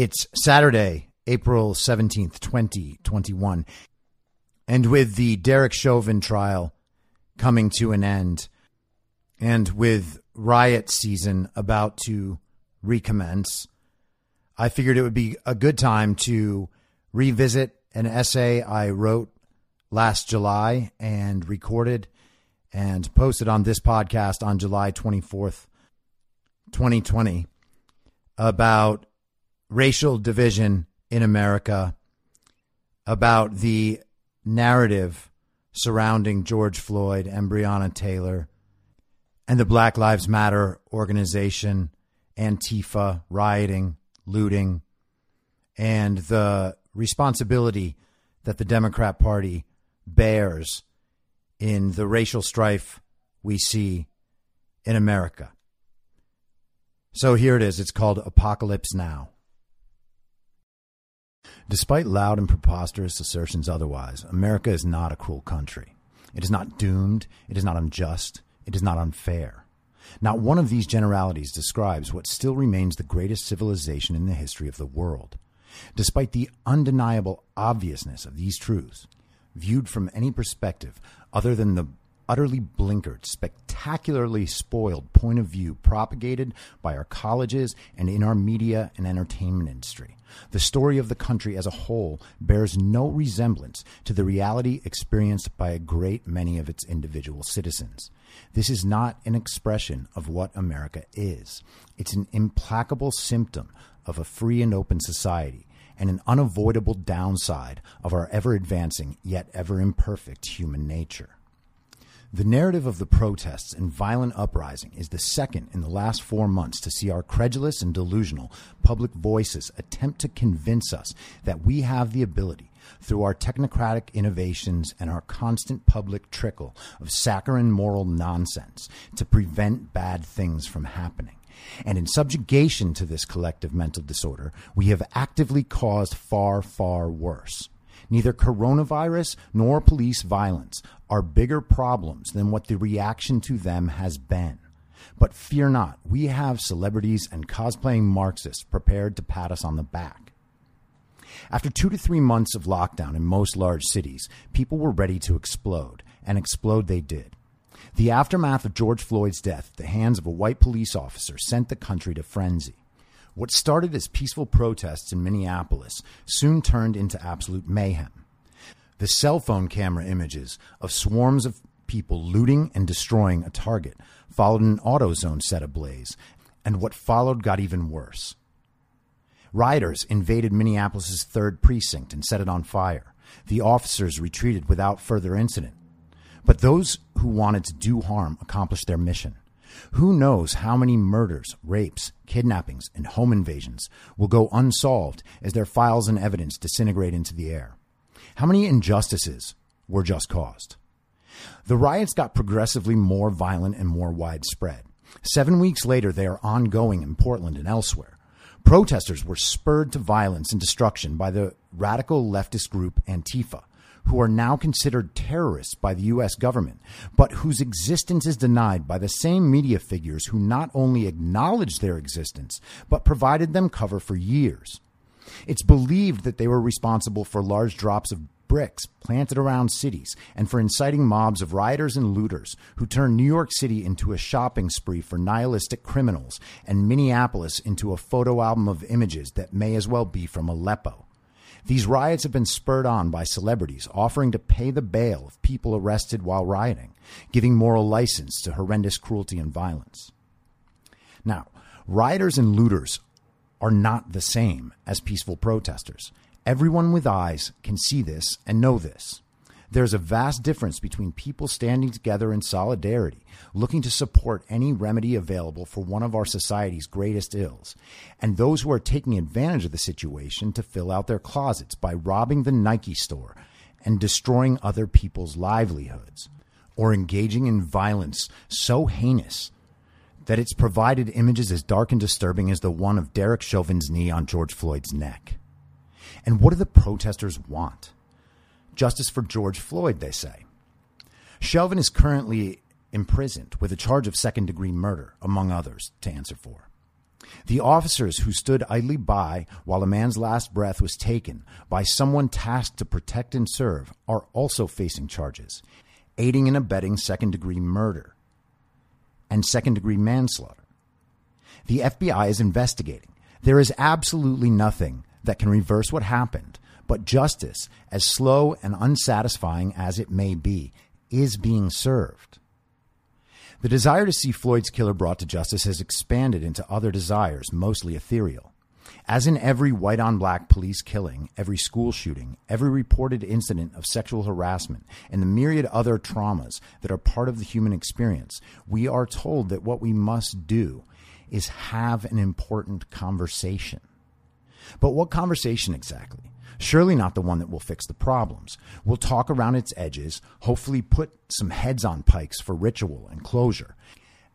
It's Saturday, April 17th, 2021. And with the Derek Chauvin trial coming to an end, and with riot season about to recommence, I figured it would be a good time to revisit an essay I wrote last July and recorded and posted on this podcast on July 24th, 2020, about racial division in America, about the narrative surrounding George Floyd and Breonna Taylor and the Black Lives Matter organization, Antifa, rioting, looting, and the responsibility that the Democrat Party bears in the racial strife we see in America. So here it is. It's called Apocalypse Now. Despite loud and preposterous assertions otherwise, America is not a cruel country. It is not doomed. It is not unjust. It is not unfair. Not one of these generalities describes what still remains the greatest civilization in the history of the world. Despite the undeniable obviousness of these truths, viewed from any perspective other than the utterly blinkered, spectacularly spoiled point of view propagated by our colleges and in our media and entertainment industry. The story of the country as a whole bears no resemblance to the reality experienced by a great many of its individual citizens. This is not an expression of what America is. It's an implacable symptom of a free and open society and an unavoidable downside of our ever advancing yet ever imperfect human nature. The narrative of the protests and violent uprising is the second in the last four months to see our credulous and delusional public voices attempt to convince us that we have the ability, through our technocratic innovations and our constant public trickle of saccharine moral nonsense, to prevent bad things from happening. And in subjugation to this collective mental disorder, we have actively caused far, far worse. Neither coronavirus nor police violence are bigger problems than what the reaction to them has been. But fear not, we have celebrities and cosplaying Marxists prepared to pat us on the back. After two to three months of lockdown in most large cities, people were ready to explode, and explode they did. The aftermath of George Floyd's death at the hands of a white police officer sent the country to frenzy. What started as peaceful protests in Minneapolis soon turned into absolute mayhem. The cell phone camera images of swarms of people looting and destroying a Target followed an AutoZone set ablaze, and what followed got even worse. Rioters invaded Minneapolis' third precinct and set it on fire. The officers retreated without further incident. But those who wanted to do harm accomplished their mission. Who knows how many murders, rapes, kidnappings, and home invasions will go unsolved as their files and evidence disintegrate into the air? How many injustices were just caused? The riots got progressively more violent and more widespread. Seven weeks later, they are ongoing in Portland and elsewhere. Protesters were spurred to violence and destruction by the radical leftist group Antifa, who are now considered terrorists by the U.S. government, but whose existence is denied by the same media figures who not only acknowledged their existence, but provided them cover for years. It's believed that they were responsible for large drops of bricks planted around cities and for inciting mobs of rioters and looters who turned New York City into a shopping spree for nihilistic criminals and Minneapolis into a photo album of images that may as well be from Aleppo. These riots have been spurred on by celebrities offering to pay the bail of people arrested while rioting, giving moral license to horrendous cruelty and violence. Now, rioters and looters are not the same as peaceful protesters. Everyone with eyes can see this and know this. There's a vast difference between people standing together in solidarity, looking to support any remedy available for one of our society's greatest ills, and those who are taking advantage of the situation to fill out their closets by robbing the Nike store and destroying other people's livelihoods, or engaging in violence so heinous that it's provided images as dark and disturbing as the one of Derek Chauvin's knee on George Floyd's neck. And what do the protesters want? Justice for George Floyd, they say. Chauvin is currently imprisoned with a charge of second degree murder, among others, to answer for. The officers who stood idly by while a man's last breath was taken by someone tasked to protect and serve are also facing charges aiding and abetting second degree murder and second degree manslaughter. The FBI is investigating. There is absolutely nothing that can reverse what happened, but justice, as slow and unsatisfying as it may be, is being served. The desire to see Floyd's killer brought to justice has expanded into other desires, mostly ethereal. As in every white on black police killing, every school shooting, every reported incident of sexual harassment, and the myriad other traumas that are part of the human experience, we are told that what we must do is have an important conversation. But what conversation exactly? Surely not the one that will fix the problems. We'll talk around its edges, hopefully put some heads on pikes for ritual and closure,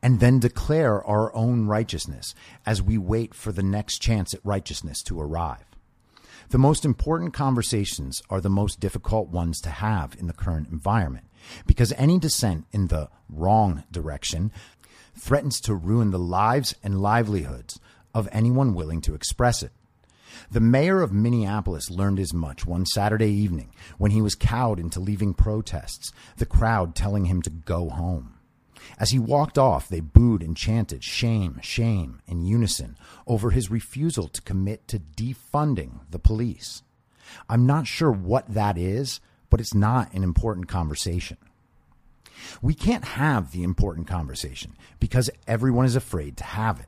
and then declare our own righteousness as we wait for the next chance at righteousness to arrive. The most important conversations are the most difficult ones to have in the current environment because any dissent in the wrong direction threatens to ruin the lives and livelihoods of anyone willing to express it. The mayor of Minneapolis learned as much one Saturday evening when he was cowed into leaving protests, the crowd telling him to go home. As he walked off, they booed and chanted shame, shame in unison over his refusal to commit to defunding the police. I'm not sure what that is, but it's not an important conversation. We can't have the important conversation because everyone is afraid to have it.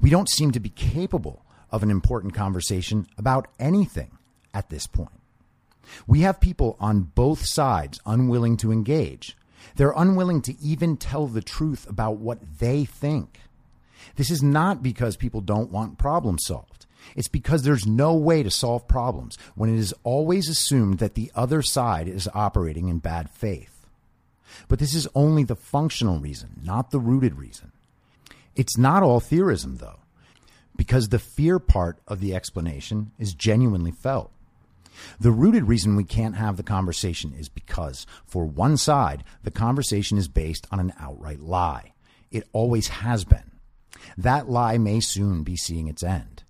We don't seem to be capable of an important conversation about anything at this point. We have people on both sides unwilling to engage. They're unwilling to even tell the truth about what they think. This is not because people don't want problems solved. It's because there's no way to solve problems when it is always assumed that the other side is operating in bad faith. But this is only the functional reason, not the rooted reason. It's not all theorism, though because the fear part of the explanation is genuinely felt. The rooted reason we can't have the conversation is because, for one side, the conversation is based on an outright lie. It always has been. That lie may soon be seeing its end.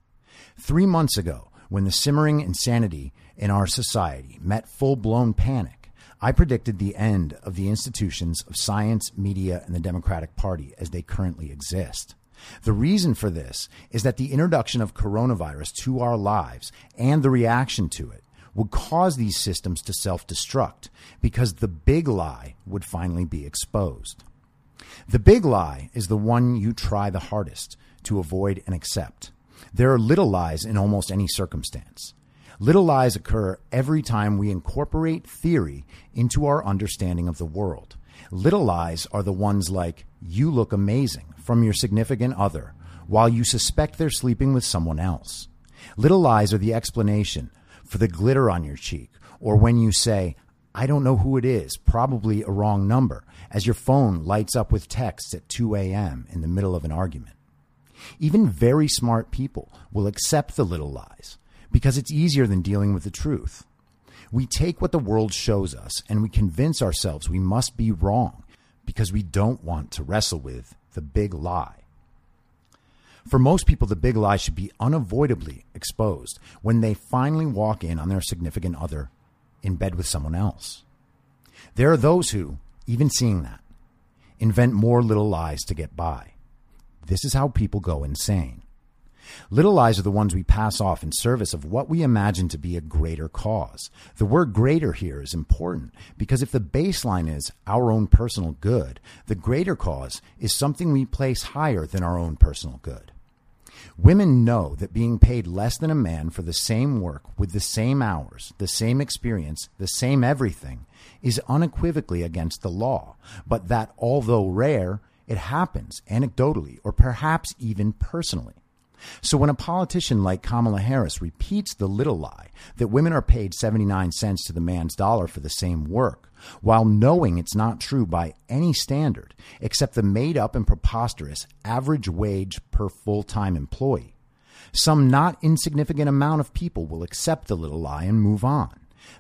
Three months ago, when the simmering insanity in our society met full blown panic, I predicted the end of the institutions of science, media, and the Democratic Party as they currently exist. The reason for this is that the introduction of coronavirus to our lives and the reaction to it would cause these systems to self destruct because the big lie would finally be exposed. The big lie is the one you try the hardest to avoid and accept. There are little lies in almost any circumstance. Little lies occur every time we incorporate theory into our understanding of the world. Little lies are the ones like, you look amazing from your significant other while you suspect they're sleeping with someone else. Little lies are the explanation for the glitter on your cheek or when you say, I don't know who it is, probably a wrong number, as your phone lights up with texts at 2 a.m. in the middle of an argument. Even very smart people will accept the little lies because it's easier than dealing with the truth. We take what the world shows us and we convince ourselves we must be wrong because we don't want to wrestle with the big lie. For most people, the big lie should be unavoidably exposed when they finally walk in on their significant other in bed with someone else. There are those who, even seeing that, invent more little lies to get by. This is how people go insane. Little lies are the ones we pass off in service of what we imagine to be a greater cause. The word greater here is important because if the baseline is our own personal good, the greater cause is something we place higher than our own personal good. Women know that being paid less than a man for the same work with the same hours, the same experience, the same everything is unequivocally against the law, but that although rare, it happens anecdotally or perhaps even personally. So when a politician like Kamala Harris repeats the little lie that women are paid 79 cents to the man's dollar for the same work, while knowing it's not true by any standard except the made up and preposterous average wage per full time employee, some not insignificant amount of people will accept the little lie and move on.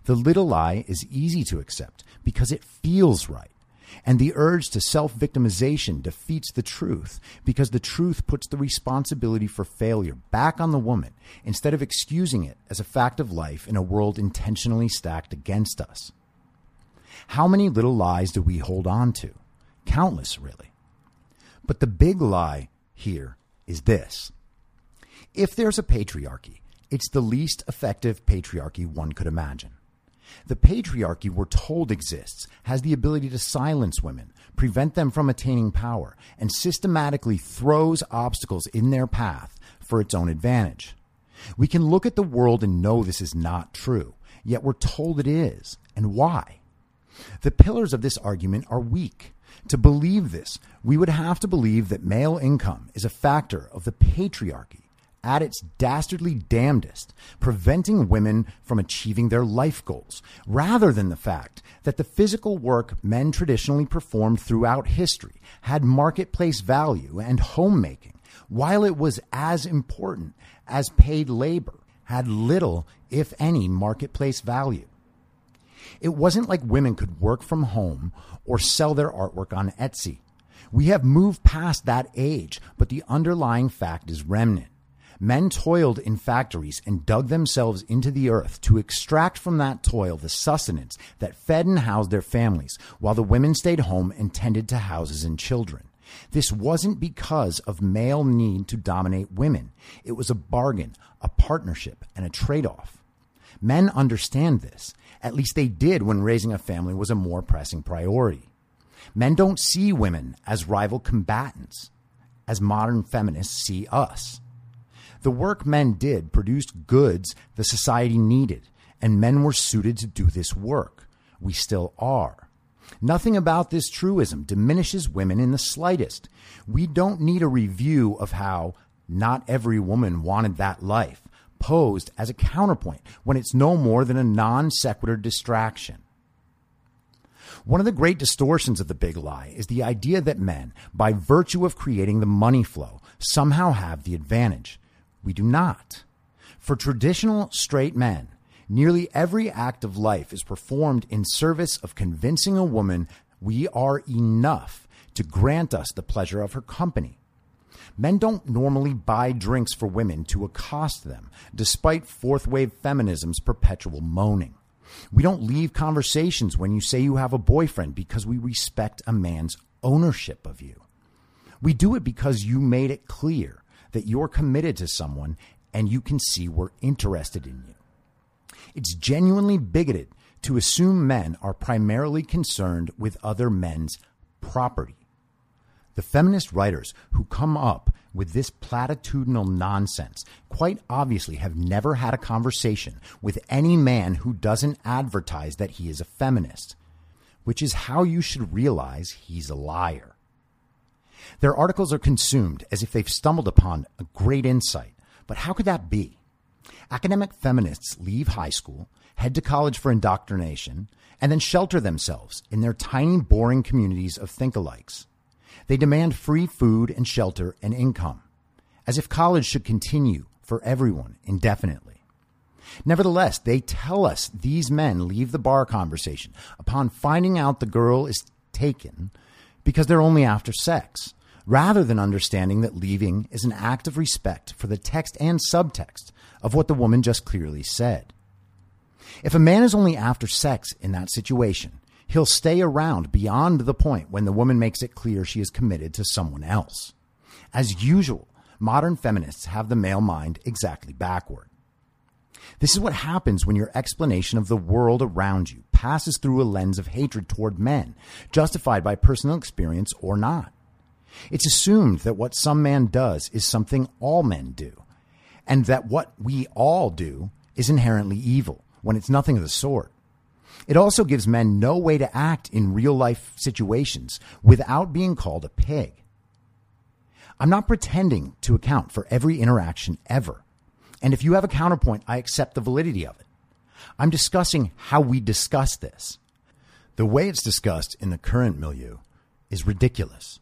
The little lie is easy to accept because it feels right. And the urge to self victimization defeats the truth because the truth puts the responsibility for failure back on the woman instead of excusing it as a fact of life in a world intentionally stacked against us. How many little lies do we hold on to? Countless, really. But the big lie here is this if there's a patriarchy, it's the least effective patriarchy one could imagine. The patriarchy we're told exists has the ability to silence women, prevent them from attaining power, and systematically throws obstacles in their path for its own advantage. We can look at the world and know this is not true, yet we're told it is. And why? The pillars of this argument are weak. To believe this, we would have to believe that male income is a factor of the patriarchy at its dastardly damnedest, preventing women from achieving their life goals, rather than the fact that the physical work men traditionally performed throughout history had marketplace value and homemaking, while it was as important as paid labor, had little, if any, marketplace value. It wasn't like women could work from home or sell their artwork on Etsy. We have moved past that age, but the underlying fact is remnant. Men toiled in factories and dug themselves into the earth to extract from that toil the sustenance that fed and housed their families, while the women stayed home and tended to houses and children. This wasn't because of male need to dominate women. It was a bargain, a partnership, and a trade off. Men understand this. At least they did when raising a family was a more pressing priority. Men don't see women as rival combatants, as modern feminists see us. The work men did produced goods the society needed, and men were suited to do this work. We still are. Nothing about this truism diminishes women in the slightest. We don't need a review of how not every woman wanted that life, posed as a counterpoint when it's no more than a non sequitur distraction. One of the great distortions of the big lie is the idea that men, by virtue of creating the money flow, somehow have the advantage. We do not. For traditional straight men, nearly every act of life is performed in service of convincing a woman we are enough to grant us the pleasure of her company. Men don't normally buy drinks for women to accost them, despite fourth wave feminism's perpetual moaning. We don't leave conversations when you say you have a boyfriend because we respect a man's ownership of you. We do it because you made it clear that you're committed to someone and you can see we're interested in you. It's genuinely bigoted to assume men are primarily concerned with other men's property. The feminist writers who come up with this platitudinal nonsense quite obviously have never had a conversation with any man who doesn't advertise that he is a feminist, which is how you should realize he's a liar. Their articles are consumed as if they've stumbled upon a great insight. But how could that be? Academic feminists leave high school, head to college for indoctrination, and then shelter themselves in their tiny, boring communities of think-alikes. They demand free food and shelter and income, as if college should continue for everyone indefinitely. Nevertheless, they tell us these men leave the bar conversation upon finding out the girl is taken because they're only after sex, rather than understanding that leaving is an act of respect for the text and subtext of what the woman just clearly said. If a man is only after sex in that situation, he'll stay around beyond the point when the woman makes it clear she is committed to someone else. As usual, modern feminists have the male mind exactly backward. This is what happens when your explanation of the world around you passes through a lens of hatred toward men, justified by personal experience or not. It's assumed that what some man does is something all men do, and that what we all do is inherently evil when it's nothing of the sort. It also gives men no way to act in real life situations without being called a pig. I'm not pretending to account for every interaction ever. And if you have a counterpoint, I accept the validity of it. I'm discussing how we discuss this. The way it's discussed in the current milieu is ridiculous.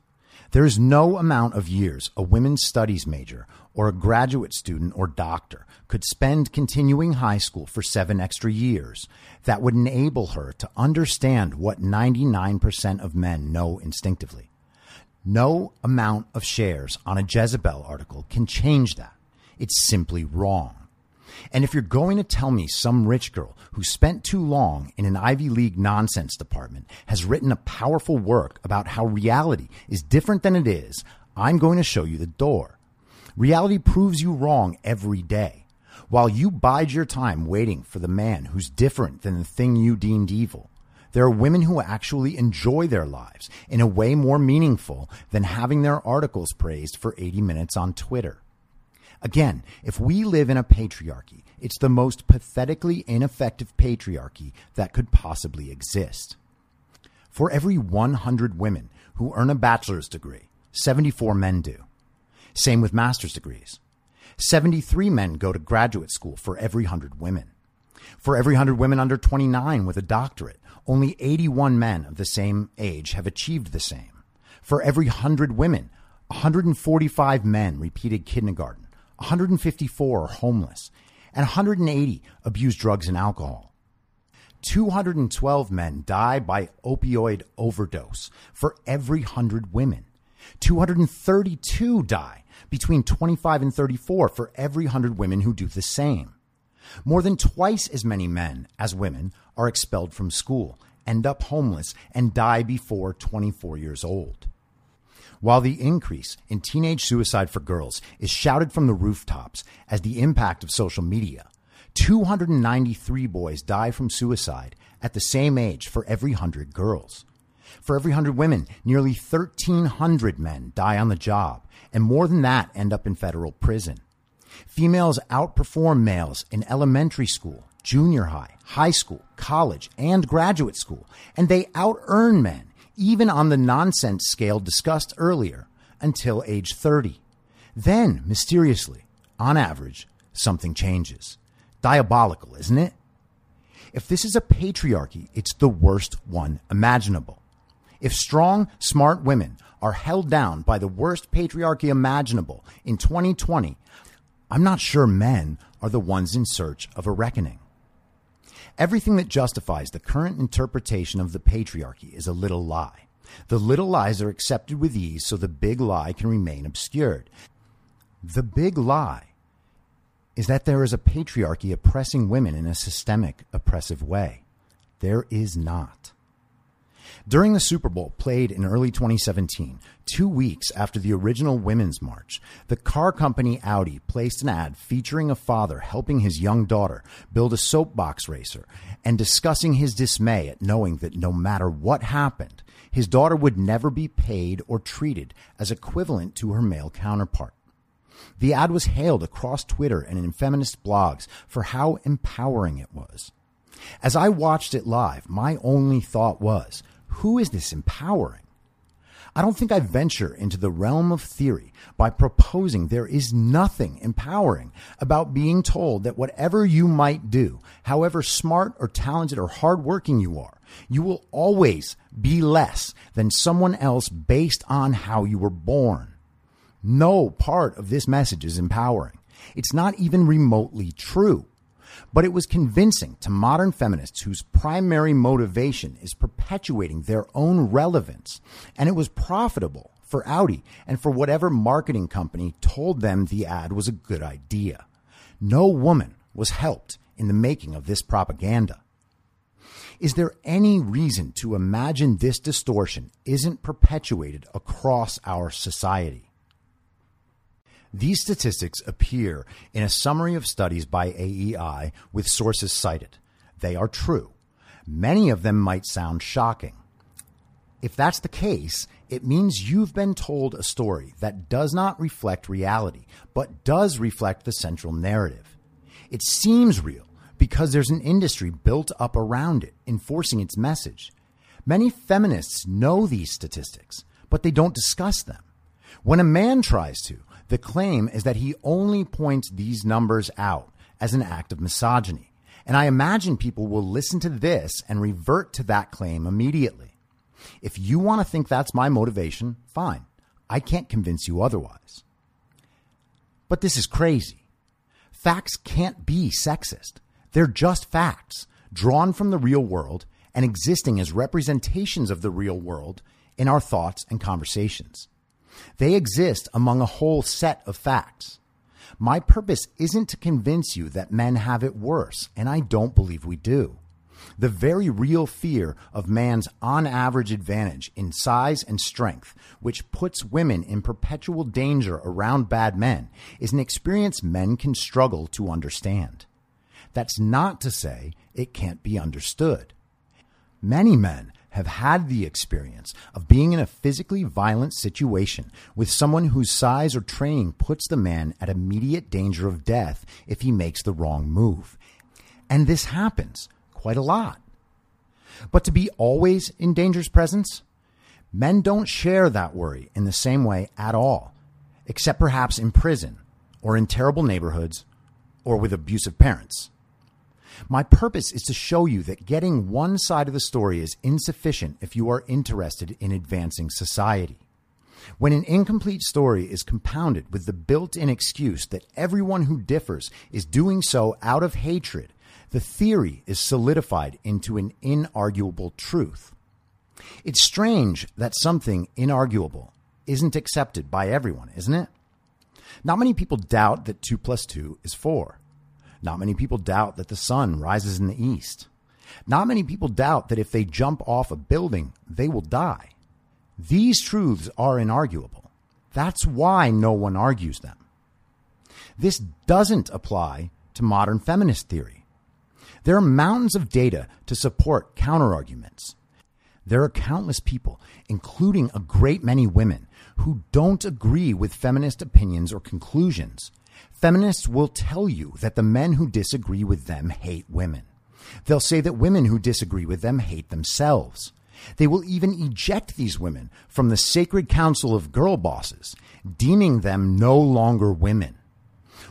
There is no amount of years a women's studies major or a graduate student or doctor could spend continuing high school for seven extra years that would enable her to understand what 99% of men know instinctively. No amount of shares on a Jezebel article can change that. It's simply wrong. And if you're going to tell me some rich girl who spent too long in an Ivy League nonsense department has written a powerful work about how reality is different than it is, I'm going to show you the door. Reality proves you wrong every day. While you bide your time waiting for the man who's different than the thing you deemed evil, there are women who actually enjoy their lives in a way more meaningful than having their articles praised for 80 minutes on Twitter. Again, if we live in a patriarchy, it's the most pathetically ineffective patriarchy that could possibly exist. For every 100 women who earn a bachelor's degree, 74 men do. Same with master's degrees. 73 men go to graduate school for every 100 women. For every 100 women under 29 with a doctorate, only 81 men of the same age have achieved the same. For every 100 women, 145 men repeated kindergarten. 154 are homeless, and 180 abuse drugs and alcohol. 212 men die by opioid overdose for every 100 women. 232 die between 25 and 34 for every 100 women who do the same. More than twice as many men as women are expelled from school, end up homeless, and die before 24 years old. While the increase in teenage suicide for girls is shouted from the rooftops as the impact of social media, 293 boys die from suicide at the same age for every 100 girls. For every 100 women, nearly 1,300 men die on the job, and more than that end up in federal prison. Females outperform males in elementary school, junior high, high school, college, and graduate school, and they out earn men even on the nonsense scale discussed earlier, until age 30. Then, mysteriously, on average, something changes. Diabolical, isn't it? If this is a patriarchy, it's the worst one imaginable. If strong, smart women are held down by the worst patriarchy imaginable in 2020, I'm not sure men are the ones in search of a reckoning. Everything that justifies the current interpretation of the patriarchy is a little lie. The little lies are accepted with ease so the big lie can remain obscured. The big lie is that there is a patriarchy oppressing women in a systemic, oppressive way. There is not. During the Super Bowl played in early 2017, two weeks after the original Women's March, the car company Audi placed an ad featuring a father helping his young daughter build a soapbox racer and discussing his dismay at knowing that no matter what happened, his daughter would never be paid or treated as equivalent to her male counterpart. The ad was hailed across Twitter and in feminist blogs for how empowering it was. As I watched it live, my only thought was, who is this empowering? I don't think I venture into the realm of theory by proposing there is nothing empowering about being told that whatever you might do, however smart or talented or hardworking you are, you will always be less than someone else based on how you were born. No part of this message is empowering. It's not even remotely true. But it was convincing to modern feminists whose primary motivation is perpetuating their own relevance. And it was profitable for Audi and for whatever marketing company told them the ad was a good idea. No woman was helped in the making of this propaganda. Is there any reason to imagine this distortion isn't perpetuated across our society? These statistics appear in a summary of studies by AEI with sources cited. They are true. Many of them might sound shocking. If that's the case, it means you've been told a story that does not reflect reality, but does reflect the central narrative. It seems real because there's an industry built up around it, enforcing its message. Many feminists know these statistics, but they don't discuss them. When a man tries to, the claim is that he only points these numbers out as an act of misogyny. And I imagine people will listen to this and revert to that claim immediately. If you want to think that's my motivation, fine. I can't convince you otherwise. But this is crazy. Facts can't be sexist. They're just facts, drawn from the real world and existing as representations of the real world in our thoughts and conversations. They exist among a whole set of facts. My purpose isn't to convince you that men have it worse, and I don't believe we do. The very real fear of man's on average advantage in size and strength, which puts women in perpetual danger around bad men, is an experience men can struggle to understand. That's not to say it can't be understood. Many men have had the experience of being in a physically violent situation with someone whose size or training puts the man at immediate danger of death if he makes the wrong move. And this happens quite a lot. But to be always in danger's presence, men don't share that worry in the same way at all, except perhaps in prison or in terrible neighborhoods or with abusive parents. My purpose is to show you that getting one side of the story is insufficient if you are interested in advancing society. When an incomplete story is compounded with the built in excuse that everyone who differs is doing so out of hatred, the theory is solidified into an inarguable truth. It's strange that something inarguable isn't accepted by everyone, isn't it? Not many people doubt that 2 plus 2 is 4. Not many people doubt that the sun rises in the east. Not many people doubt that if they jump off a building, they will die. These truths are inarguable. That's why no one argues them. This doesn't apply to modern feminist theory. There are mountains of data to support counterarguments. There are countless people, including a great many women, who don't agree with feminist opinions or conclusions, Feminists will tell you that the men who disagree with them hate women. They'll say that women who disagree with them hate themselves. They will even eject these women from the sacred council of girl bosses, deeming them no longer women.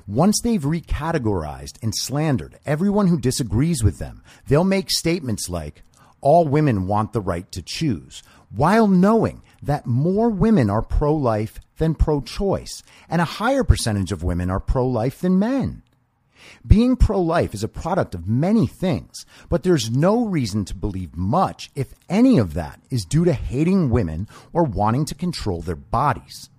Once they've recategorized and slandered everyone who disagrees with them, they'll make statements like, all women want the right to choose, while knowing that more women are pro life than pro choice, and a higher percentage of women are pro life than men. Being pro life is a product of many things, but there's no reason to believe much, if any of that, is due to hating women or wanting to control their bodies.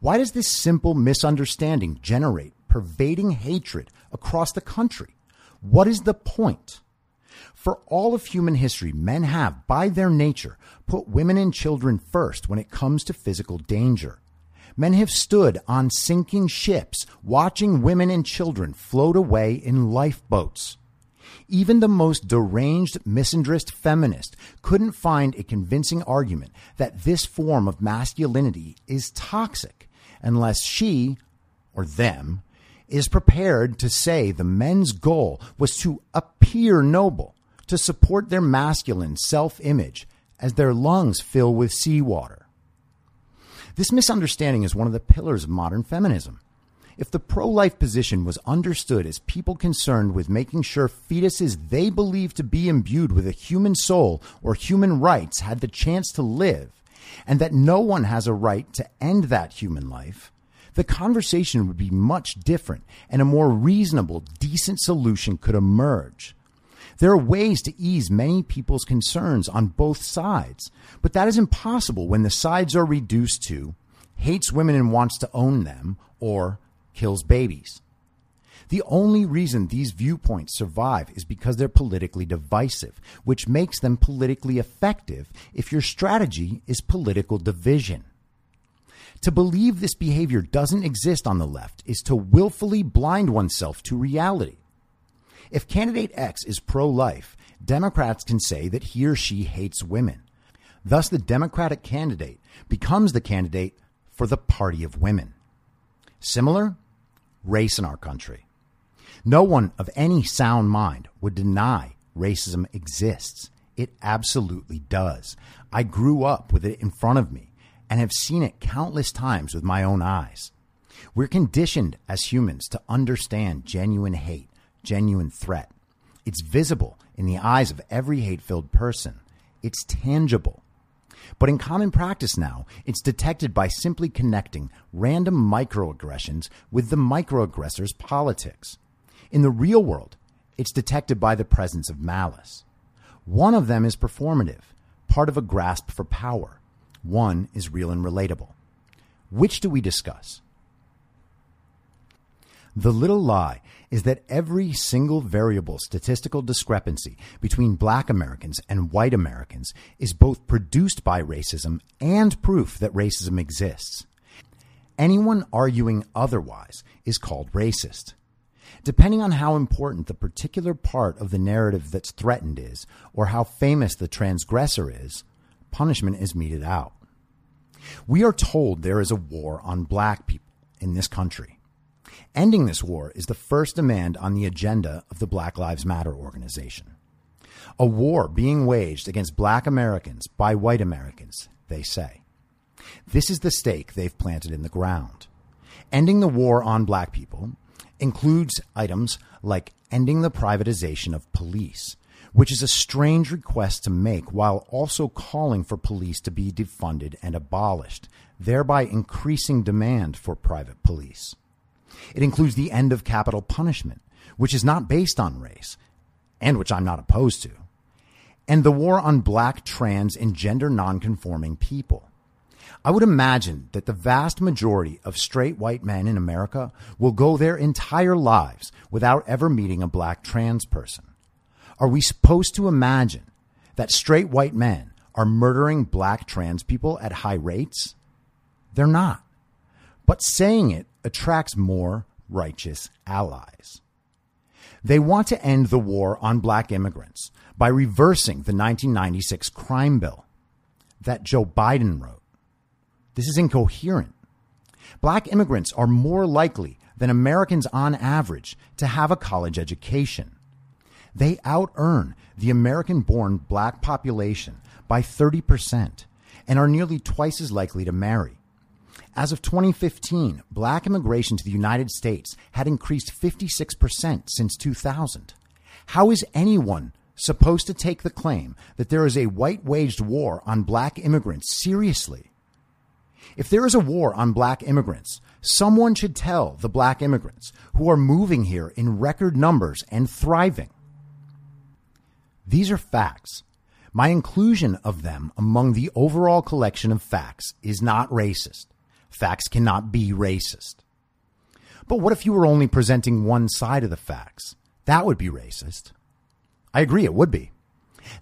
Why does this simple misunderstanding generate pervading hatred across the country? What is the point? For all of human history, men have, by their nature, put women and children first when it comes to physical danger. Men have stood on sinking ships, watching women and children float away in lifeboats. Even the most deranged misandrist feminist couldn't find a convincing argument that this form of masculinity is toxic unless she, or them, is prepared to say the men's goal was to appear noble, to support their masculine self image as their lungs fill with seawater. This misunderstanding is one of the pillars of modern feminism. If the pro life position was understood as people concerned with making sure fetuses they believe to be imbued with a human soul or human rights had the chance to live, and that no one has a right to end that human life, the conversation would be much different and a more reasonable, decent solution could emerge. There are ways to ease many people's concerns on both sides, but that is impossible when the sides are reduced to hates women and wants to own them or kills babies. The only reason these viewpoints survive is because they're politically divisive, which makes them politically effective if your strategy is political division. To believe this behavior doesn't exist on the left is to willfully blind oneself to reality. If candidate X is pro life, Democrats can say that he or she hates women. Thus, the Democratic candidate becomes the candidate for the party of women. Similar, race in our country. No one of any sound mind would deny racism exists. It absolutely does. I grew up with it in front of me and have seen it countless times with my own eyes. We're conditioned as humans to understand genuine hate, genuine threat. It's visible in the eyes of every hate filled person. It's tangible. But in common practice now, it's detected by simply connecting random microaggressions with the microaggressor's politics. In the real world, it's detected by the presence of malice. One of them is performative, part of a grasp for power. One is real and relatable. Which do we discuss? The little lie is that every single variable statistical discrepancy between black Americans and white Americans is both produced by racism and proof that racism exists. Anyone arguing otherwise is called racist. Depending on how important the particular part of the narrative that's threatened is, or how famous the transgressor is, punishment is meted out. We are told there is a war on black people in this country. Ending this war is the first demand on the agenda of the Black Lives Matter organization. A war being waged against black Americans by white Americans, they say. This is the stake they've planted in the ground. Ending the war on black people includes items like ending the privatization of police, which is a strange request to make while also calling for police to be defunded and abolished, thereby increasing demand for private police. It includes the end of capital punishment, which is not based on race, and which I'm not opposed to, and the war on black, trans, and gender nonconforming people. I would imagine that the vast majority of straight white men in America will go their entire lives without ever meeting a black trans person. Are we supposed to imagine that straight white men are murdering black trans people at high rates? They're not. But saying it attracts more righteous allies. They want to end the war on black immigrants by reversing the 1996 crime bill that Joe Biden wrote. This is incoherent. Black immigrants are more likely than Americans on average to have a college education. They out earn the American born black population by 30% and are nearly twice as likely to marry. As of 2015, black immigration to the United States had increased 56% since 2000. How is anyone supposed to take the claim that there is a white waged war on black immigrants seriously? If there is a war on black immigrants, someone should tell the black immigrants who are moving here in record numbers and thriving these are facts. My inclusion of them among the overall collection of facts is not racist. Facts cannot be racist. But what if you were only presenting one side of the facts? That would be racist. I agree, it would be.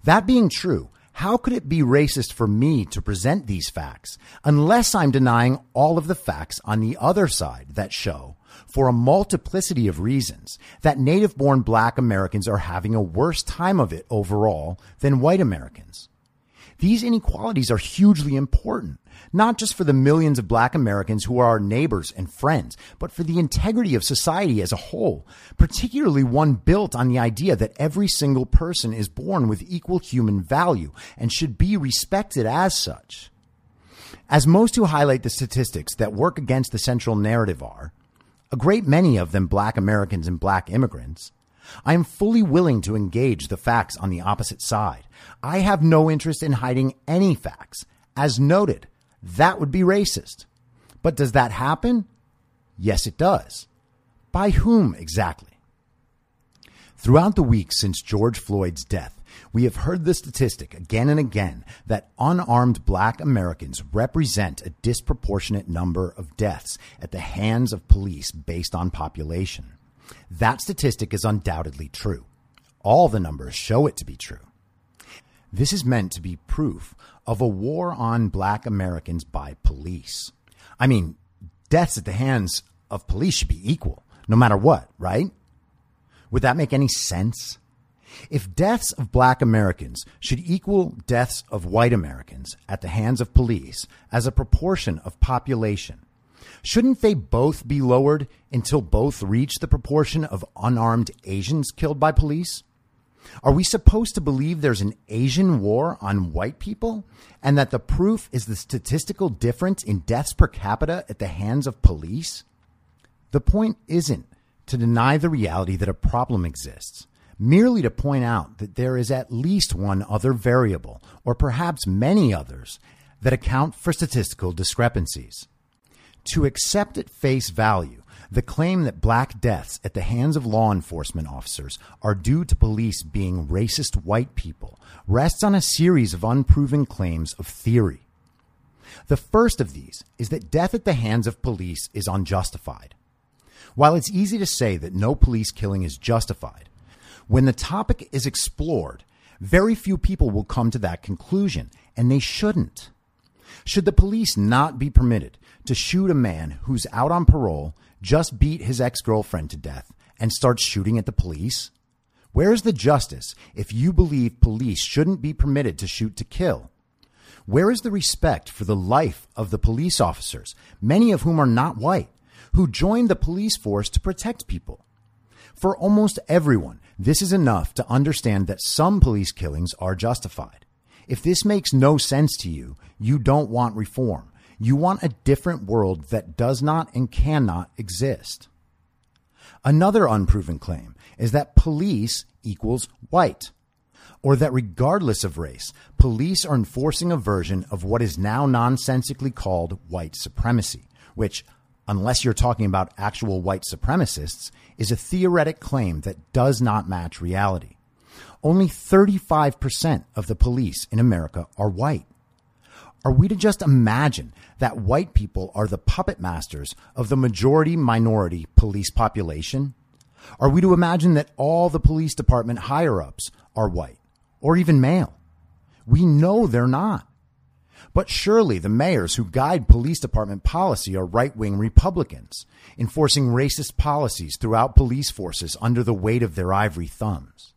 That being true, how could it be racist for me to present these facts unless I'm denying all of the facts on the other side that show for a multiplicity of reasons that native born black Americans are having a worse time of it overall than white Americans. These inequalities are hugely important, not just for the millions of black Americans who are our neighbors and friends, but for the integrity of society as a whole, particularly one built on the idea that every single person is born with equal human value and should be respected as such. As most who highlight the statistics that work against the central narrative are, a great many of them black Americans and black immigrants, I am fully willing to engage the facts on the opposite side. I have no interest in hiding any facts. As noted, that would be racist. But does that happen? Yes, it does. By whom exactly? Throughout the week since George Floyd's death, we have heard the statistic again and again that unarmed black Americans represent a disproportionate number of deaths at the hands of police based on population. That statistic is undoubtedly true. All the numbers show it to be true. This is meant to be proof of a war on black Americans by police. I mean, deaths at the hands of police should be equal, no matter what, right? Would that make any sense? If deaths of black Americans should equal deaths of white Americans at the hands of police as a proportion of population, shouldn't they both be lowered until both reach the proportion of unarmed Asians killed by police? Are we supposed to believe there's an Asian war on white people and that the proof is the statistical difference in deaths per capita at the hands of police? The point isn't to deny the reality that a problem exists, merely to point out that there is at least one other variable, or perhaps many others, that account for statistical discrepancies. To accept at face value the claim that black deaths at the hands of law enforcement officers are due to police being racist white people rests on a series of unproven claims of theory. The first of these is that death at the hands of police is unjustified. While it's easy to say that no police killing is justified, when the topic is explored, very few people will come to that conclusion, and they shouldn't. Should the police not be permitted to shoot a man who's out on parole, just beat his ex girlfriend to death, and starts shooting at the police? Where's the justice if you believe police shouldn't be permitted to shoot to kill? Where is the respect for the life of the police officers, many of whom are not white, who joined the police force to protect people? For almost everyone, this is enough to understand that some police killings are justified. If this makes no sense to you, you don't want reform. You want a different world that does not and cannot exist. Another unproven claim is that police equals white, or that regardless of race, police are enforcing a version of what is now nonsensically called white supremacy, which, unless you're talking about actual white supremacists, is a theoretic claim that does not match reality. Only 35% of the police in America are white. Are we to just imagine that white people are the puppet masters of the majority minority police population? Are we to imagine that all the police department higher ups are white or even male? We know they're not. But surely the mayors who guide police department policy are right wing Republicans, enforcing racist policies throughout police forces under the weight of their ivory thumbs.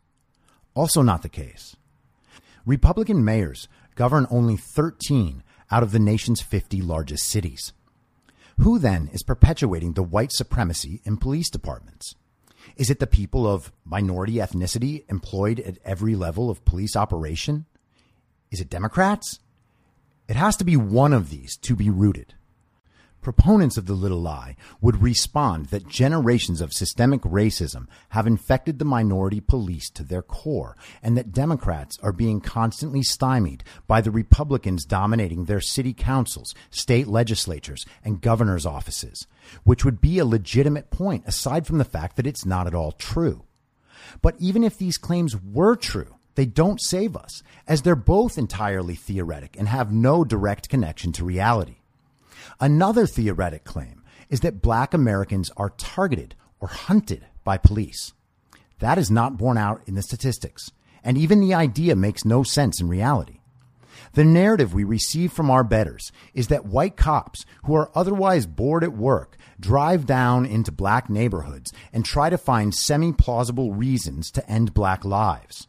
Also, not the case. Republican mayors govern only 13 out of the nation's 50 largest cities. Who then is perpetuating the white supremacy in police departments? Is it the people of minority ethnicity employed at every level of police operation? Is it Democrats? It has to be one of these to be rooted. Proponents of the little lie would respond that generations of systemic racism have infected the minority police to their core, and that Democrats are being constantly stymied by the Republicans dominating their city councils, state legislatures, and governor's offices, which would be a legitimate point aside from the fact that it's not at all true. But even if these claims were true, they don't save us, as they're both entirely theoretic and have no direct connection to reality. Another theoretic claim is that black Americans are targeted or hunted by police. That is not borne out in the statistics, and even the idea makes no sense in reality. The narrative we receive from our betters is that white cops who are otherwise bored at work drive down into black neighborhoods and try to find semi plausible reasons to end black lives.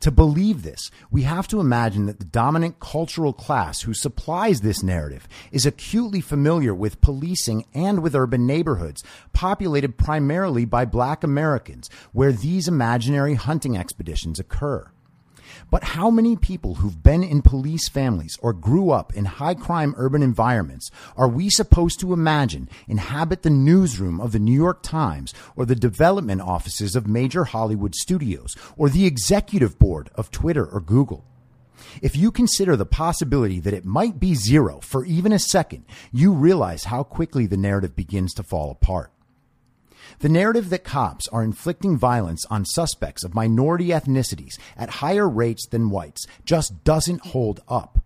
To believe this, we have to imagine that the dominant cultural class who supplies this narrative is acutely familiar with policing and with urban neighborhoods populated primarily by black Americans where these imaginary hunting expeditions occur. But how many people who've been in police families or grew up in high crime urban environments are we supposed to imagine inhabit the newsroom of the New York Times or the development offices of major Hollywood studios or the executive board of Twitter or Google? If you consider the possibility that it might be zero for even a second, you realize how quickly the narrative begins to fall apart. The narrative that cops are inflicting violence on suspects of minority ethnicities at higher rates than whites just doesn't hold up.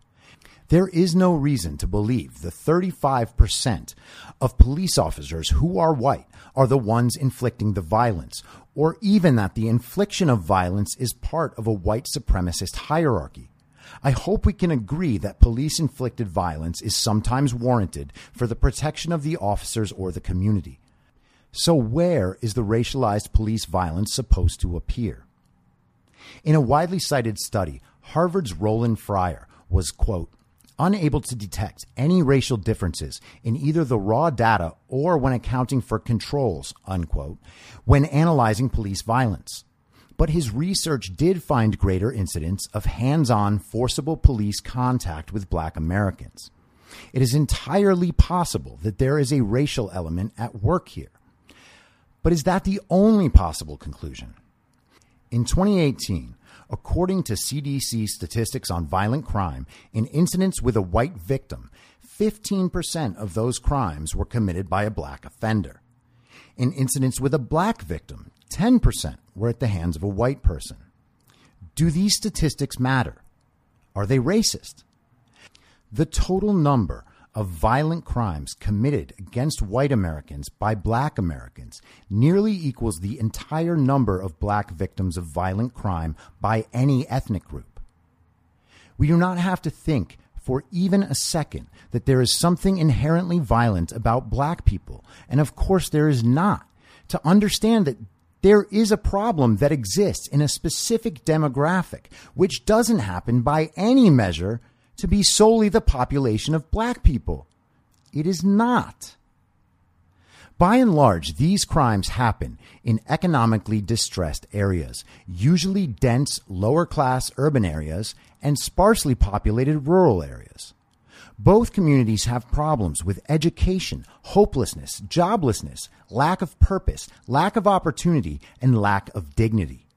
There is no reason to believe the 35% of police officers who are white are the ones inflicting the violence, or even that the infliction of violence is part of a white supremacist hierarchy. I hope we can agree that police inflicted violence is sometimes warranted for the protection of the officers or the community. So, where is the racialized police violence supposed to appear? In a widely cited study, Harvard's Roland Fryer was, quote, unable to detect any racial differences in either the raw data or when accounting for controls, unquote, when analyzing police violence. But his research did find greater incidents of hands on, forcible police contact with black Americans. It is entirely possible that there is a racial element at work here. But is that the only possible conclusion? In 2018, according to CDC statistics on violent crime, in incidents with a white victim, 15% of those crimes were committed by a black offender. In incidents with a black victim, 10% were at the hands of a white person. Do these statistics matter? Are they racist? The total number of violent crimes committed against white Americans by black Americans nearly equals the entire number of black victims of violent crime by any ethnic group. We do not have to think for even a second that there is something inherently violent about black people. And of course, there is not. To understand that there is a problem that exists in a specific demographic, which doesn't happen by any measure to be solely the population of black people. It is not. By and large, these crimes happen in economically distressed areas, usually dense lower class urban areas and sparsely populated rural areas. Both communities have problems with education, hopelessness, joblessness, lack of purpose, lack of opportunity, and lack of dignity.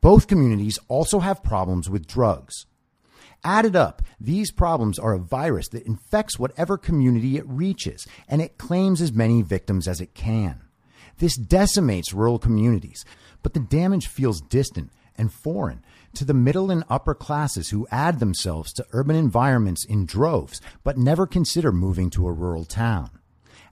Both communities also have problems with drugs. Added up, these problems are a virus that infects whatever community it reaches, and it claims as many victims as it can. This decimates rural communities, but the damage feels distant and foreign to the middle and upper classes who add themselves to urban environments in droves, but never consider moving to a rural town.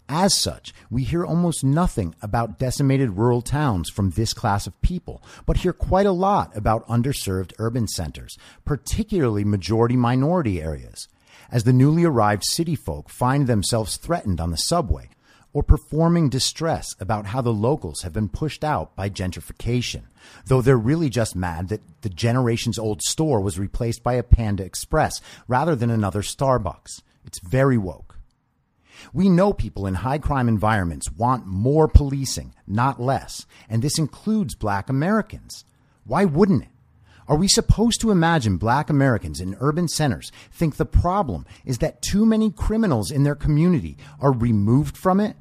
As such, we hear almost nothing about decimated rural towns from this class of people, but hear quite a lot about underserved urban centers, particularly majority minority areas, as the newly arrived city folk find themselves threatened on the subway or performing distress about how the locals have been pushed out by gentrification, though they're really just mad that the generations old store was replaced by a Panda Express rather than another Starbucks. It's very woke. We know people in high crime environments want more policing, not less, and this includes black Americans. Why wouldn't it? Are we supposed to imagine black Americans in urban centers think the problem is that too many criminals in their community are removed from it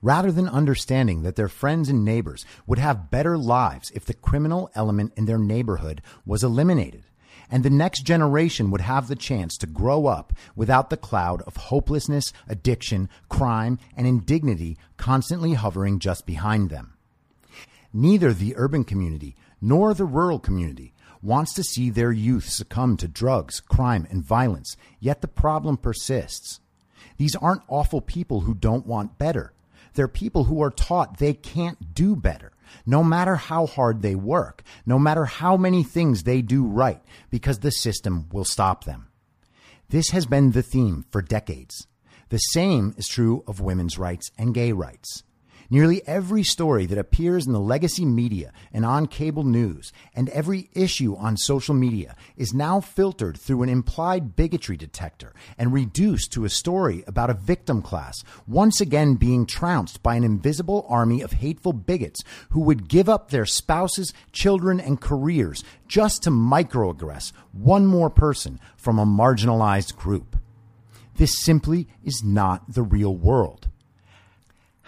rather than understanding that their friends and neighbors would have better lives if the criminal element in their neighborhood was eliminated? And the next generation would have the chance to grow up without the cloud of hopelessness, addiction, crime, and indignity constantly hovering just behind them. Neither the urban community nor the rural community wants to see their youth succumb to drugs, crime, and violence, yet the problem persists. These aren't awful people who don't want better. They're people who are taught they can't do better no matter how hard they work, no matter how many things they do right, because the system will stop them. This has been the theme for decades. The same is true of women's rights and gay rights. Nearly every story that appears in the legacy media and on cable news, and every issue on social media, is now filtered through an implied bigotry detector and reduced to a story about a victim class once again being trounced by an invisible army of hateful bigots who would give up their spouses, children, and careers just to microaggress one more person from a marginalized group. This simply is not the real world.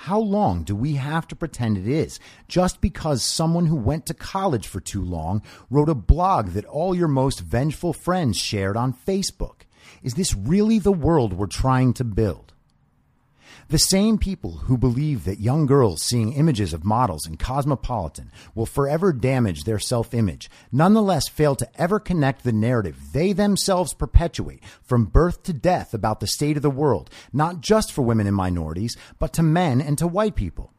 How long do we have to pretend it is just because someone who went to college for too long wrote a blog that all your most vengeful friends shared on Facebook? Is this really the world we're trying to build? The same people who believe that young girls seeing images of models in Cosmopolitan will forever damage their self image nonetheless fail to ever connect the narrative they themselves perpetuate from birth to death about the state of the world, not just for women and minorities, but to men and to white people.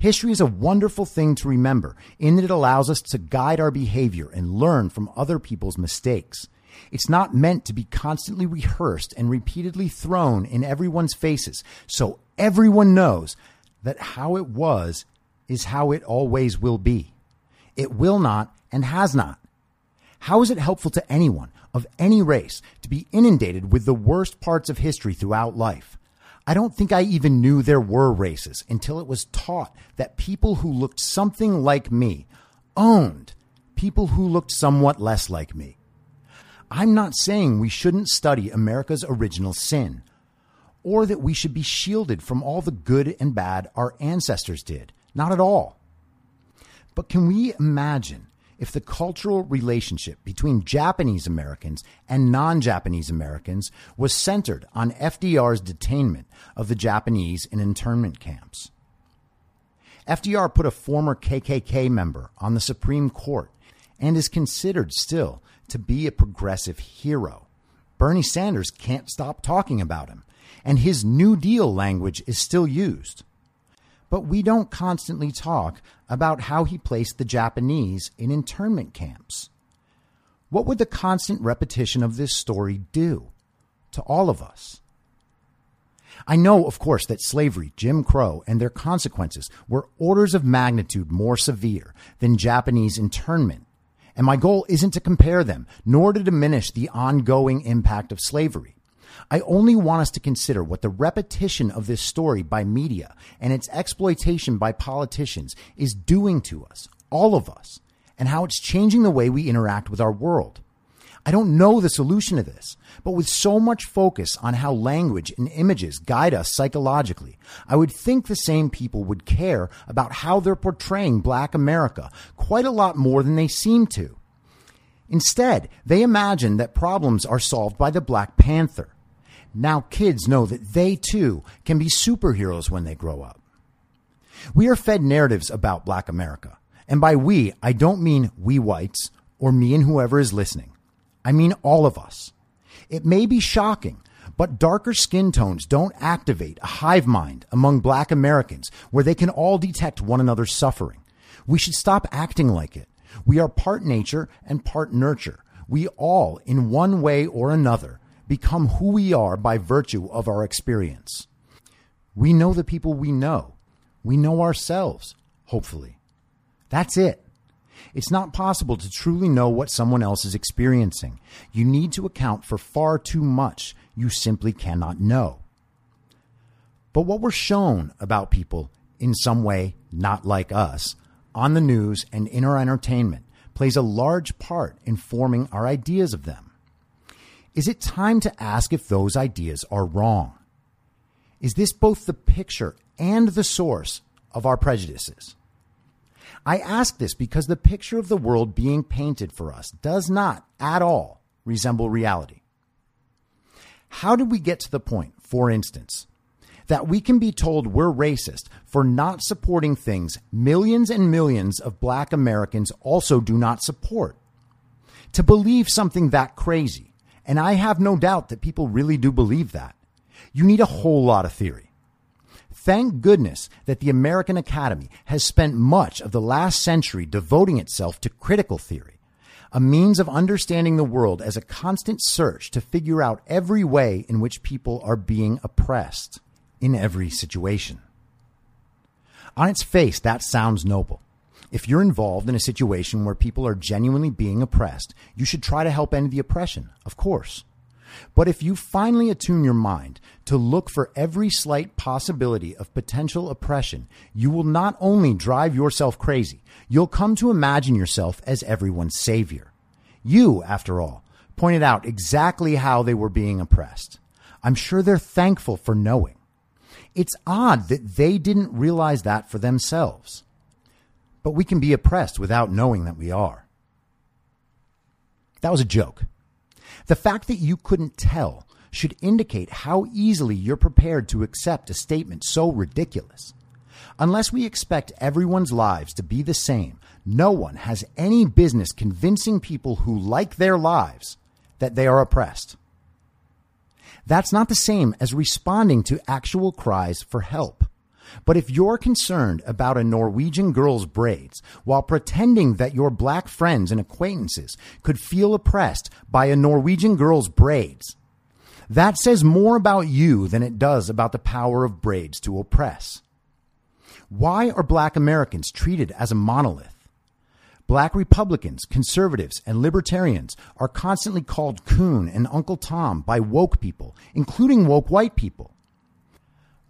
History is a wonderful thing to remember in that it allows us to guide our behavior and learn from other people's mistakes. It's not meant to be constantly rehearsed and repeatedly thrown in everyone's faces so everyone knows that how it was is how it always will be. It will not and has not. How is it helpful to anyone of any race to be inundated with the worst parts of history throughout life? I don't think I even knew there were races until it was taught that people who looked something like me owned people who looked somewhat less like me. I'm not saying we shouldn't study America's original sin, or that we should be shielded from all the good and bad our ancestors did. Not at all. But can we imagine if the cultural relationship between Japanese Americans and non Japanese Americans was centered on FDR's detainment of the Japanese in internment camps? FDR put a former KKK member on the Supreme Court and is considered still to be a progressive hero. Bernie Sanders can't stop talking about him, and his New Deal language is still used but we don't constantly talk about how he placed the Japanese in internment camps. What would the constant repetition of this story do to all of us? I know, of course, that slavery, Jim Crow, and their consequences were orders of magnitude more severe than Japanese internment. And my goal isn't to compare them, nor to diminish the ongoing impact of slavery. I only want us to consider what the repetition of this story by media and its exploitation by politicians is doing to us, all of us, and how it's changing the way we interact with our world. I don't know the solution to this, but with so much focus on how language and images guide us psychologically, I would think the same people would care about how they're portraying black America quite a lot more than they seem to. Instead, they imagine that problems are solved by the Black Panther, now kids know that they too can be superheroes when they grow up. We are fed narratives about black America. And by we, I don't mean we whites or me and whoever is listening. I mean all of us. It may be shocking, but darker skin tones don't activate a hive mind among black Americans where they can all detect one another's suffering. We should stop acting like it. We are part nature and part nurture. We all, in one way or another, become who we are by virtue of our experience. We know the people we know. We know ourselves, hopefully. That's it. It's not possible to truly know what someone else is experiencing. You need to account for far too much you simply cannot know. But what we're shown about people in some way not like us on the news and in our entertainment plays a large part in forming our ideas of them. Is it time to ask if those ideas are wrong? Is this both the picture and the source of our prejudices? I ask this because the picture of the world being painted for us does not at all resemble reality. How did we get to the point, for instance, that we can be told we're racist for not supporting things millions and millions of black Americans also do not support? To believe something that crazy and I have no doubt that people really do believe that. You need a whole lot of theory. Thank goodness that the American Academy has spent much of the last century devoting itself to critical theory, a means of understanding the world as a constant search to figure out every way in which people are being oppressed in every situation. On its face, that sounds noble. If you're involved in a situation where people are genuinely being oppressed, you should try to help end the oppression, of course. But if you finally attune your mind to look for every slight possibility of potential oppression, you will not only drive yourself crazy, you'll come to imagine yourself as everyone's savior. You, after all, pointed out exactly how they were being oppressed. I'm sure they're thankful for knowing. It's odd that they didn't realize that for themselves but we can be oppressed without knowing that we are. That was a joke. The fact that you couldn't tell should indicate how easily you're prepared to accept a statement so ridiculous. Unless we expect everyone's lives to be the same, no one has any business convincing people who like their lives that they are oppressed. That's not the same as responding to actual cries for help. But if you're concerned about a Norwegian girl's braids while pretending that your black friends and acquaintances could feel oppressed by a Norwegian girl's braids, that says more about you than it does about the power of braids to oppress. Why are black Americans treated as a monolith? Black Republicans, conservatives, and libertarians are constantly called coon and Uncle Tom by woke people, including woke white people.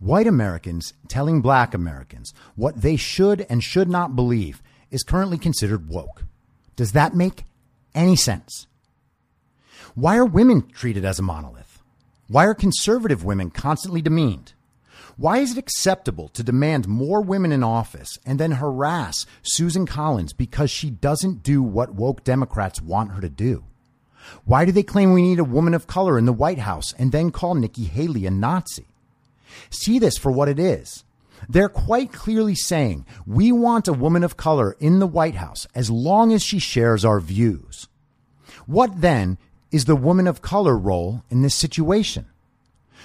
White Americans telling black Americans what they should and should not believe is currently considered woke. Does that make any sense? Why are women treated as a monolith? Why are conservative women constantly demeaned? Why is it acceptable to demand more women in office and then harass Susan Collins because she doesn't do what woke Democrats want her to do? Why do they claim we need a woman of color in the White House and then call Nikki Haley a Nazi? See this for what it is. They're quite clearly saying we want a woman of color in the White House as long as she shares our views. What then is the woman of color role in this situation?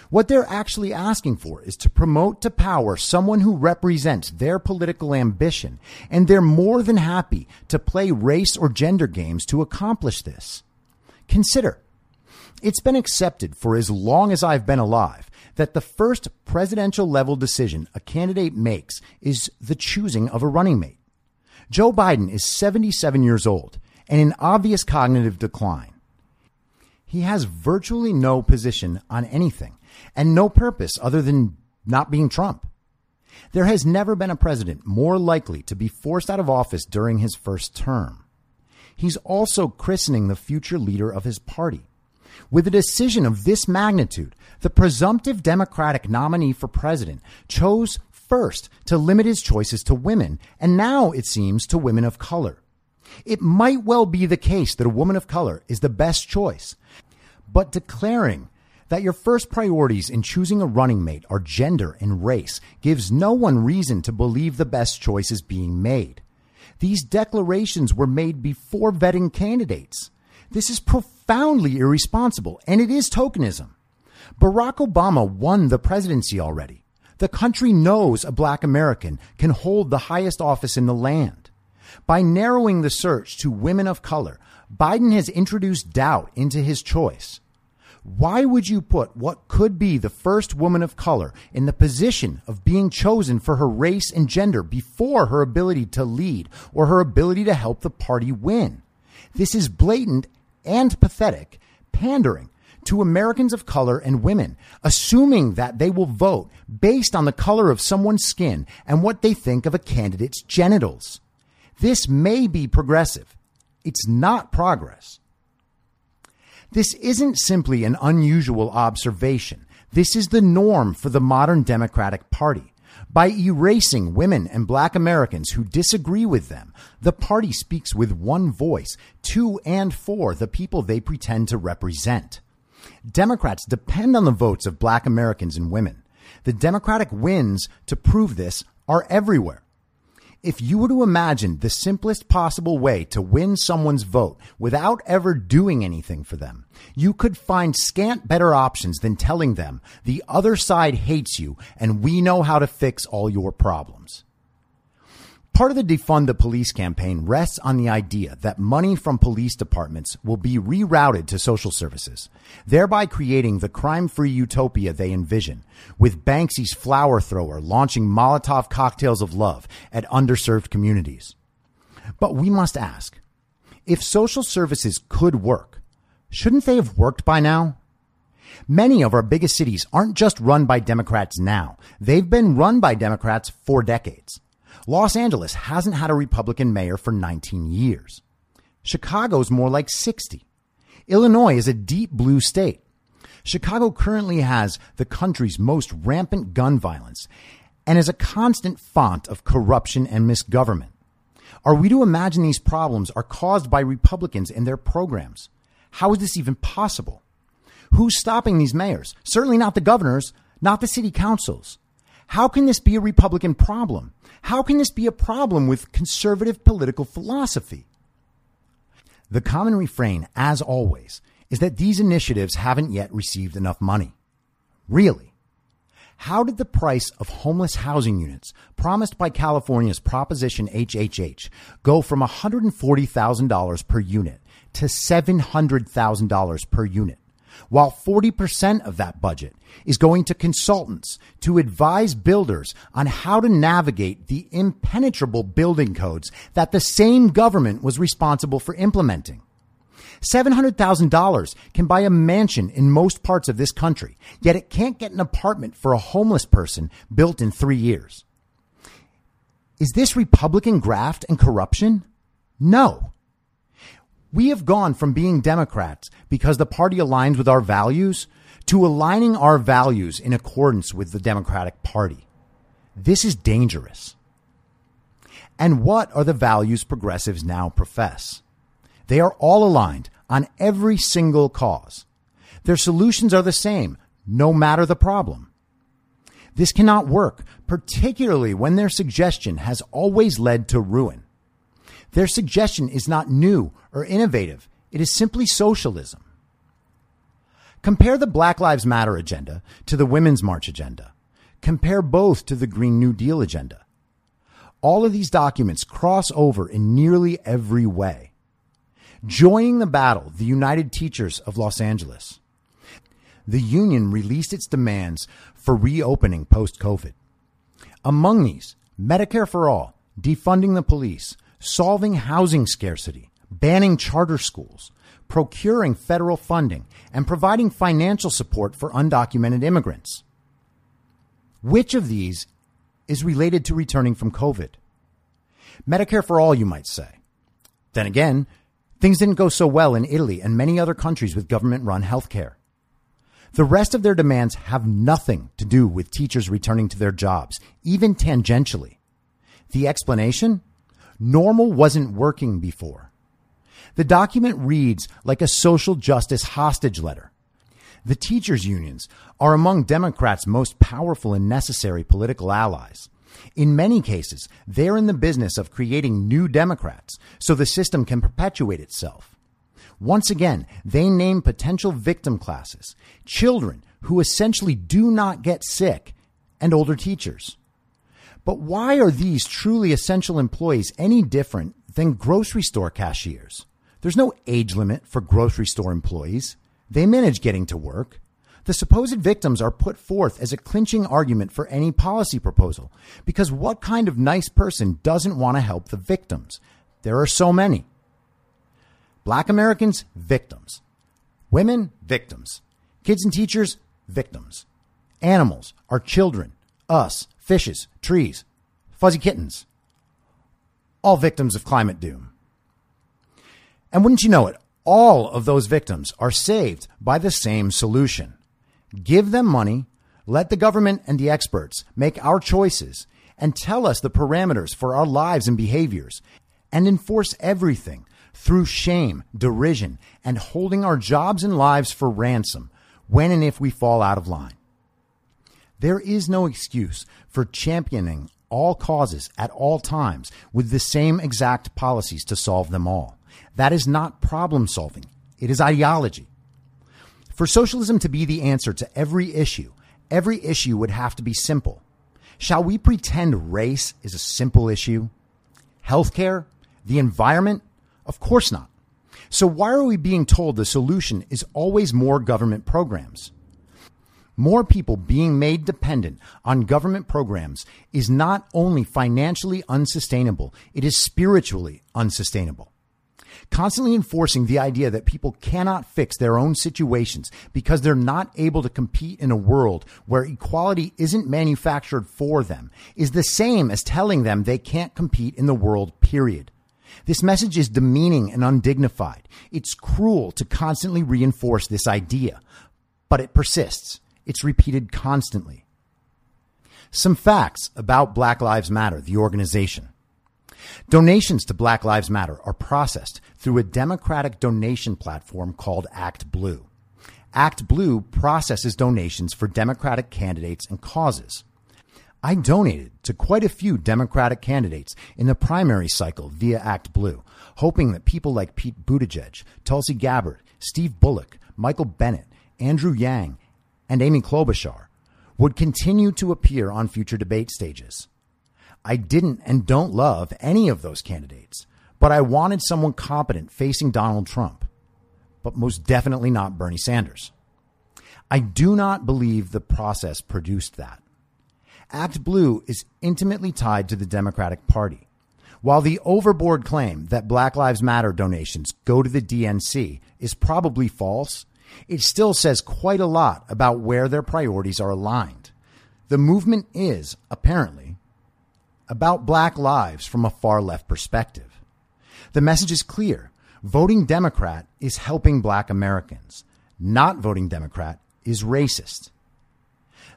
What they're actually asking for is to promote to power someone who represents their political ambition, and they're more than happy to play race or gender games to accomplish this. Consider, it's been accepted for as long as I've been alive that the first presidential level decision a candidate makes is the choosing of a running mate. Joe Biden is 77 years old and in obvious cognitive decline. He has virtually no position on anything and no purpose other than not being Trump. There has never been a president more likely to be forced out of office during his first term. He's also christening the future leader of his party. With a decision of this magnitude, the presumptive Democratic nominee for president chose first to limit his choices to women, and now it seems to women of color. It might well be the case that a woman of color is the best choice, but declaring that your first priorities in choosing a running mate are gender and race gives no one reason to believe the best choice is being made. These declarations were made before vetting candidates. This is profoundly irresponsible, and it is tokenism. Barack Obama won the presidency already. The country knows a black American can hold the highest office in the land. By narrowing the search to women of color, Biden has introduced doubt into his choice. Why would you put what could be the first woman of color in the position of being chosen for her race and gender before her ability to lead or her ability to help the party win? This is blatant and pathetic pandering to Americans of color and women, assuming that they will vote based on the color of someone's skin and what they think of a candidate's genitals. This may be progressive. It's not progress. This isn't simply an unusual observation. This is the norm for the modern Democratic Party. By erasing women and black Americans who disagree with them, the party speaks with one voice to and for the people they pretend to represent. Democrats depend on the votes of black Americans and women. The Democratic wins to prove this are everywhere. If you were to imagine the simplest possible way to win someone's vote without ever doing anything for them, you could find scant better options than telling them the other side hates you and we know how to fix all your problems. Part of the defund the police campaign rests on the idea that money from police departments will be rerouted to social services, thereby creating the crime free utopia they envision, with Banksy's flower thrower launching Molotov cocktails of love at underserved communities. But we must ask if social services could work, shouldn't they have worked by now? Many of our biggest cities aren't just run by Democrats now, they've been run by Democrats for decades. Los Angeles hasn't had a Republican mayor for 19 years. Chicago's more like 60. Illinois is a deep blue state. Chicago currently has the country's most rampant gun violence and is a constant font of corruption and misgovernment. Are we to imagine these problems are caused by Republicans and their programs? How is this even possible? Who's stopping these mayors? Certainly not the governors, not the city councils. How can this be a Republican problem? How can this be a problem with conservative political philosophy? The common refrain, as always, is that these initiatives haven't yet received enough money. Really? How did the price of homeless housing units promised by California's Proposition HHH go from $140,000 per unit to $700,000 per unit? While 40% of that budget is going to consultants to advise builders on how to navigate the impenetrable building codes that the same government was responsible for implementing. $700,000 can buy a mansion in most parts of this country, yet it can't get an apartment for a homeless person built in three years. Is this Republican graft and corruption? No. We have gone from being Democrats because the party aligns with our values to aligning our values in accordance with the Democratic Party. This is dangerous. And what are the values progressives now profess? They are all aligned on every single cause. Their solutions are the same, no matter the problem. This cannot work, particularly when their suggestion has always led to ruin. Their suggestion is not new or innovative. It is simply socialism. Compare the Black Lives Matter agenda to the Women's March agenda. Compare both to the Green New Deal agenda. All of these documents cross over in nearly every way. Joining the battle, the United Teachers of Los Angeles. The union released its demands for reopening post COVID. Among these, Medicare for all, defunding the police, solving housing scarcity, banning charter schools, procuring federal funding, and providing financial support for undocumented immigrants. Which of these is related to returning from COVID? Medicare for all, you might say. Then again, Things didn't go so well in Italy and many other countries with government run healthcare. The rest of their demands have nothing to do with teachers returning to their jobs, even tangentially. The explanation? Normal wasn't working before. The document reads like a social justice hostage letter. The teachers' unions are among Democrats' most powerful and necessary political allies. In many cases, they're in the business of creating new Democrats so the system can perpetuate itself. Once again, they name potential victim classes, children who essentially do not get sick, and older teachers. But why are these truly essential employees any different than grocery store cashiers? There's no age limit for grocery store employees. They manage getting to work. The supposed victims are put forth as a clinching argument for any policy proposal because what kind of nice person doesn't want to help the victims? There are so many. Black Americans, victims. Women, victims. Kids and teachers, victims. Animals, our children, us, fishes, trees, fuzzy kittens. All victims of climate doom. And wouldn't you know it, all of those victims are saved by the same solution give them money, let the government and the experts make our choices and tell us the parameters for our lives and behaviors and enforce everything through shame, derision, and holding our jobs and lives for ransom when and if we fall out of line. There is no excuse for championing all causes at all times with the same exact policies to solve them all. That is not problem solving. It is ideology. For socialism to be the answer to every issue, every issue would have to be simple. Shall we pretend race is a simple issue? Healthcare? The environment? Of course not. So why are we being told the solution is always more government programs? More people being made dependent on government programs is not only financially unsustainable, it is spiritually unsustainable constantly enforcing the idea that people cannot fix their own situations because they're not able to compete in a world where equality isn't manufactured for them is the same as telling them they can't compete in the world, period. This message is demeaning and undignified. It's cruel to constantly reinforce this idea, but it persists. It's repeated constantly. Some facts about Black Lives Matter, the organization. Donations to Black Lives Matter are processed through a democratic donation platform called Act Blue. Act Blue processes donations for Democratic candidates and causes. I donated to quite a few Democratic candidates in the primary cycle via Act Blue, hoping that people like Pete Buttigieg, Tulsi Gabbard, Steve Bullock, Michael Bennet, Andrew Yang, and Amy Klobuchar would continue to appear on future debate stages. I didn't and don't love any of those candidates, but I wanted someone competent facing Donald Trump, but most definitely not Bernie Sanders. I do not believe the process produced that. Act Blue is intimately tied to the Democratic Party. While the overboard claim that Black Lives Matter donations go to the DNC is probably false, it still says quite a lot about where their priorities are aligned. The movement is, apparently, about black lives from a far left perspective. The message is clear. Voting Democrat is helping black Americans. Not voting Democrat is racist.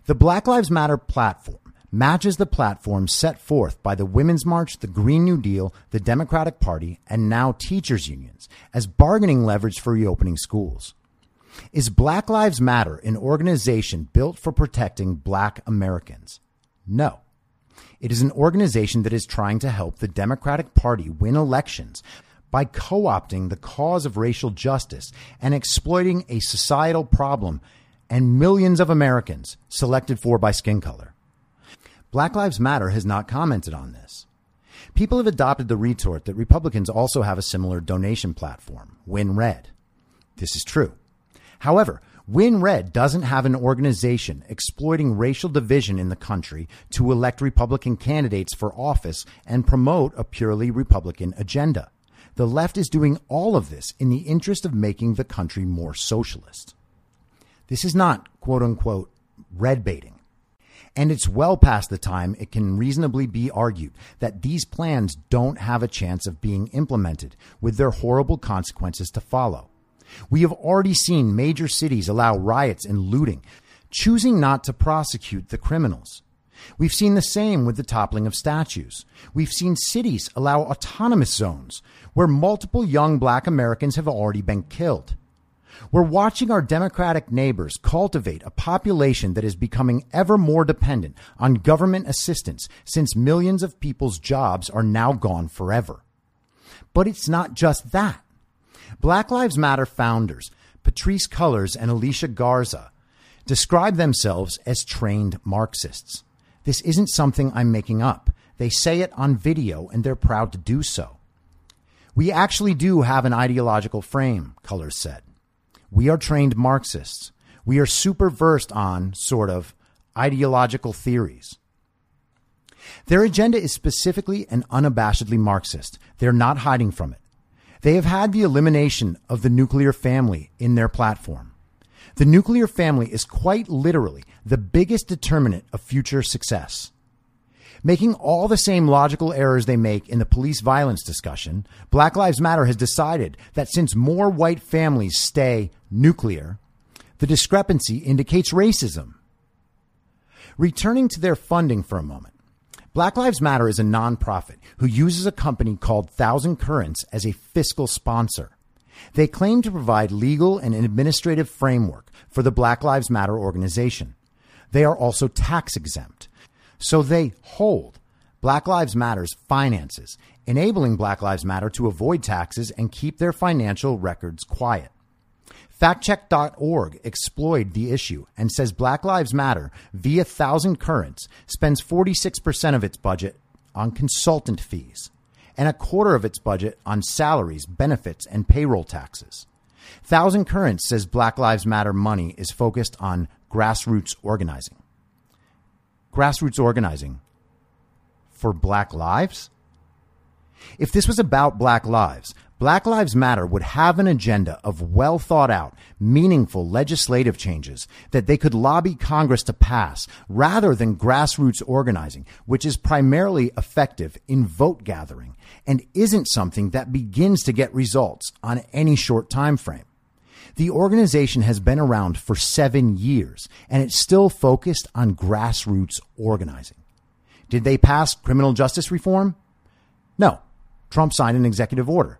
The Black Lives Matter platform matches the platform set forth by the Women's March, the Green New Deal, the Democratic Party, and now teachers' unions as bargaining leverage for reopening schools. Is Black Lives Matter an organization built for protecting black Americans? No. It is an organization that is trying to help the Democratic Party win elections by co opting the cause of racial justice and exploiting a societal problem and millions of Americans selected for by skin color. Black Lives Matter has not commented on this. People have adopted the retort that Republicans also have a similar donation platform, Win Red. This is true. However, Win Red doesn't have an organization exploiting racial division in the country to elect Republican candidates for office and promote a purely Republican agenda. The left is doing all of this in the interest of making the country more socialist. This is not quote unquote red baiting. And it's well past the time it can reasonably be argued that these plans don't have a chance of being implemented with their horrible consequences to follow. We have already seen major cities allow riots and looting, choosing not to prosecute the criminals. We've seen the same with the toppling of statues. We've seen cities allow autonomous zones where multiple young black Americans have already been killed. We're watching our Democratic neighbors cultivate a population that is becoming ever more dependent on government assistance since millions of people's jobs are now gone forever. But it's not just that. Black Lives Matter founders, Patrisse Cullors and Alicia Garza, describe themselves as trained Marxists. This isn't something I'm making up. They say it on video and they're proud to do so. We actually do have an ideological frame, Cullors said. We are trained Marxists. We are super versed on, sort of, ideological theories. Their agenda is specifically and unabashedly Marxist. They're not hiding from it. They have had the elimination of the nuclear family in their platform. The nuclear family is quite literally the biggest determinant of future success. Making all the same logical errors they make in the police violence discussion, Black Lives Matter has decided that since more white families stay nuclear, the discrepancy indicates racism. Returning to their funding for a moment, Black Lives Matter is a nonprofit who uses a company called Thousand Currents as a fiscal sponsor. They claim to provide legal and administrative framework for the Black Lives Matter organization. They are also tax exempt. So they hold Black Lives Matter's finances, enabling Black Lives Matter to avoid taxes and keep their financial records quiet. FactCheck.org exploited the issue and says Black Lives Matter, via Thousand Currents, spends 46% of its budget on consultant fees and a quarter of its budget on salaries, benefits, and payroll taxes. Thousand Currents says Black Lives Matter money is focused on grassroots organizing grassroots organizing for black lives? If this was about black lives, Black Lives Matter would have an agenda of well thought out, meaningful legislative changes that they could lobby Congress to pass rather than grassroots organizing, which is primarily effective in vote gathering and isn't something that begins to get results on any short time frame. The organization has been around for seven years and it's still focused on grassroots organizing. Did they pass criminal justice reform? No. Trump signed an executive order.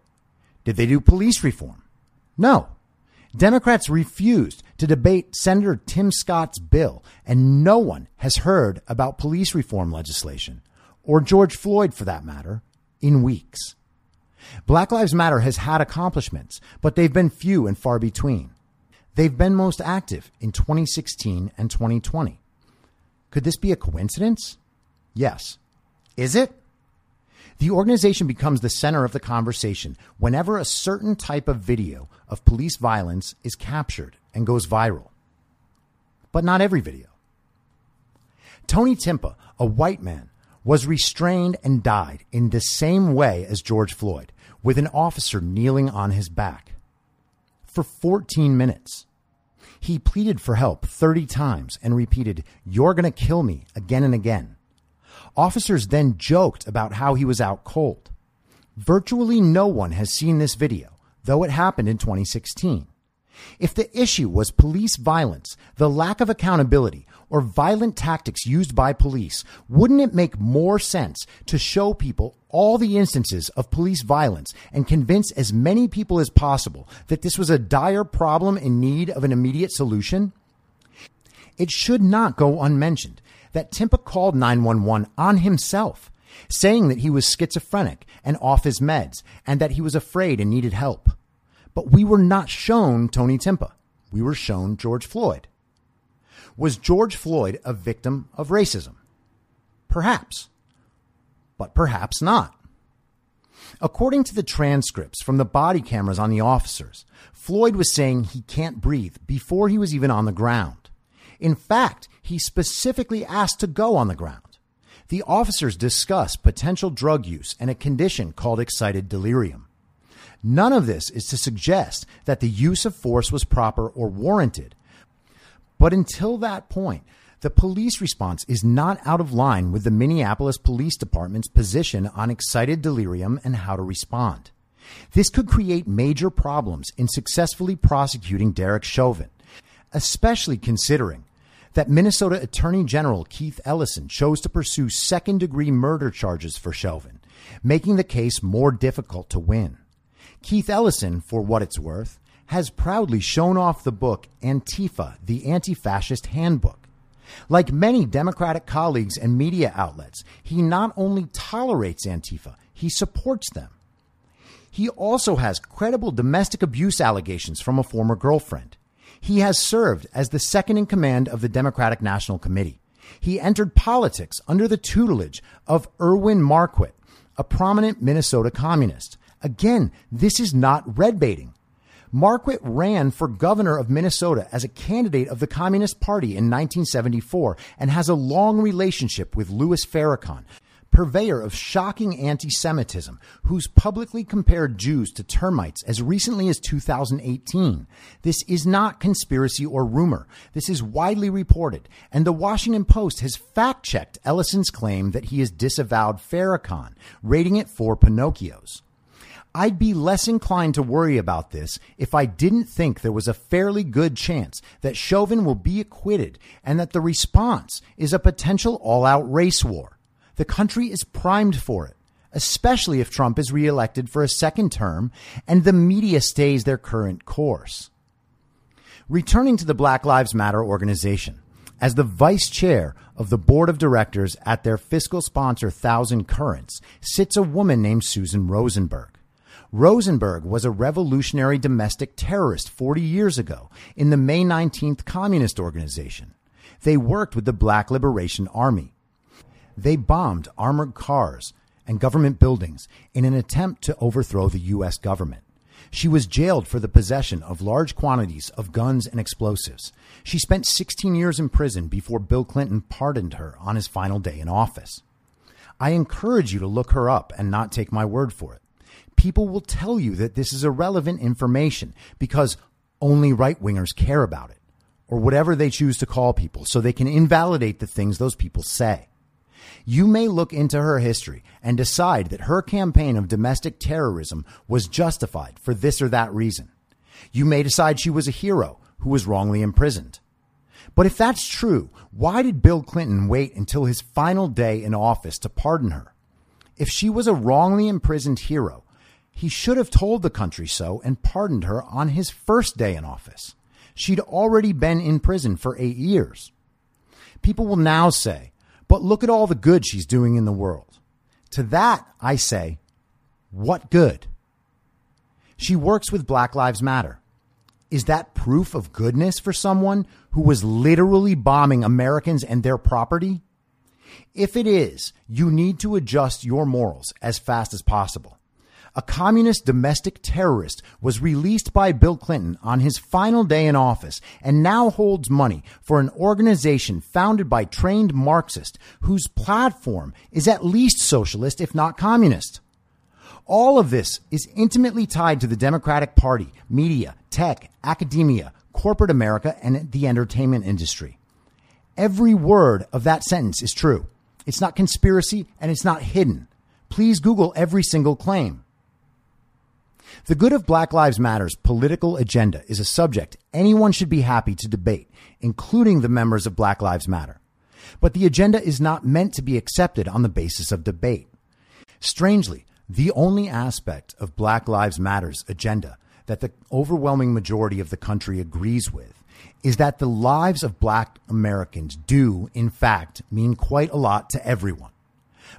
Did they do police reform? No. Democrats refused to debate Senator Tim Scott's bill, and no one has heard about police reform legislation, or George Floyd for that matter, in weeks. Black Lives Matter has had accomplishments, but they've been few and far between. They've been most active in 2016 and 2020. Could this be a coincidence? Yes. Is it? The organization becomes the center of the conversation whenever a certain type of video of police violence is captured and goes viral. but not every video. Tony Timpa, a white man, was restrained and died in the same way as George Floyd, with an officer kneeling on his back. For 14 minutes. He pleaded for help 30 times and repeated, You're to kill me again and again. Officers then joked about how he was out cold. Virtually no one has seen this video, though it happened in 2016. If the issue was police violence, the lack of accountability, or violent tactics used by police, wouldn't it make more sense to show people all the instances of police violence and convince as many people as possible that this was a dire problem in need of an immediate solution? It should not go unmentioned that Timpa called 911 on himself, saying that he was schizophrenic and off his meds and that he was afraid and needed help. But we were not shown Tony Timpa. We were shown George Floyd. Was George Floyd a victim of racism? Perhaps, but perhaps not. According to the transcripts from the body cameras on the officers, Floyd was saying he can't breathe before he was even on the ground. In fact, he specifically asked to go on the ground. The officers discuss potential drug use and a condition called excited delirium. None of this is to suggest that the use of force was proper or warranted. But until that point, the police response is not out of line with the Minneapolis Police Department's position on excited delirium and how to respond. This could create major problems in successfully prosecuting Derek Chauvin, especially considering that Minnesota Attorney General Keith Ellison chose to pursue second degree murder charges for Chauvin, making the case more difficult to win. Keith Ellison, for what it's worth, has proudly shown off the book Antifa, the Anti Fascist Handbook. Like many Democratic colleagues and media outlets, he not only tolerates Antifa, he supports them. He also has credible domestic abuse allegations from a former girlfriend. He has served as the second in command of the Democratic National Committee. He entered politics under the tutelage of Erwin Marquit, a prominent Minnesota communist. Again, this is not red baiting. Marquardt ran for governor of Minnesota as a candidate of the Communist Party in 1974 and has a long relationship with Louis Farrakhan, purveyor of shocking anti Semitism, who's publicly compared Jews to termites as recently as 2018. This is not conspiracy or rumor. This is widely reported, and the Washington Post has fact checked Ellison's claim that he has disavowed Farrakhan, rating it four Pinocchios. I'd be less inclined to worry about this if I didn't think there was a fairly good chance that Chauvin will be acquitted and that the response is a potential all out race war. The country is primed for it, especially if Trump is reelected for a second term and the media stays their current course. Returning to the Black Lives Matter organization, as the vice chair of the board of directors at their fiscal sponsor Thousand Currents sits a woman named Susan Rosenberg. Rosenberg was a revolutionary domestic terrorist 40 years ago in the May 19th Communist Organization. They worked with the Black Liberation Army. They bombed armored cars and government buildings in an attempt to overthrow the U.S. government. She was jailed for the possession of large quantities of guns and explosives. She spent 16 years in prison before Bill Clinton pardoned her on his final day in office. I encourage you to look her up and not take my word for it people will tell you that this is irrelevant information because only right wingers care about it, or whatever they choose to call people, so they can invalidate the things those people say. You may look into her history and decide that her campaign of domestic terrorism was justified for this or that reason. You may decide she was a hero who was wrongly imprisoned. But if that's true, why did Bill Clinton wait until his final day in office to pardon her? If she was a wrongly imprisoned hero, he should have told the country so and pardoned her on his first day in office. She'd already been in prison for eight years. People will now say, but look at all the good she's doing in the world. To that, I say, what good? She works with Black Lives Matter. Is that proof of goodness for someone who was literally bombing Americans and their property? If it is, you need to adjust your morals as fast as possible. A communist domestic terrorist, was released by Bill Clinton on his final day in office and now holds money for an organization founded by trained Marxists whose platform is at least socialist, if not communist. All of this is intimately tied to the Democratic Party, media, tech, academia, corporate America, and the entertainment industry. Every word of that sentence is true. It's not conspiracy and it's not hidden. Please Google every single claim. The good of Black Lives Matter's political agenda is a subject anyone should be happy to debate, including the members of Black Lives Matter. But the agenda is not meant to be accepted on the basis of debate. Strangely, the only aspect of Black Lives Matter's agenda that the overwhelming majority of the country agrees with is that the lives of black Americans do, in fact, mean quite a lot to everyone.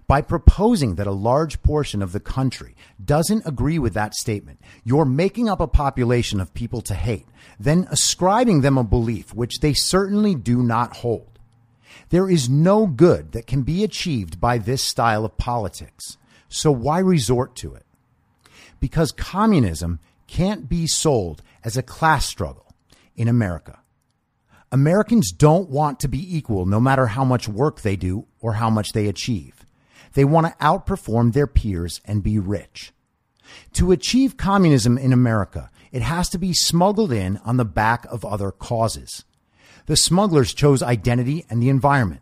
By proposing that a large portion of the country doesn't agree with that statement, you're making up a population of people to hate, then ascribing them a belief which they certainly do not hold. There is no good that can be achieved by this style of politics. So why resort to it? Because communism can't be sold as a class struggle in America. Americans don't want to be equal no matter how much work they do or how much they achieve. They want to outperform their peers and be rich. To achieve communism in America, it has to be smuggled in on the back of other causes. The smugglers chose identity and the environment.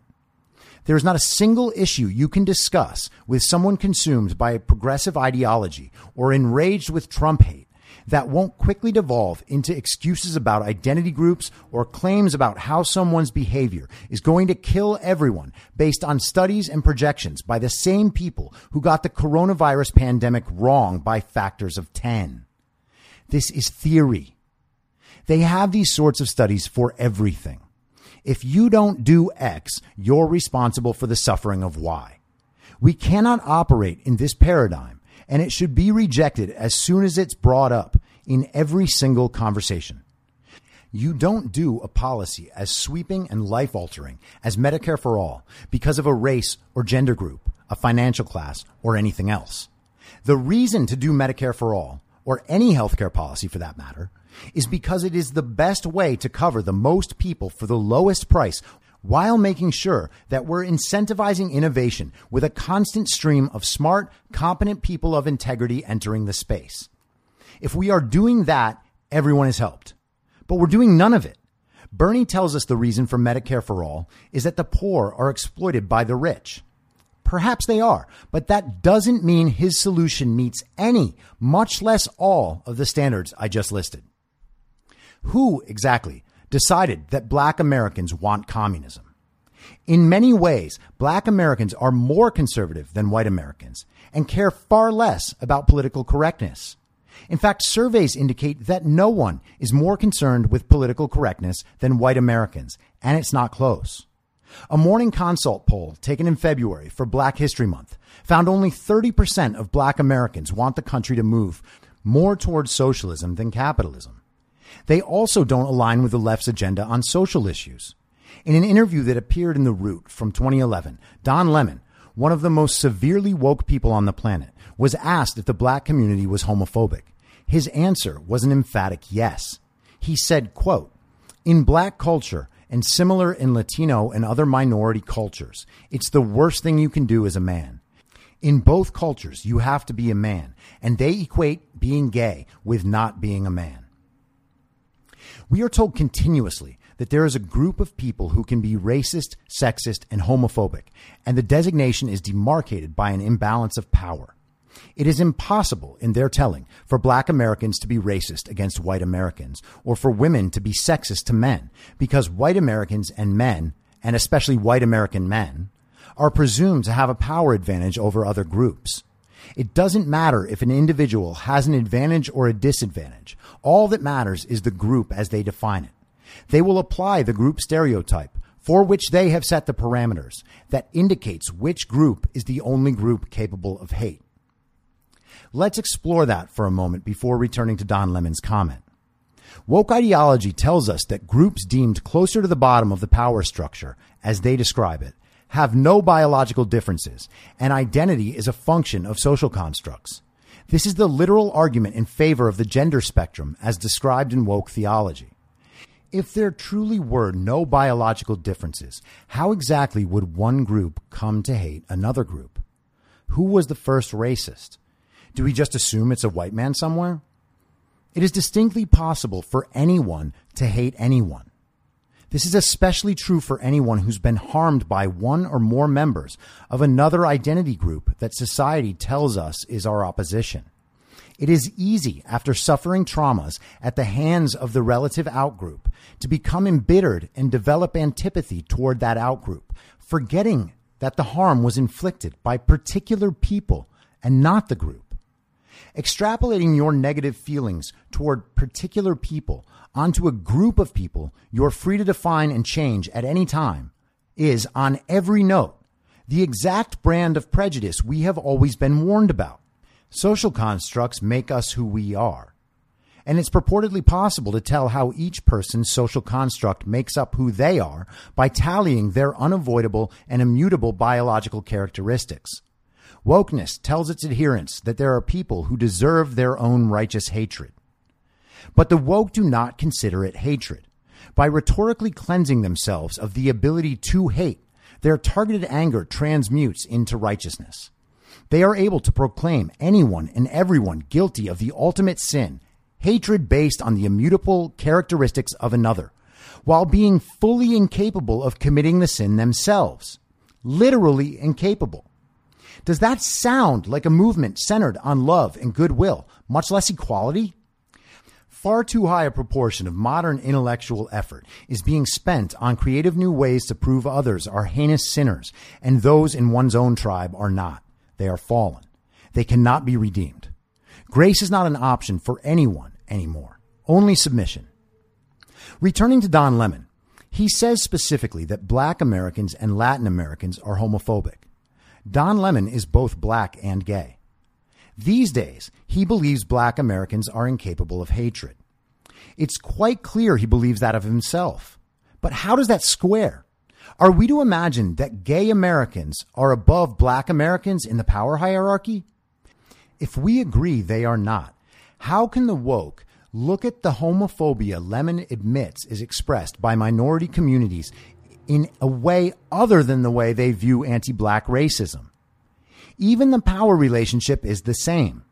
There is not a single issue you can discuss with someone consumed by a progressive ideology or enraged with Trump hate that won't quickly devolve into excuses about identity groups or claims about how someone's behavior is going to kill everyone based on studies and projections by the same people who got the coronavirus pandemic wrong by factors of 10. This is theory. They have these sorts of studies for everything. If you don't do X, you're responsible for the suffering of Y. We cannot operate in this paradigm and it should be rejected as soon as it's brought up in every single conversation. You don't do a policy as sweeping and life altering as Medicare for All because of a race or gender group, a financial class, or anything else. The reason to do Medicare for All, or any healthcare policy for that matter, is because it is the best way to cover the most people for the lowest price while making sure that we're incentivizing innovation with a constant stream of smart, competent people of integrity entering the space. If we are doing that, everyone is helped. But we're doing none of it. Bernie tells us the reason for Medicare for all is that the poor are exploited by the rich. Perhaps they are, but that doesn't mean his solution meets any, much less all, of the standards I just listed. Who exactly decided that black Americans want communism. In many ways, black Americans are more conservative than white Americans and care far less about political correctness. In fact, surveys indicate that no one is more concerned with political correctness than white Americans, and it's not close. A morning consult poll taken in February for Black History Month found only 30% of black Americans want the country to move more towards socialism than capitalism. They also don't align with the left's agenda on social issues. In an interview that appeared in The Root from 2011, Don Lemon, one of the most severely woke people on the planet, was asked if the black community was homophobic. His answer was an emphatic yes. He said, quote, in black culture and similar in Latino and other minority cultures, it's the worst thing you can do as a man. In both cultures, you have to be a man, and they equate being gay with not being a man. We are told continuously that there is a group of people who can be racist, sexist, and homophobic, and the designation is demarcated by an imbalance of power. It is impossible, in their telling, for black Americans to be racist against white Americans, or for women to be sexist to men, because white Americans and men, and especially white American men, are presumed to have a power advantage over other groups. It doesn't matter if an individual has an advantage or a disadvantage. All that matters is the group as they define it. They will apply the group stereotype for which they have set the parameters that indicates which group is the only group capable of hate. Let's explore that for a moment before returning to Don Lemon's comment. Woke ideology tells us that groups deemed closer to the bottom of the power structure, as they describe it, have no biological differences, and identity is a function of social constructs. This is the literal argument in favor of the gender spectrum as described in woke theology. If there truly were no biological differences, how exactly would one group come to hate another group? Who was the first racist? Do we just assume it's a white man somewhere? It is distinctly possible for anyone to hate anyone. This is especially true for anyone who's been harmed by one or more members of another identity group that society tells us is our opposition. It is easy, after suffering traumas at the hands of the relative outgroup, to become embittered and develop antipathy toward that outgroup, forgetting that the harm was inflicted by particular people and not the group. Extrapolating your negative feelings toward particular people onto a group of people you're free to define and change at any time is, on every note, the exact brand of prejudice we have always been warned about. Social constructs make us who we are. And it's purportedly possible to tell how each person's social construct makes up who they are by tallying their unavoidable and immutable biological characteristics. Wokeness tells its adherents that there are people who deserve their own righteous hatred. But the woke do not consider it hatred. By rhetorically cleansing themselves of the ability to hate, their targeted anger transmutes into righteousness. They are able to proclaim anyone and everyone guilty of the ultimate sin, hatred based on the immutable characteristics of another, while being fully incapable of committing the sin themselves. Literally incapable. Does that sound like a movement centered on love and goodwill, much less equality? Far too high a proportion of modern intellectual effort is being spent on creative new ways to prove others are heinous sinners and those in one's own tribe are not. They are fallen. They cannot be redeemed. Grace is not an option for anyone anymore, only submission. Returning to Don Lemon, he says specifically that black Americans and Latin Americans are homophobic. Don Lemon is both black and gay. These days, he believes black Americans are incapable of hatred. It's quite clear he believes that of himself. But how does that square? Are we to imagine that gay Americans are above black Americans in the power hierarchy? If we agree they are not, how can the woke look at the homophobia Lemon admits is expressed by minority communities in a way other than the way they view anti black racism? Even the power relationship is the same.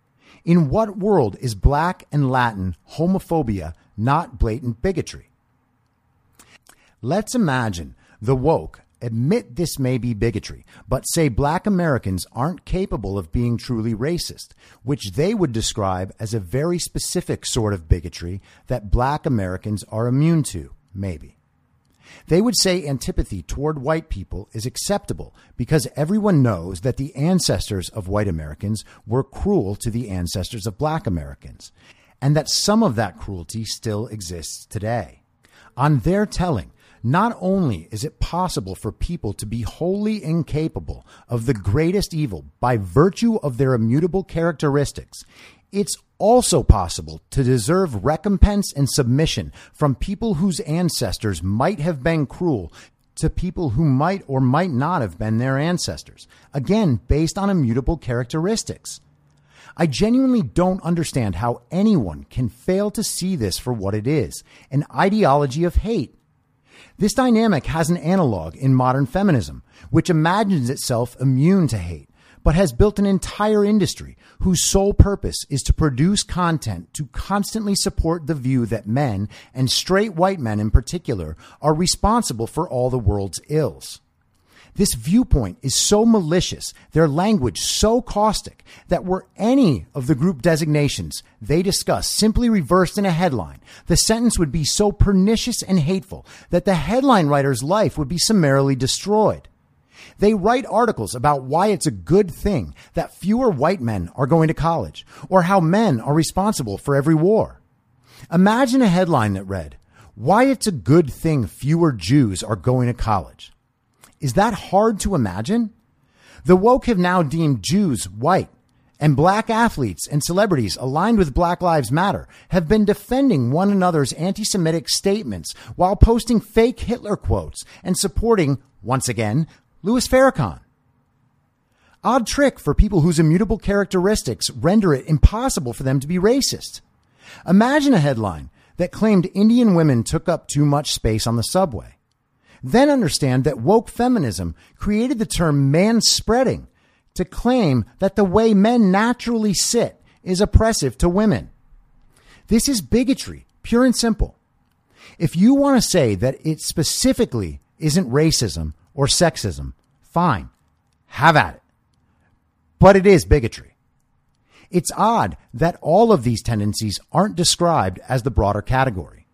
In what world is black and Latin homophobia not blatant bigotry? Let's imagine the woke admit this may be bigotry, but say black Americans aren't capable of being truly racist, which they would describe as a very specific sort of bigotry that black Americans are immune to, maybe. They would say antipathy toward white people is acceptable because everyone knows that the ancestors of white Americans were cruel to the ancestors of black Americans, and that some of that cruelty still exists today. On their telling, not only is it possible for people to be wholly incapable of the greatest evil by virtue of their immutable characteristics, it's also possible to deserve recompense and submission from people whose ancestors might have been cruel to people who might or might not have been their ancestors. Again, based on immutable characteristics. I genuinely don't understand how anyone can fail to see this for what it is an ideology of hate. This dynamic has an analog in modern feminism, which imagines itself immune to hate but has built an entire industry whose sole purpose is to produce content to constantly support the view that men, and straight white men in particular, are responsible for all the world's ills. This viewpoint is so malicious, their language so caustic, that were any of the group designations they discuss simply reversed in a headline, the sentence would be so pernicious and hateful that the headline writer's life would be summarily destroyed. They write articles about why it's a good thing that fewer white men are going to college or how men are responsible for every war. Imagine a headline that read, Why it's a good thing fewer Jews are going to college. Is that hard to imagine? The woke have now deemed Jews white, and black athletes and celebrities aligned with Black Lives Matter have been defending one another's anti Semitic statements while posting fake Hitler quotes and supporting, once again, Louis Farrakhan. Odd trick for people whose immutable characteristics render it impossible for them to be racist. Imagine a headline that claimed Indian women took up too much space on the subway. Then understand that woke feminism created the term man spreading to claim that the way men naturally sit is oppressive to women. This is bigotry, pure and simple. If you want to say that it specifically isn't racism or sexism, fine, have at it. But it is bigotry. It's odd that all of these tendencies aren't described as the broader category.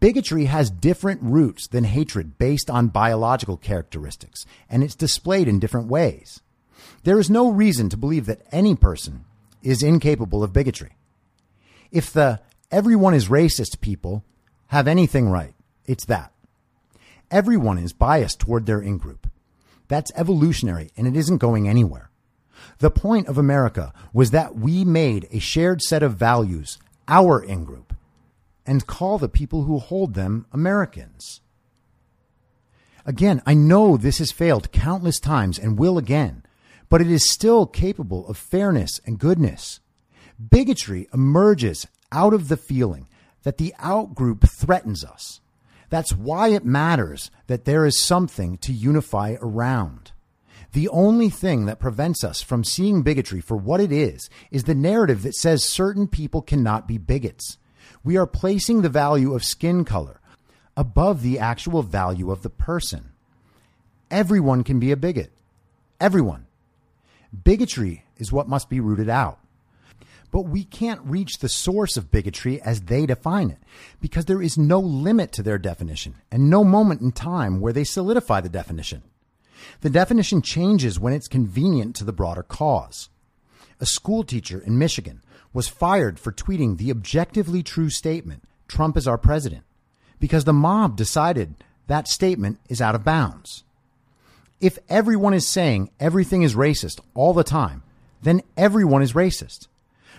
Bigotry has different roots than hatred based on biological characteristics, and it's displayed in different ways. There is no reason to believe that any person is incapable of bigotry. If the everyone is racist people have anything right, it's that. Everyone is biased toward their in group. That's evolutionary and it isn't going anywhere. The point of America was that we made a shared set of values, our in group, and call the people who hold them Americans. Again, I know this has failed countless times and will again, but it is still capable of fairness and goodness. Bigotry emerges out of the feeling that the outgroup threatens us. That's why it matters that there is something to unify around. The only thing that prevents us from seeing bigotry for what it is is the narrative that says certain people cannot be bigots. We are placing the value of skin color above the actual value of the person. Everyone can be a bigot. Everyone. Bigotry is what must be rooted out. But we can't reach the source of bigotry as they define it because there is no limit to their definition and no moment in time where they solidify the definition. The definition changes when it's convenient to the broader cause. A school teacher in Michigan was fired for tweeting the objectively true statement, Trump is our president, because the mob decided that statement is out of bounds. If everyone is saying everything is racist all the time, then everyone is racist.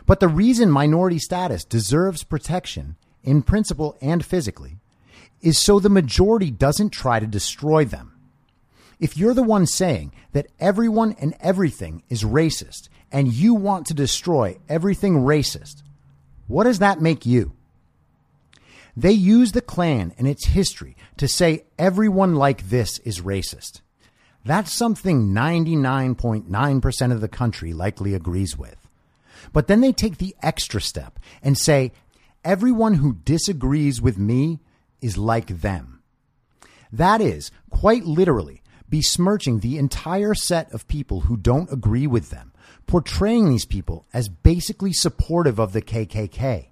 But the reason minority status deserves protection in principle and physically is so the majority doesn't try to destroy them. If you're the one saying that everyone and everything is racist and you want to destroy everything racist, what does that make you? They use the Klan and its history to say everyone like this is racist. That's something 99.9% of the country likely agrees with. But then they take the extra step and say everyone who disagrees with me is like them. That is, quite literally, besmirching the entire set of people who don't agree with them, portraying these people as basically supportive of the KKK.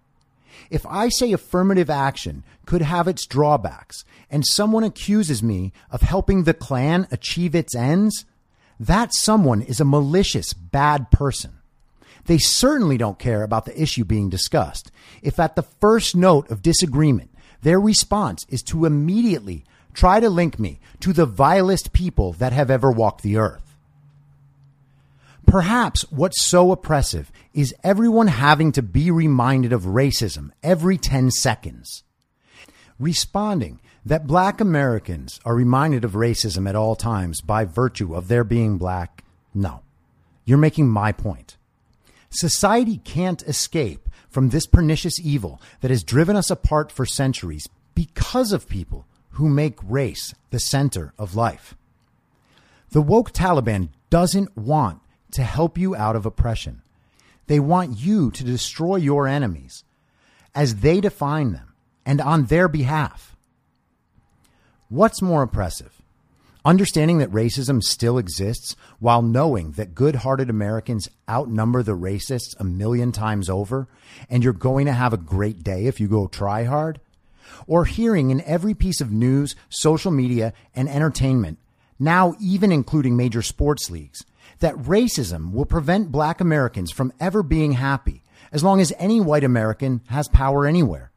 If I say affirmative action could have its drawbacks and someone accuses me of helping the Klan achieve its ends, that someone is a malicious, bad person. They certainly don't care about the issue being discussed. If at the first note of disagreement, their response is to immediately try to link me to the vilest people that have ever walked the earth. Perhaps what's so oppressive is everyone having to be reminded of racism every 10 seconds. Responding that black Americans are reminded of racism at all times by virtue of their being black, no. You're making my point. Society can't escape from this pernicious evil that has driven us apart for centuries because of people who make race the center of life. The woke Taliban doesn't want to help you out of oppression. They want you to destroy your enemies as they define them and on their behalf. What's more oppressive? Understanding that racism still exists while knowing that good hearted Americans outnumber the racists a million times over, and you're going to have a great day if you go try hard? or hearing in every piece of news, social media, and entertainment, now even including major sports leagues, that racism will prevent black Americans from ever being happy as long as any white American has power anywhere.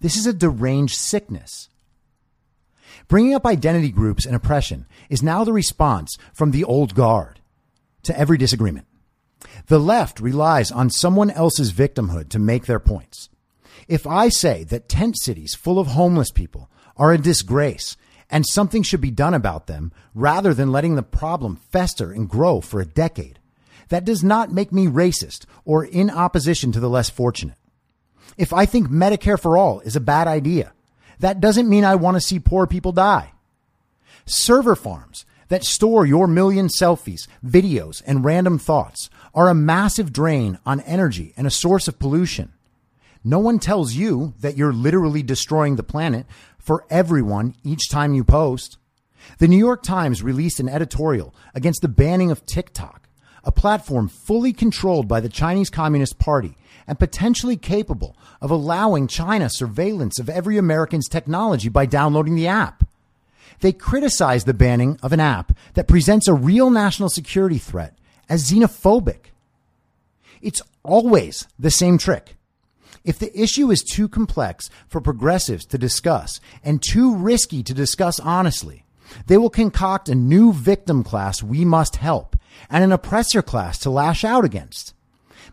This is a deranged sickness. Bringing up identity groups and oppression is now the response from the old guard to every disagreement. The left relies on someone else's victimhood to make their points. If I say that tent cities full of homeless people are a disgrace and something should be done about them rather than letting the problem fester and grow for a decade. That does not make me racist or in opposition to the less fortunate. If I think Medicare for all is a bad idea, that doesn't mean I want to see poor people die. Server farms that store your million selfies, videos, and random thoughts are a massive drain on energy and a source of pollution. No one tells you that you're literally destroying the planet for everyone each time you post. The New York Times released an editorial against the banning of TikTok, a platform fully controlled by the Chinese Communist Party and potentially capable of allowing China surveillance of every American's technology by downloading the app. They criticize the banning of an app that presents a real national security threat as xenophobic. It's always the same trick. If the issue is too complex for progressives to discuss and too risky to discuss honestly, they will concoct a new victim class we must help and an oppressor class to lash out against.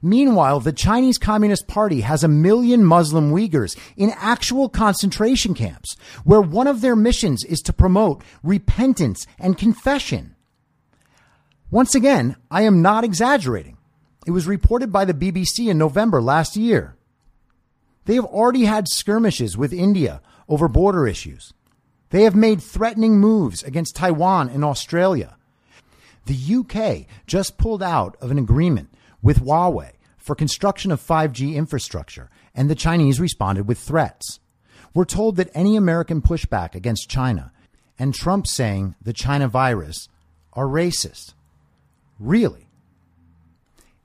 Meanwhile, the Chinese Communist Party has a million Muslim Uyghurs in actual concentration camps, where one of their missions is to promote repentance and confession. Once again, I am not exaggerating. It was reported by the BBC in November last year. They have already had skirmishes with India over border issues. They have made threatening moves against Taiwan and Australia. The UK just pulled out of an agreement with Huawei for construction of 5G infrastructure, and the Chinese responded with threats. We're told that any American pushback against China and Trump saying the China virus are racist. Really?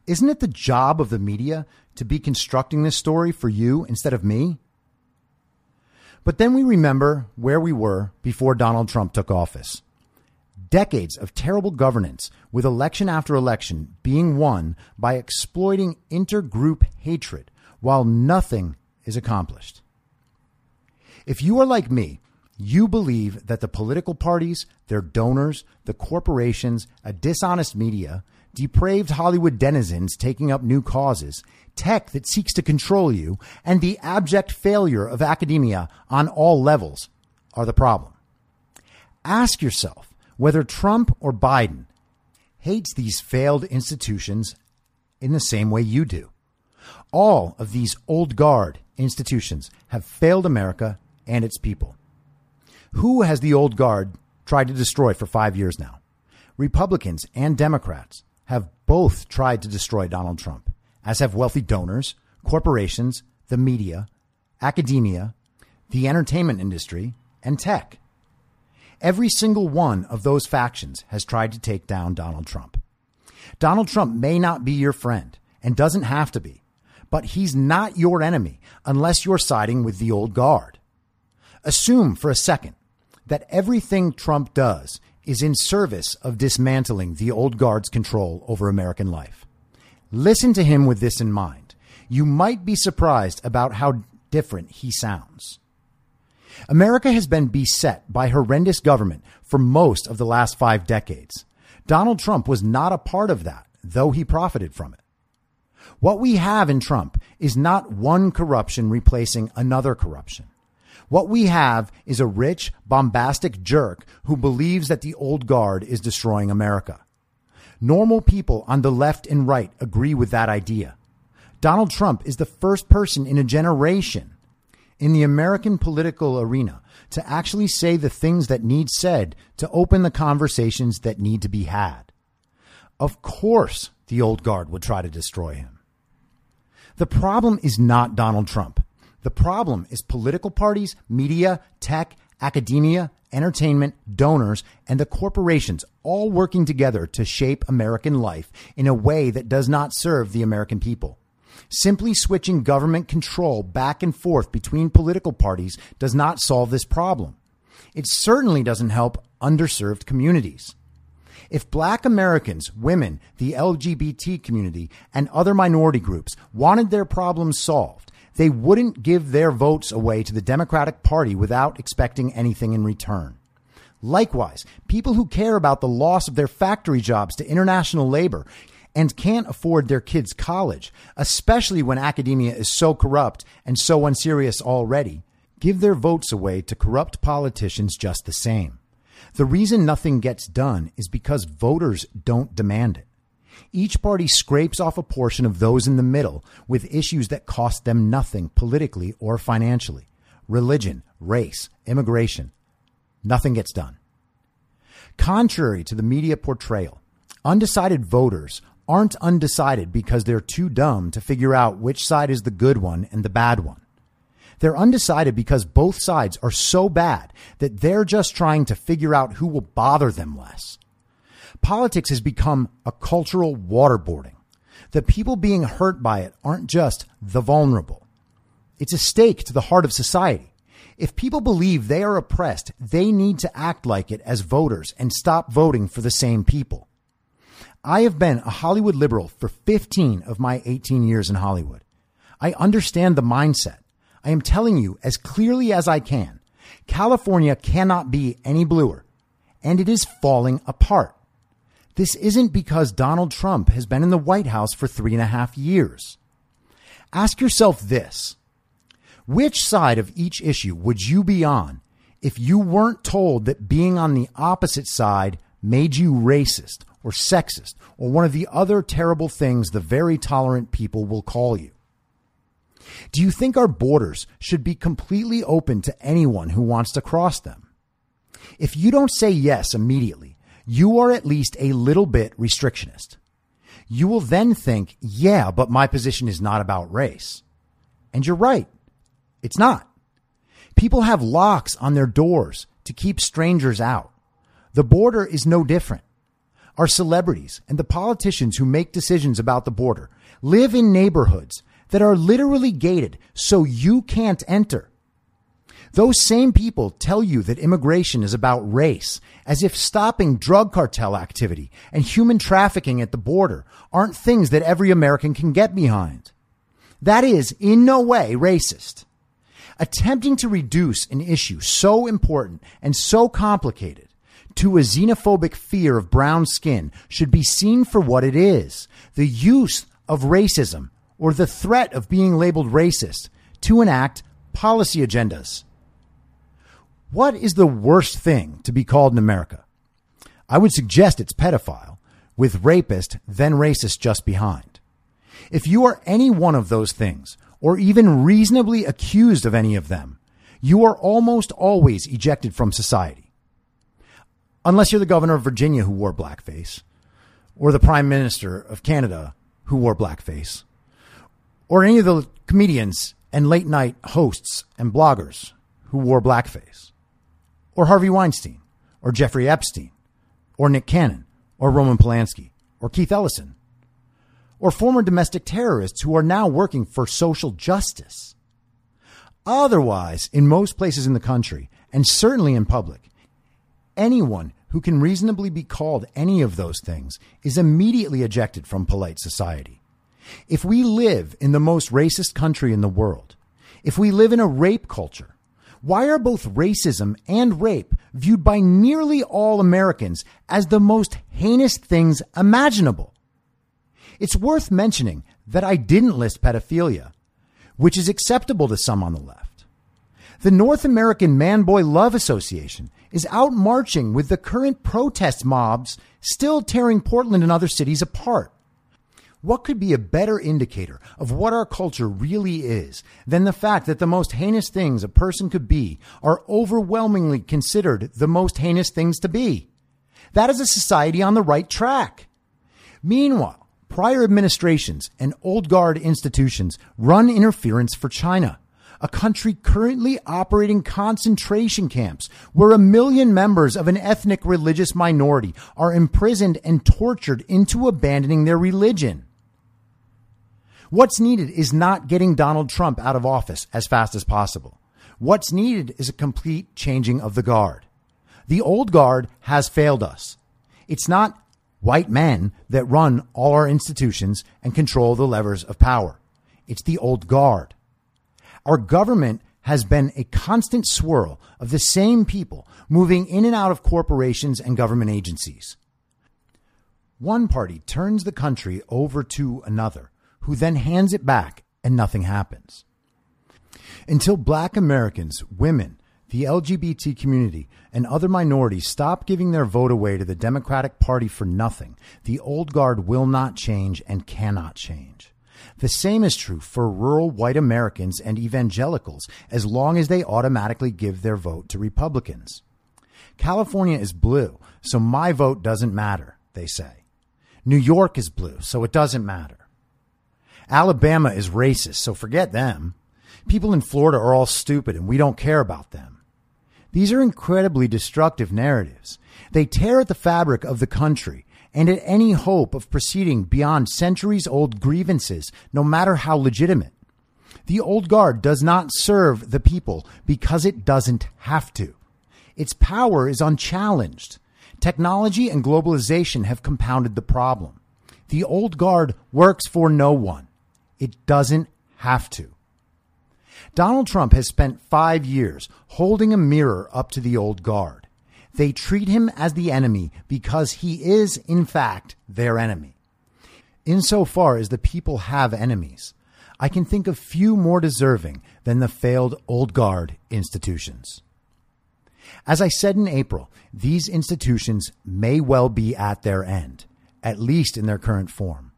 Isn't it the job of the media to be constructing this story for you instead of me? But then we remember where we were before Donald Trump took office decades of terrible governance, with election after election being won by exploiting intergroup hatred while nothing is accomplished. If you are like me, you believe that the political parties, their donors, the corporations, a dishonest media, depraved Hollywood denizens taking up new causes, tech that seeks to control you, and the abject failure of academia on all levels are the problem. Ask yourself whether Trump or Biden hates these failed institutions in the same way you do. All of these old guard institutions have failed America and its people. Who has the old guard tried to destroy for five years now? Republicans and Democrats have both tried to destroy Donald Trump, as have wealthy donors, corporations, the media, academia, the entertainment industry, and tech. Every single one of those factions has tried to take down Donald Trump. Donald Trump may not be your friend and doesn't have to be, but he's not your enemy unless you're siding with the old guard. Assume for a second that everything Trump does is in service of dismantling the old guard's control over American life. Listen to him with this in mind. You might be surprised about how different he sounds. America has been beset by horrendous government for most of the last five decades. Donald Trump was not a part of that, though he profited from it. What we have in Trump is not one corruption replacing another corruption. What we have is a rich, bombastic jerk who believes that the old guard is destroying America. Normal people on the left and right agree with that idea. Donald Trump is the first person in a generation in the American political arena to actually say the things that need said to open the conversations that need to be had. Of course, the old guard would try to destroy him. The problem is not Donald Trump. The problem is political parties, media, tech, academia, entertainment, donors, and the corporations all working together to shape American life in a way that does not serve the American people. Simply switching government control back and forth between political parties does not solve this problem. It certainly doesn't help underserved communities. If black Americans, women, the LGBT community, and other minority groups wanted their problems solved, they wouldn't give their votes away to the Democratic Party without expecting anything in return. Likewise, people who care about the loss of their factory jobs to international labor and can't afford their kids' college, especially when academia is so corrupt and so unserious already, give their votes away to corrupt politicians just the same. The reason nothing gets done is because voters don't demand it. Each party scrapes off a portion of those in the middle with issues that cost them nothing politically or financially religion, race, immigration. Nothing gets done. Contrary to the media portrayal, undecided voters aren't undecided because they're too dumb to figure out which side is the good one and the bad one. They're undecided because both sides are so bad that they're just trying to figure out who will bother them less. Politics has become a cultural waterboarding. The people being hurt by it aren't just the vulnerable. It's a stake to the heart of society. If people believe they are oppressed, they need to act like it as voters and stop voting for the same people. I have been a Hollywood liberal for 15 of my 18 years in Hollywood. I understand the mindset. I am telling you as clearly as I can. California cannot be any bluer, and it is falling apart. This isn't because Donald Trump has been in the White House for three and a half years. Ask yourself this. Which side of each issue would you be on if you weren't told that being on the opposite side made you racist or sexist or one of the other terrible things the very tolerant people will call you? Do you think our borders should be completely open to anyone who wants to cross them? If you don't say yes immediately, you are at least a little bit restrictionist. You will then think, yeah, but my position is not about race. And you're right. It's not. People have locks on their doors to keep strangers out. The border is no different. Our celebrities and the politicians who make decisions about the border live in neighborhoods that are literally gated so you can't enter. Those same people tell you that immigration is about race, as if stopping drug cartel activity and human trafficking at the border aren't things that every American can get behind. That is in no way racist. Attempting to reduce an issue so important and so complicated to a xenophobic fear of brown skin should be seen for what it is the use of racism or the threat of being labeled racist to enact policy agendas. What is the worst thing to be called in America? I would suggest it's pedophile, with rapist, then racist just behind. If you are any one of those things, or even reasonably accused of any of them, you are almost always ejected from society. Unless you're the governor of Virginia who wore blackface, or the prime minister of Canada who wore blackface, or any of the comedians and late night hosts and bloggers who wore blackface, or Harvey Weinstein, or Jeffrey Epstein, or Nick Cannon, or Roman Polanski, or Keith Ellison, or former domestic terrorists who are now working for social justice. Otherwise, in most places in the country, and certainly in public, anyone who can reasonably be called any of those things is immediately ejected from polite society. If we live in the most racist country in the world, if we live in a rape culture, why are both racism and rape viewed by nearly all Americans as the most heinous things imaginable? It's worth mentioning that I didn't list pedophilia, which is acceptable to some on the left. The North American Man Boy Love Association is out marching with the current protest mobs still tearing Portland and other cities apart. What could be a better indicator of what our culture really is than the fact that the most heinous things a person could be are overwhelmingly considered the most heinous things to be? That is a society on the right track. Meanwhile, prior administrations and old guard institutions run interference for China, a country currently operating concentration camps where a million members of an ethnic religious minority are imprisoned and tortured into abandoning their religion. What's needed is not getting Donald Trump out of office as fast as possible. What's needed is a complete changing of the guard. The old guard has failed us. It's not white men that run all our institutions and control the levers of power. It's the old guard. Our government has been a constant swirl of the same people moving in and out of corporations and government agencies. One party turns the country over to another who then hands it back and nothing happens. Until black Americans, women, the LGBT community, and other minorities stop giving their vote away to the Democratic Party for nothing, the old guard will not change and cannot change. The same is true for rural white Americans and evangelicals as long as they automatically give their vote to Republicans. California is blue, so my vote doesn't matter, they say. New York is blue, so it doesn't matter. Alabama is racist, so forget them. People in Florida are all stupid and we don't care about them. These are incredibly destructive narratives. They tear at the fabric of the country and at any hope of proceeding beyond centuries old grievances, no matter how legitimate. The old guard does not serve the people because it doesn't have to. Its power is unchallenged. Technology and globalization have compounded the problem. The old guard works for no one. It doesn't have to. Donald Trump has spent five years holding a mirror up to the old guard. They treat him as the enemy because he is, in fact, their enemy. Insofar as the people have enemies, I can think of few more deserving than the failed old guard institutions. As I said in April, these institutions may well be at their end, at least in their current form.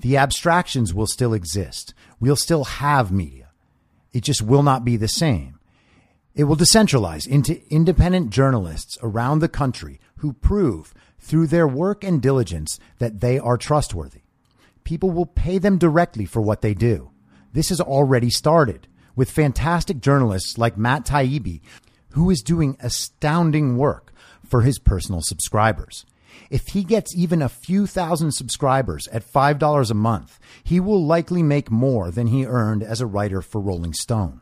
The abstractions will still exist. We'll still have media. It just will not be the same. It will decentralize into independent journalists around the country who prove through their work and diligence that they are trustworthy. People will pay them directly for what they do. This has already started with fantastic journalists like Matt Taibbi, who is doing astounding work for his personal subscribers. If he gets even a few thousand subscribers at $5 a month, he will likely make more than he earned as a writer for Rolling Stone.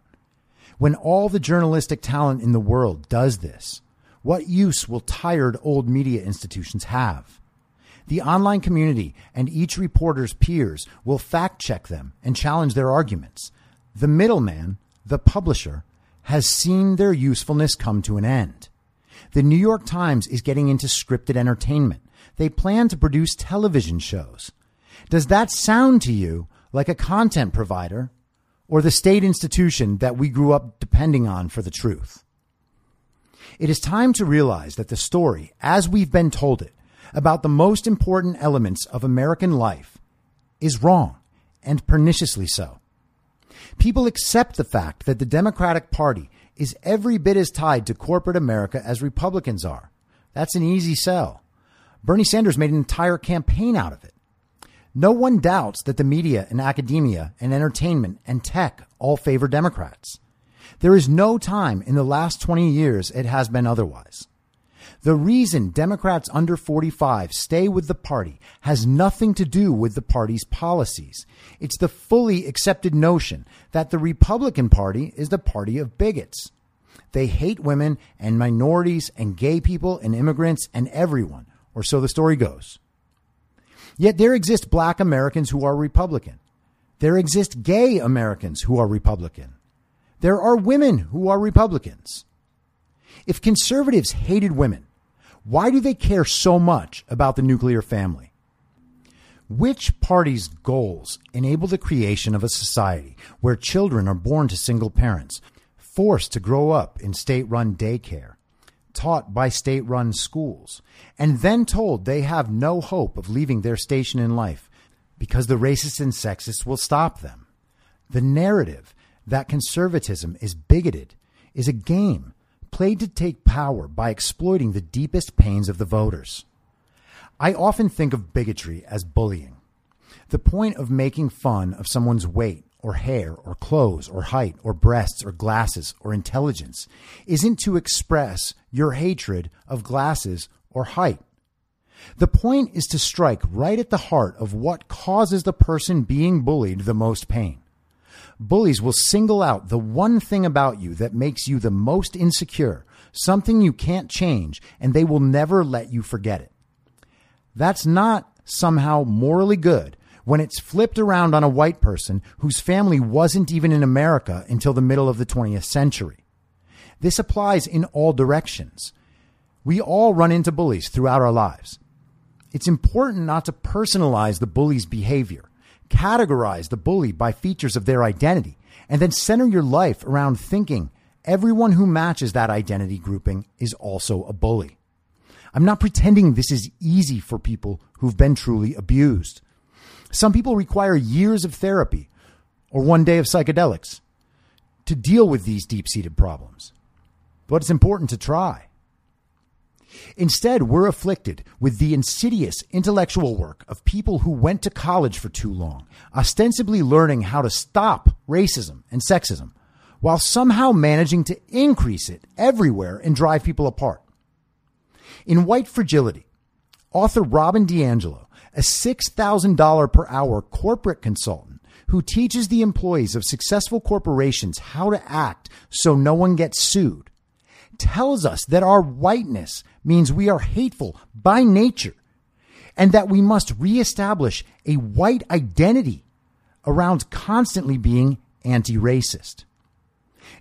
When all the journalistic talent in the world does this, what use will tired old media institutions have? The online community and each reporter's peers will fact check them and challenge their arguments. The middleman, the publisher, has seen their usefulness come to an end. The New York Times is getting into scripted entertainment. They plan to produce television shows. Does that sound to you like a content provider or the state institution that we grew up depending on for the truth? It is time to realize that the story, as we've been told it, about the most important elements of American life is wrong and perniciously so. People accept the fact that the Democratic Party is every bit as tied to corporate America as Republicans are. That's an easy sell. Bernie Sanders made an entire campaign out of it. No one doubts that the media and academia and entertainment and tech all favor Democrats. There is no time in the last 20 years it has been otherwise. The reason Democrats under 45 stay with the party has nothing to do with the party's policies. It's the fully accepted notion that the Republican Party is the party of bigots. They hate women and minorities and gay people and immigrants and everyone, or so the story goes. Yet there exist black Americans who are Republican. There exist gay Americans who are Republican. There are women who are Republicans. If conservatives hated women, why do they care so much about the nuclear family? Which party's goals enable the creation of a society where children are born to single parents, forced to grow up in state run daycare, taught by state run schools, and then told they have no hope of leaving their station in life because the racists and sexists will stop them? The narrative that conservatism is bigoted is a game played to take power by exploiting the deepest pains of the voters. I often think of bigotry as bullying. The point of making fun of someone's weight or hair or clothes or height or breasts or glasses or intelligence isn't to express your hatred of glasses or height. The point is to strike right at the heart of what causes the person being bullied the most pain. Bullies will single out the one thing about you that makes you the most insecure, something you can't change, and they will never let you forget it. That's not somehow morally good when it's flipped around on a white person whose family wasn't even in America until the middle of the 20th century. This applies in all directions. We all run into bullies throughout our lives. It's important not to personalize the bully's behavior categorize the bully by features of their identity, and then center your life around thinking everyone who matches that identity grouping is also a bully. I'm not pretending this is easy for people who've been truly abused. Some people require years of therapy or one day of psychedelics to deal with these deep seated problems. But it's important to try. Instead, we're afflicted with the insidious intellectual work of people who went to college for too long, ostensibly learning how to stop racism and sexism, while somehow managing to increase it everywhere and drive people apart. In White Fragility, author Robin DiAngelo, a $6,000 per hour corporate consultant who teaches the employees of successful corporations how to act so no one gets sued, tells us that our whiteness means we are hateful by nature and that we must reestablish a white identity around constantly being anti racist.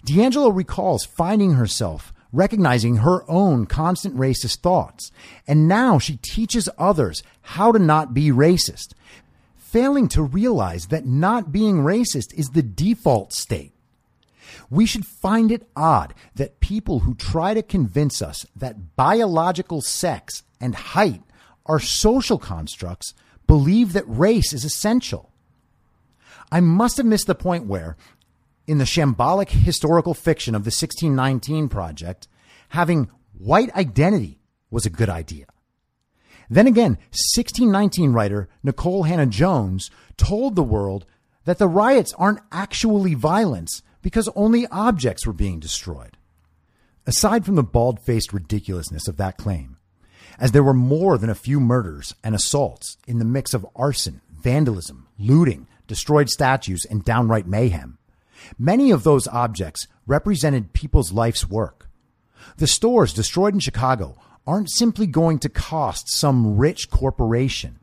DiAngelo recalls finding herself recognizing her own constant racist thoughts, and now she teaches others how to not be racist, failing to realize that not being racist is the default state. We should find it odd that people who try to convince us that biological sex and height are social constructs believe that race is essential. I must have missed the point where, in the shambolic historical fiction of the 1619 Project, having white identity was a good idea. Then again, 1619 writer Nicole Hannah-Jones told the world that the riots aren't actually violence because only objects were being destroyed. Aside from the bald faced ridiculousness of that claim, as there were more than a few murders and assaults in the mix of arson, vandalism, looting, destroyed statues, and downright mayhem, Many of those objects represented people's life's work. The stores destroyed in Chicago aren't simply going to cost some rich corporation.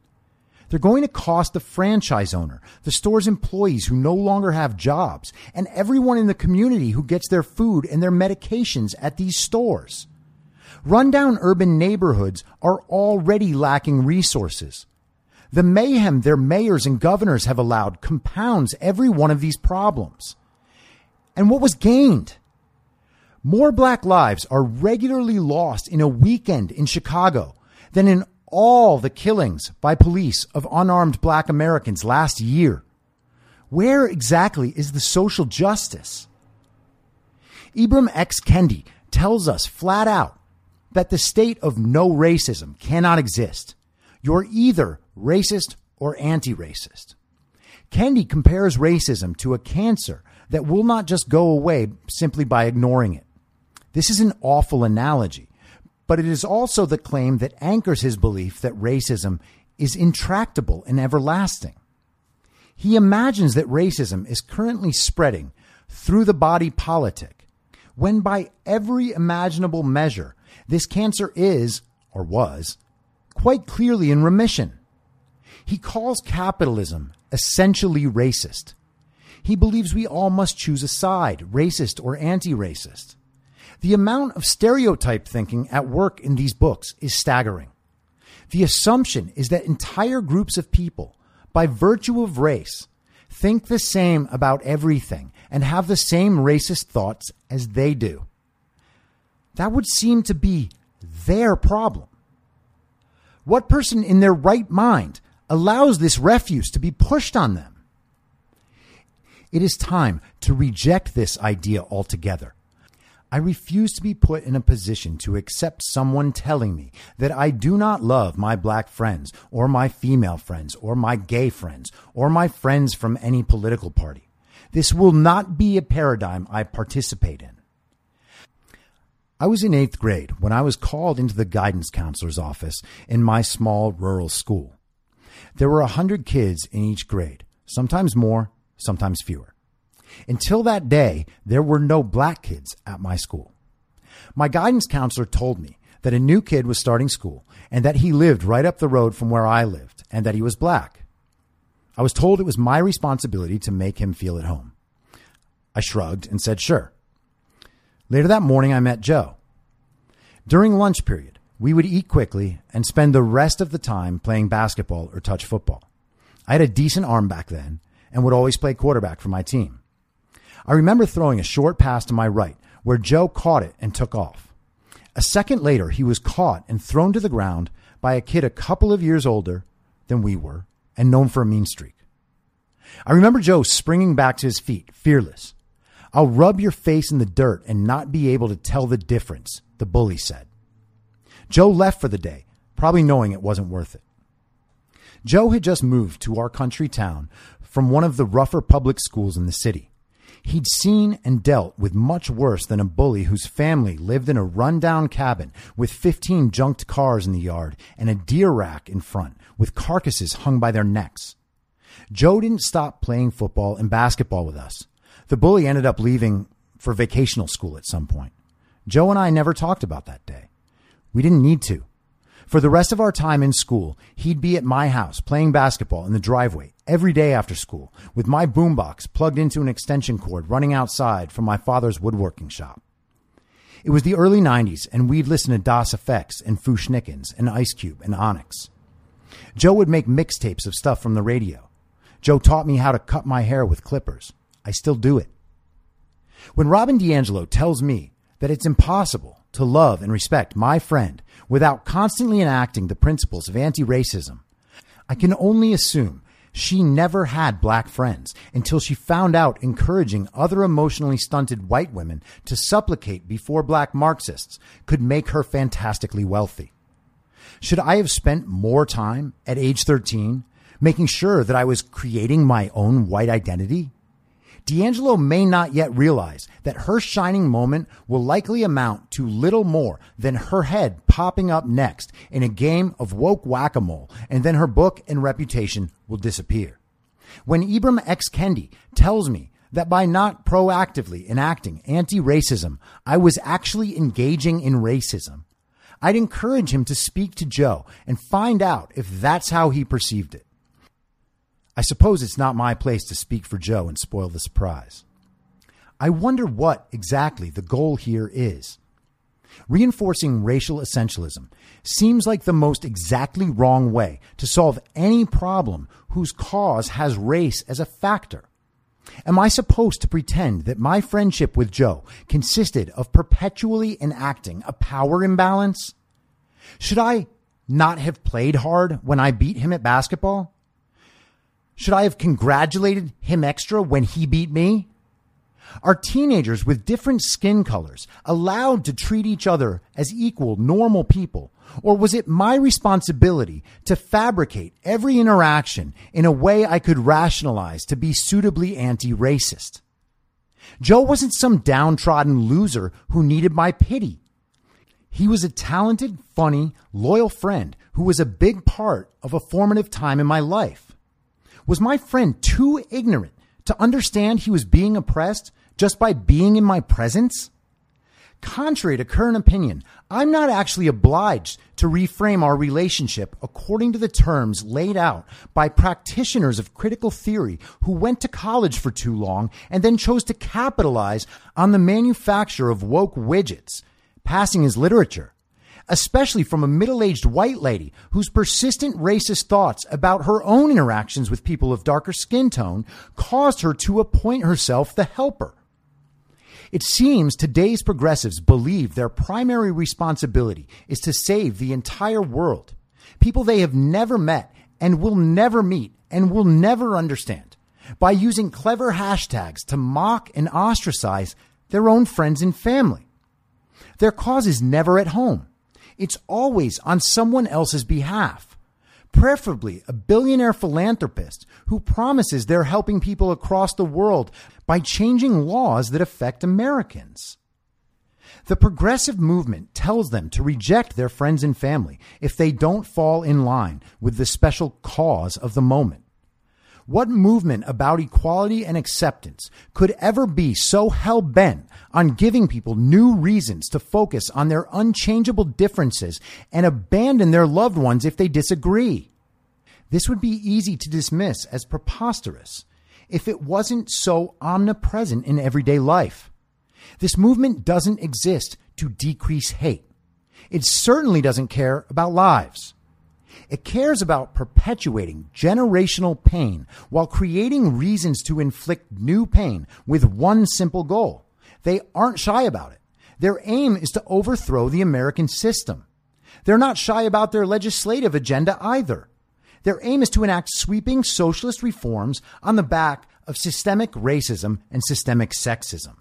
They're going to cost the franchise owner, the store's employees who no longer have jobs, and everyone in the community who gets their food and their medications at these stores. Rundown urban neighborhoods are already lacking resources. The mayhem their mayors and governors have allowed compounds every one of these problems. And what was gained? More black lives are regularly lost in a weekend in Chicago than in all the killings by police of unarmed black Americans last year. Where exactly is the social justice? Ibram X. Kendi tells us flat out that the state of no racism cannot exist. You're either racist or anti racist. Kendi compares racism to a cancer that will not just go away simply by ignoring it. This is an awful analogy, but it is also the claim that anchors his belief that racism is intractable and everlasting. He imagines that racism is currently spreading through the body politic, when by every imaginable measure, this cancer is, or was, quite clearly in remission. He calls capitalism essentially racist he believes we all must choose a side, racist or anti racist. The amount of stereotype thinking at work in these books is staggering. The assumption is that entire groups of people, by virtue of race, think the same about everything and have the same racist thoughts as they do. That would seem to be their problem. What person in their right mind allows this refuse to be pushed on them? It is time to reject this idea altogether. I refuse to be put in a position to accept someone telling me that I do not love my black friends, or my female friends, or my gay friends, or my friends from any political party. This will not be a paradigm I participate in. I was in eighth grade when I was called into the guidance counselor's office in my small rural school. There were a hundred kids in each grade, sometimes more, sometimes fewer. Until that day, there were no black kids at my school. My guidance counselor told me that a new kid was starting school and that he lived right up the road from where I lived and that he was black. I was told it was my responsibility to make him feel at home. I shrugged and said, sure. Later that morning, I met Joe. During lunch period, we would eat quickly and spend the rest of the time playing basketball or touch football. I had a decent arm back then and would always play quarterback for my team. I remember throwing a short pass to my right, where Joe caught it and took off. A second later, he was caught and thrown to the ground by a kid a couple of years older than we were and known for a mean streak. I remember Joe springing back to his feet, fearless. I'll rub your face in the dirt and not be able to tell the difference, the bully said. Joe left for the day, probably knowing it wasn't worth it. Joe had just moved to our country town from one of the rougher public schools in the city. He'd seen and dealt with much worse than a bully whose family lived in a rundown cabin with 15 junked cars in the yard and a deer rack in front with carcasses hung by their necks. Joe didn't stop playing football and basketball with us. The bully ended up leaving for vacational school at some point. Joe and I never talked about that day. We didn't need to. For the rest of our time in school, he'd be at my house playing basketball in the driveway every day after school with my boombox plugged into an extension cord running outside from my father's woodworking shop. It was the early 90s and we'd listen to Das EFX and Fu-Schnickens and Ice Cube and Onyx. Joe would make mixtapes of stuff from the radio. Joe taught me how to cut my hair with clippers. I still do it. When Robin DiAngelo tells me that it's impossible to love and respect my friend without constantly enacting the principles of anti racism, I can only assume she never had black friends until she found out encouraging other emotionally stunted white women to supplicate before black Marxists could make her fantastically wealthy. Should I have spent more time at age 13 making sure that I was creating my own white identity? DiAngelo may not yet realize that her shining moment will likely amount to little more than her head popping up next in a game of woke whack-a-mole, and then her book and reputation will disappear. When Ibram X. Kendi tells me that by not proactively enacting anti-racism, I was actually engaging in racism, I'd encourage him to speak to Joe and find out if that's how he perceived it. I suppose it's not my place to speak for Joe and spoil the surprise. I wonder what exactly the goal here is. Reinforcing racial essentialism seems like the most exactly wrong way to solve any problem whose cause has race as a factor. Am I supposed to pretend that my friendship with Joe consisted of perpetually enacting a power imbalance? Should I not have played hard when I beat him at basketball? Should I have congratulated him extra when he beat me? Are teenagers with different skin colors allowed to treat each other as equal, normal people? Or was it my responsibility to fabricate every interaction in a way I could rationalize to be suitably anti-racist? Joe wasn't some downtrodden loser who needed my pity. He was a talented, funny, loyal friend who was a big part of a formative time in my life. Was my friend too ignorant to understand he was being oppressed just by being in my presence? Contrary to current opinion, I'm not actually obliged to reframe our relationship according to the terms laid out by practitioners of critical theory who went to college for too long and then chose to capitalize on the manufacture of woke widgets, passing as literature especially from a middle aged white lady whose persistent racist thoughts about her own interactions with people of darker skin tone caused her to appoint herself the helper. It seems today's progressives believe their primary responsibility is to save the entire world, people they have never met and will never meet and will never understand, by using clever hashtags to mock and ostracize their own friends and family. Their cause is never at home. It's always on someone else's behalf, preferably a billionaire philanthropist who promises they're helping people across the world by changing laws that affect Americans. The progressive movement tells them to reject their friends and family if they don't fall in line with the special cause of the moment. What movement about equality and acceptance could ever be so hell bent on giving people new reasons to focus on their unchangeable differences and abandon their loved ones if they disagree? This would be easy to dismiss as preposterous if it wasn't so omnipresent in everyday life. This movement doesn't exist to decrease hate. It certainly doesn't care about lives. It cares about perpetuating generational pain while creating reasons to inflict new pain with one simple goal. They aren't shy about it. Their aim is to overthrow the American system. They're not shy about their legislative agenda either. Their aim is to enact sweeping socialist reforms on the back of systemic racism and systemic sexism.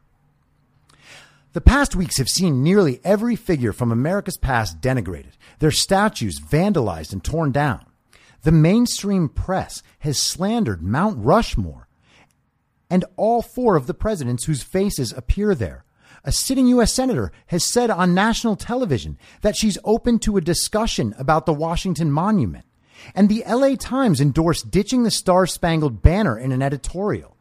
The past weeks have seen nearly every figure from America's past denigrated, their statues vandalized and torn down. The mainstream press has slandered Mount Rushmore and all four of the presidents whose faces appear there. A sitting U.S. Senator has said on national television that she's open to a discussion about the Washington Monument. And the LA Times endorsed ditching the Star Spangled Banner in an editorial.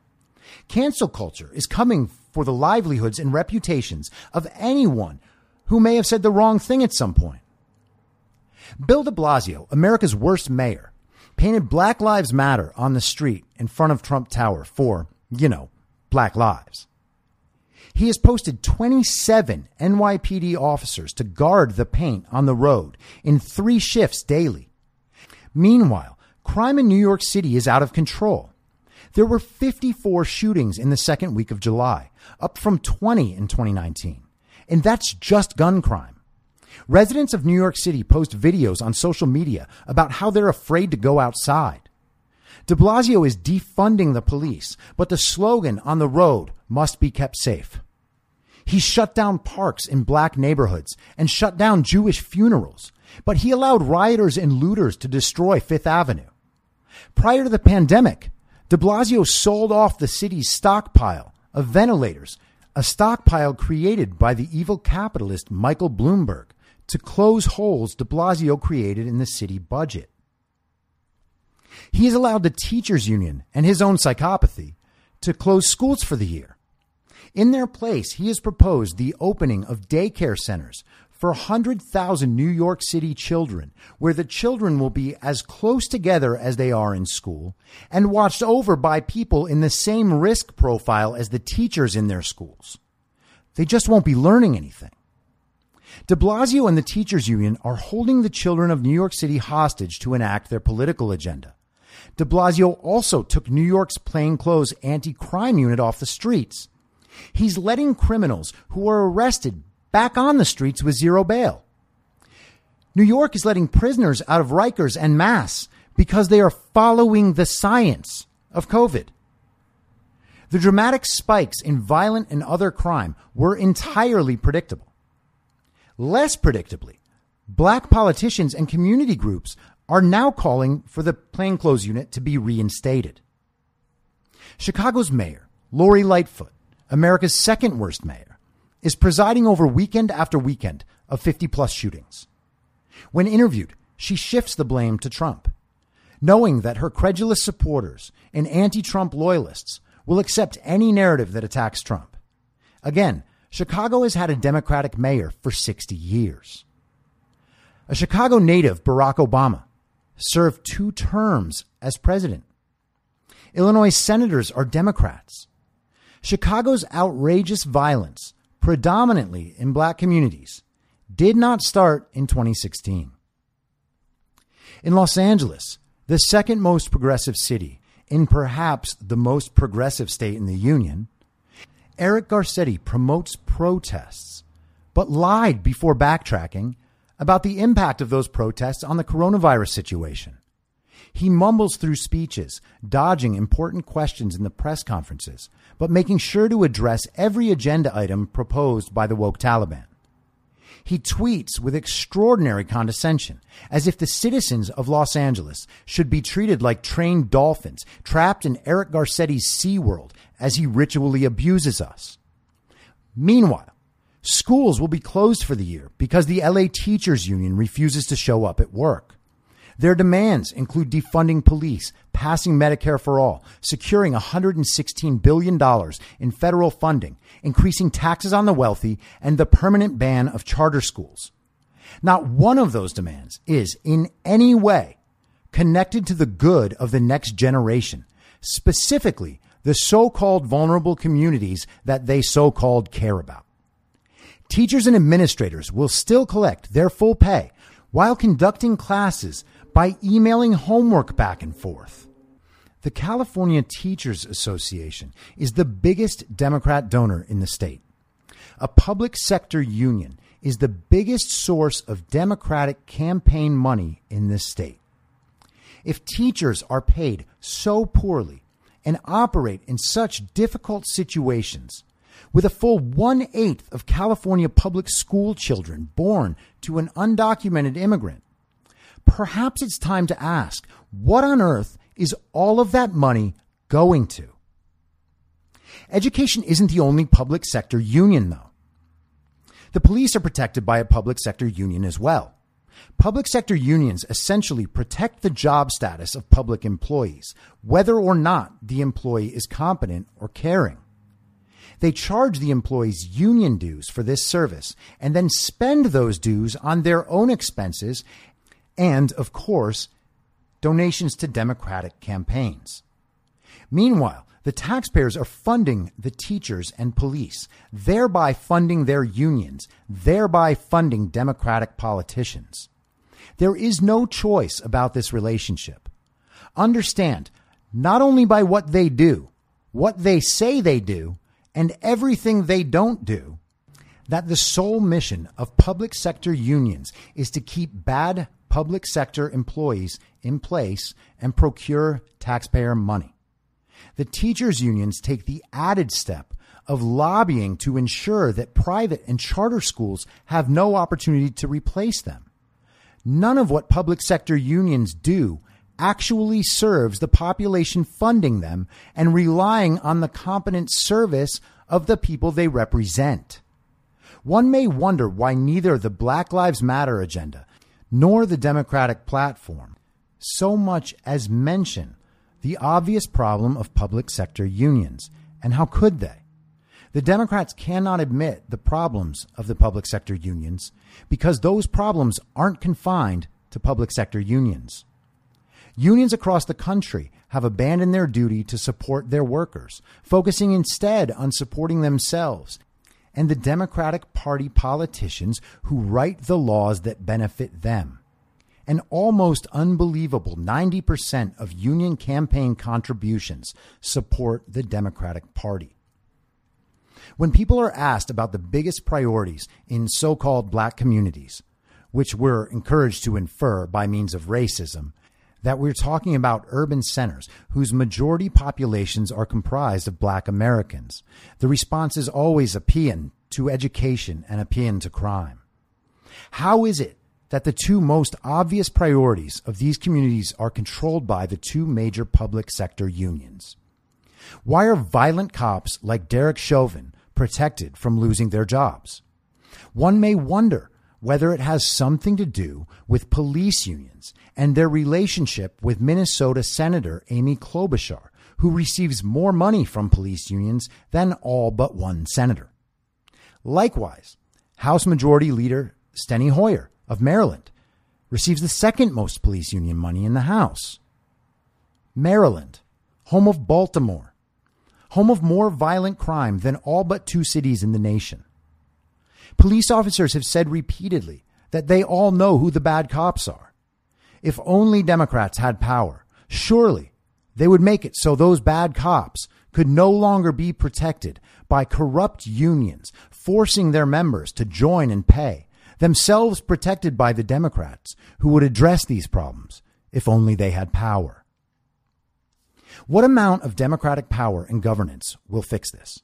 Cancel culture is coming for the livelihoods and reputations of anyone who may have said the wrong thing at some point. Bill de Blasio, America's worst mayor, painted Black Lives Matter on the street in front of Trump Tower for, you know, Black Lives. He has posted 27 NYPD officers to guard the paint on the road in three shifts daily. Meanwhile, crime in New York City is out of control. There were 54 shootings in the second week of July, up from 20 in 2019. And that's just gun crime. Residents of New York City post videos on social media about how they're afraid to go outside. De Blasio is defunding the police, but the slogan on the road must be kept safe. He shut down parks in black neighborhoods and shut down Jewish funerals, but he allowed rioters and looters to destroy Fifth Avenue. Prior to the pandemic, de Blasio sold off the city's stockpile of ventilators, a stockpile created by the evil capitalist Michael Bloomberg to close holes de Blasio created in the city budget. He has allowed the teachers union and his own psychopathy to close schools for the year. In their place, he has proposed the opening of daycare centers for 100,000 New York City children, where the children will be as close together as they are in school and watched over by people in the same risk profile as the teachers in their schools. They just won't be learning anything. De Blasio and the teachers union are holding the children of New York City hostage to enact their political agenda. De Blasio also took New York's plainclothes anti-crime unit off the streets. He's letting criminals who are arrested back on the streets with zero bail. New York is letting prisoners out of Rikers and Mass because they are following the science of COVID. The dramatic spikes in violent and other crime were entirely predictable. Less predictably, black politicians and community groups are now calling for the plainclothes unit to be reinstated. Chicago's mayor, Lori Lightfoot, America's second worst mayor, is presiding over weekend after weekend of 50 plus shootings. When interviewed, she shifts the blame to Trump, knowing that her credulous supporters and anti Trump loyalists will accept any narrative that attacks Trump. Again, Chicago has had a Democratic mayor for 60 years. A Chicago native, Barack Obama, served two terms as president. Illinois senators are Democrats. Chicago's outrageous violence predominantly in black communities, did not start in 2016. In Los Angeles, the second most progressive city in perhaps the most progressive state in the Union, Eric Garcetti promotes protests, but lied before backtracking about the impact of those protests on the coronavirus situation. He mumbles through speeches, dodging important questions in the press conferences, but making sure to address every agenda item proposed by the woke Taliban. He tweets with extraordinary condescension, as if the citizens of Los Angeles should be treated like trained dolphins trapped in Eric Garcetti's SeaWorld as he ritually abuses us. Meanwhile, schools will be closed for the year because the LA Teachers Union refuses to show up at work. Their demands include defunding police, passing Medicare for all, securing $116 billion in federal funding, increasing taxes on the wealthy, and the permanent ban of charter schools. Not one of those demands is in any way connected to the good of the next generation, specifically the so called vulnerable communities that they so called care about. Teachers and administrators will still collect their full pay while conducting classes by emailing homework back and forth. The California Teachers Association is the biggest Democrat donor in the state. A public sector union is the biggest source of Democratic campaign money in this state. If teachers are paid so poorly and operate in such difficult situations, with a full one eighth of California public school children born to an undocumented immigrant, perhaps it's time to ask what on earth is all of that money going to? Education isn't the only public sector union, though. The police are protected by a public sector union as well. Public sector unions essentially protect the job status of public employees, whether or not the employee is competent or caring. They charge the employees union dues for this service and then spend those dues on their own expenses and, of course, donations to Democratic campaigns. Meanwhile, the taxpayers are funding the teachers and police, thereby funding their unions, thereby funding Democratic politicians. There is no choice about this relationship. Understand, not only by what they do, what they say they do, and everything they don't do, that the sole mission of public sector unions is to keep bad public sector employees in place and procure taxpayer money. The teachers' unions take the added step of lobbying to ensure that private and charter schools have no opportunity to replace them. None of what public sector unions do actually serves the population funding them and relying on the competent service of the people they represent. One may wonder why neither the Black Lives Matter agenda nor the Democratic platform so much as mention the obvious problem of public sector unions. And how could they? The Democrats cannot admit the problems of the public sector unions because those problems aren't confined to public sector unions. Unions across the country have abandoned their duty to support their workers, focusing instead on supporting themselves and the Democratic Party politicians who write the laws that benefit them. An almost unbelievable 90% of union campaign contributions support the Democratic Party. When people are asked about the biggest priorities in so called black communities, which we're encouraged to infer by means of racism, that we're talking about urban centers whose majority populations are comprised of black Americans. The response is always a paean to education and a paean to crime. How is it that the two most obvious priorities of these communities are controlled by the two major public sector unions? Why are violent cops like Derek Chauvin protected from losing their jobs? One may wonder whether it has something to do with police unions and their relationship with Minnesota Senator Amy Klobuchar, who receives more money from police unions than all but one senator. Likewise, House Majority Leader Steny Hoyer of Maryland receives the second most police union money in the House. Maryland, home of Baltimore, home of more violent crime than all but two cities in the nation. Police officers have said repeatedly that they all know who the bad cops are. If only Democrats had power, surely they would make it so those bad cops could no longer be protected by corrupt unions forcing their members to join and pay, themselves protected by the Democrats who would address these problems if only they had power. What amount of Democratic power and governance will fix this?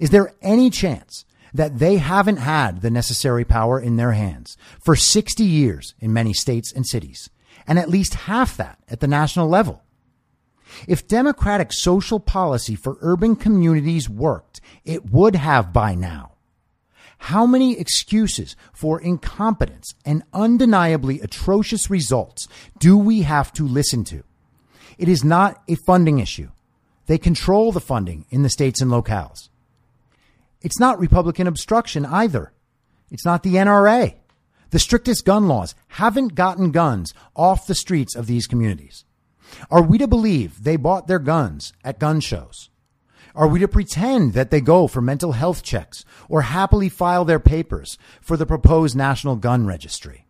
Is there any chance that they haven't had the necessary power in their hands for 60 years in many states and cities, and at least half that at the national level. If democratic social policy for urban communities worked, it would have by now. How many excuses for incompetence and undeniably atrocious results do we have to listen to? It is not a funding issue. They control the funding in the states and locales. It's not Republican obstruction either. It's not the NRA. The strictest gun laws haven't gotten guns off the streets of these communities. Are we to believe they bought their guns at gun shows? Are we to pretend that they go for mental health checks or happily file their papers for the proposed national gun registry?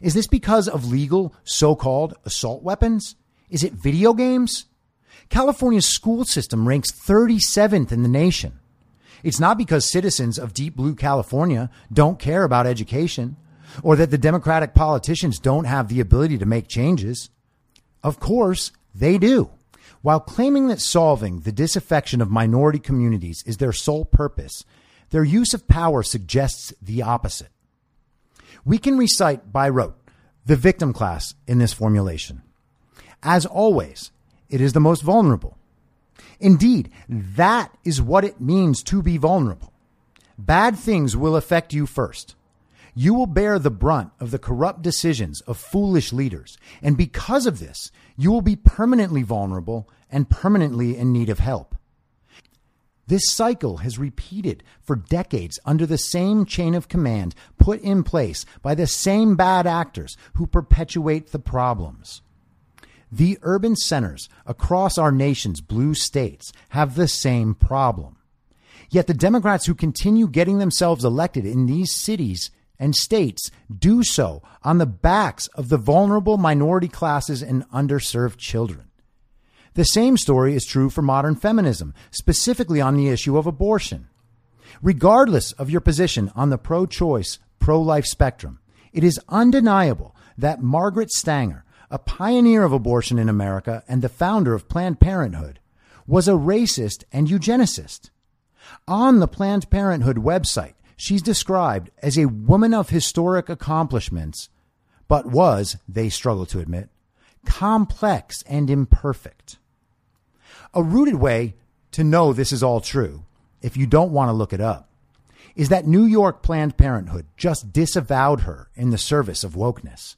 Is this because of legal so called assault weapons? Is it video games? California's school system ranks 37th in the nation. It's not because citizens of deep blue California don't care about education or that the Democratic politicians don't have the ability to make changes. Of course, they do. While claiming that solving the disaffection of minority communities is their sole purpose, their use of power suggests the opposite. We can recite by rote the victim class in this formulation. As always, it is the most vulnerable. Indeed, that is what it means to be vulnerable. Bad things will affect you first. You will bear the brunt of the corrupt decisions of foolish leaders. And because of this, you will be permanently vulnerable and permanently in need of help. This cycle has repeated for decades under the same chain of command put in place by the same bad actors who perpetuate the problems. The urban centers across our nation's blue states have the same problem. Yet the Democrats who continue getting themselves elected in these cities and states do so on the backs of the vulnerable minority classes and underserved children. The same story is true for modern feminism, specifically on the issue of abortion. Regardless of your position on the pro choice, pro life spectrum, it is undeniable that Margaret Sanger, a pioneer of abortion in America and the founder of Planned Parenthood, was a racist and eugenicist. On the Planned Parenthood website, she's described as a woman of historic accomplishments, but was, they struggle to admit, complex and imperfect. A rooted way to know this is all true, if you don't want to look it up, is that New York Planned Parenthood just disavowed her in the service of wokeness.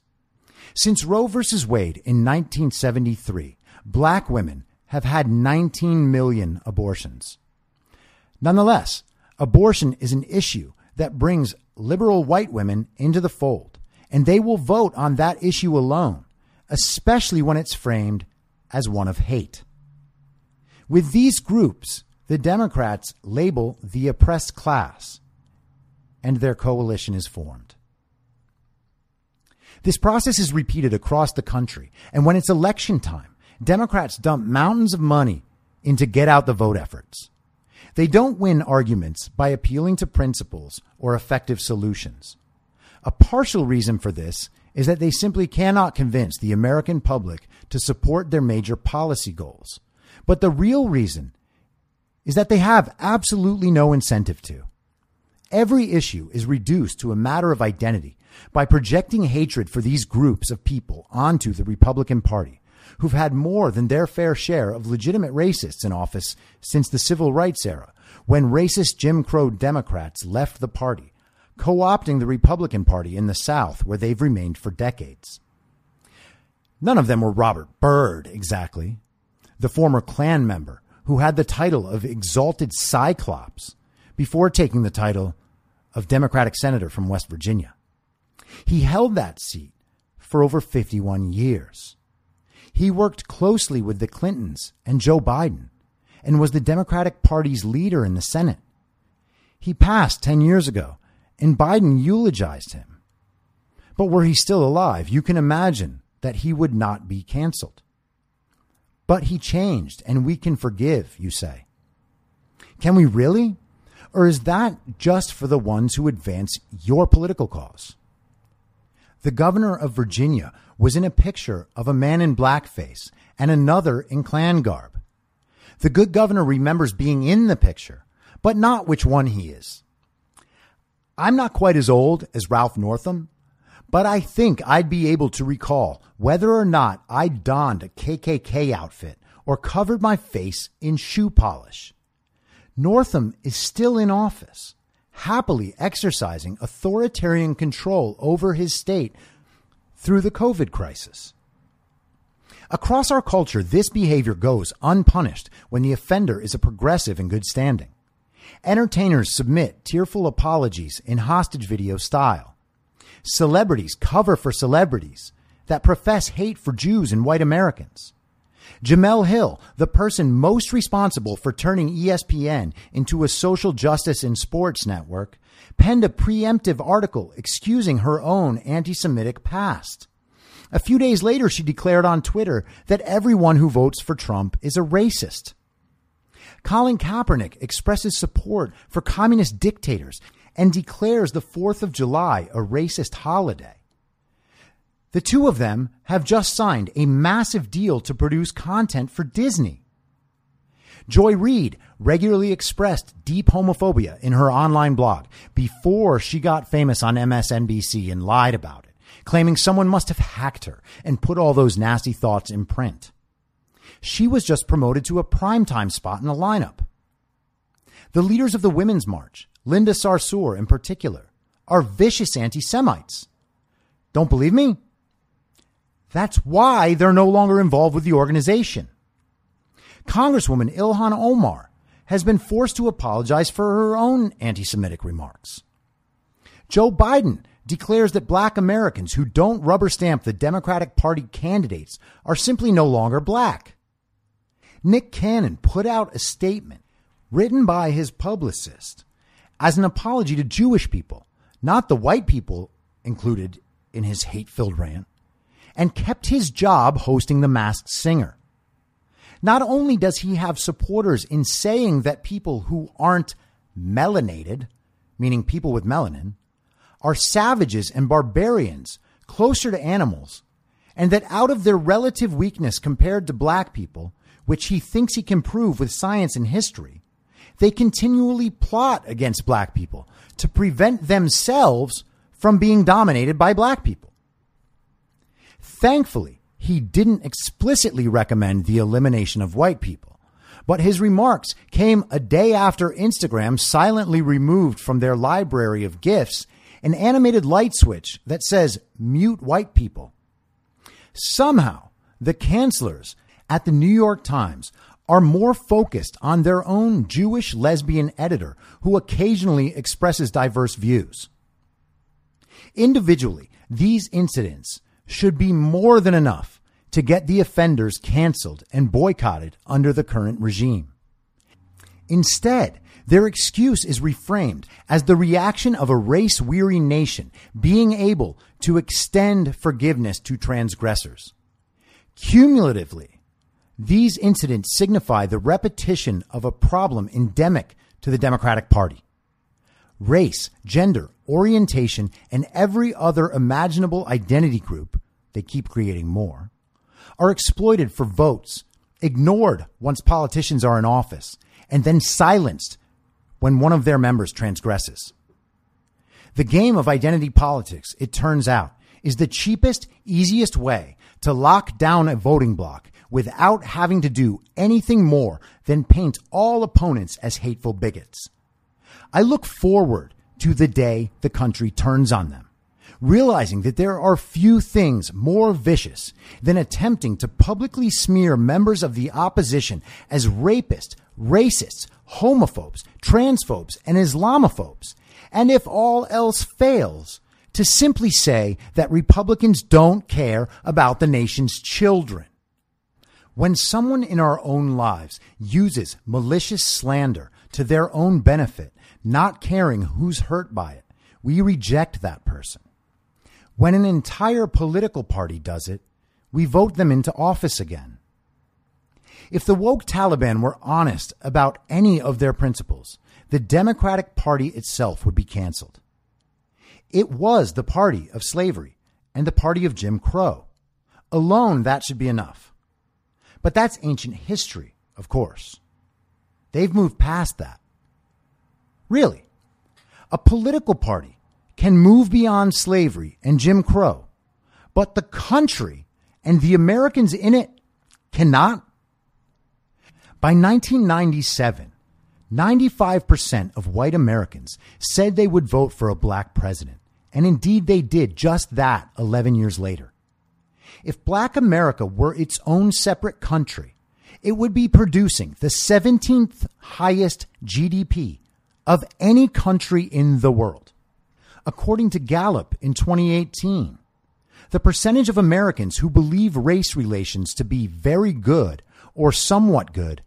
Since Roe v. Wade in 1973, black women have had 19 million abortions. Nonetheless, abortion is an issue that brings liberal white women into the fold, and they will vote on that issue alone, especially when it's framed as one of hate. With these groups, the Democrats label the oppressed class, and their coalition is formed. This process is repeated across the country, and when it's election time, Democrats dump mountains of money into get out the vote efforts. They don't win arguments by appealing to principles or effective solutions. A partial reason for this is that they simply cannot convince the American public to support their major policy goals. But the real reason is that they have absolutely no incentive to. Every issue is reduced to a matter of identity by projecting hatred for these groups of people onto the Republican Party who've had more than their fair share of legitimate racists in office since the civil rights era, when racist Jim Crow Democrats left the party, co opting the Republican Party in the South, where they've remained for decades. None of them were Robert Byrd, exactly, the former Klan member who had the title of Exalted Cyclops before taking the title of Democratic Senator from West Virginia. He held that seat for over 51 years. He worked closely with the Clintons and Joe Biden and was the Democratic Party's leader in the Senate. He passed 10 years ago, and Biden eulogized him. But were he still alive, you can imagine that he would not be canceled. But he changed, and we can forgive, you say. Can we really? Or is that just for the ones who advance your political cause? The governor of Virginia was in a picture of a man in blackface and another in Klan garb. The good governor remembers being in the picture, but not which one he is. I'm not quite as old as Ralph Northam, but I think I'd be able to recall whether or not I donned a KKK outfit or covered my face in shoe polish. Northam is still in office happily exercising authoritarian control over his state through the COVID crisis. Across our culture, this behavior goes unpunished when the offender is a progressive in good standing. Entertainers submit tearful apologies in hostage video style. Celebrities cover for celebrities that profess hate for Jews and white Americans. Jemele Hill, the person most responsible for turning ESPN into a social justice and sports network, penned a preemptive article excusing her own anti Semitic past. A few days later, she declared on Twitter that everyone who votes for Trump is a racist. Colin Kaepernick expresses support for communist dictators and declares the 4th of July a racist holiday. The two of them have just signed a massive deal to produce content for Disney. Joy Reid regularly expressed deep homophobia in her online blog before she got famous on MSNBC and lied about it, claiming someone must have hacked her and put all those nasty thoughts in print. She was just promoted to a primetime spot in the lineup. The leaders of the Women's March, Linda Sarsour in particular, are vicious anti Semites. Don't believe me? That's why they're no longer involved with the organization. Congresswoman Ilhan Omar has been forced to apologize for her own anti Semitic remarks. Joe Biden declares that black Americans who don't rubber stamp the Democratic Party candidates are simply no longer black. Nick Cannon put out a statement written by his publicist as an apology to Jewish people, not the white people included in his hate filled rant and kept his job hosting The Masked Singer. Not only does he have supporters in saying that people who aren't melanated, meaning people with melanin, are savages and barbarians closer to animals, and that out of their relative weakness compared to black people, which he thinks he can prove with science and history, they continually plot against black people to prevent themselves from being dominated by black people. Thankfully, he didn't explicitly recommend the elimination of white people, but his remarks came a day after Instagram silently removed from their library of GIFs an animated light switch that says mute white people. Somehow, the cancelers at the New York Times are more focused on their own Jewish lesbian editor who occasionally expresses diverse views. Individually, these incidents should be more than enough to get the offenders canceled and boycotted under the current regime. Instead, their excuse is reframed as the reaction of a race weary nation being able to extend forgiveness to transgressors. Cumulatively, these incidents signify the repetition of a problem endemic to the Democratic Party. Race, gender, orientation, and every other imaginable identity group, they keep creating more, are exploited for votes, ignored once politicians are in office, and then silenced when one of their members transgresses. The game of identity politics, it turns out, is the cheapest, easiest way to lock down a voting bloc without having to do anything more than paint all opponents as hateful bigots. I look forward to the day the country turns on them, realizing that there are few things more vicious than attempting to publicly smear members of the opposition as rapists, racists, homophobes, transphobes, and Islamophobes. And if all else fails, to simply say that Republicans don't care about the nation's children. When someone in our own lives uses malicious slander to their own benefit, not caring who's hurt by it, we reject that person. When an entire political party does it, we vote them into office again. If the woke Taliban were honest about any of their principles, the Democratic Party itself would be canceled. It was the party of slavery and the party of Jim Crow. Alone, that should be enough. But that's ancient history, of course. They've moved past that. Really, a political party can move beyond slavery and Jim Crow, but the country and the Americans in it cannot. By 1997, 95% of white Americans said they would vote for a black president. And indeed, they did just that 11 years later. If black America were its own separate country, it would be producing the 17th highest GDP of any country in the world. According to Gallup in 2018, the percentage of Americans who believe race relations to be very good or somewhat good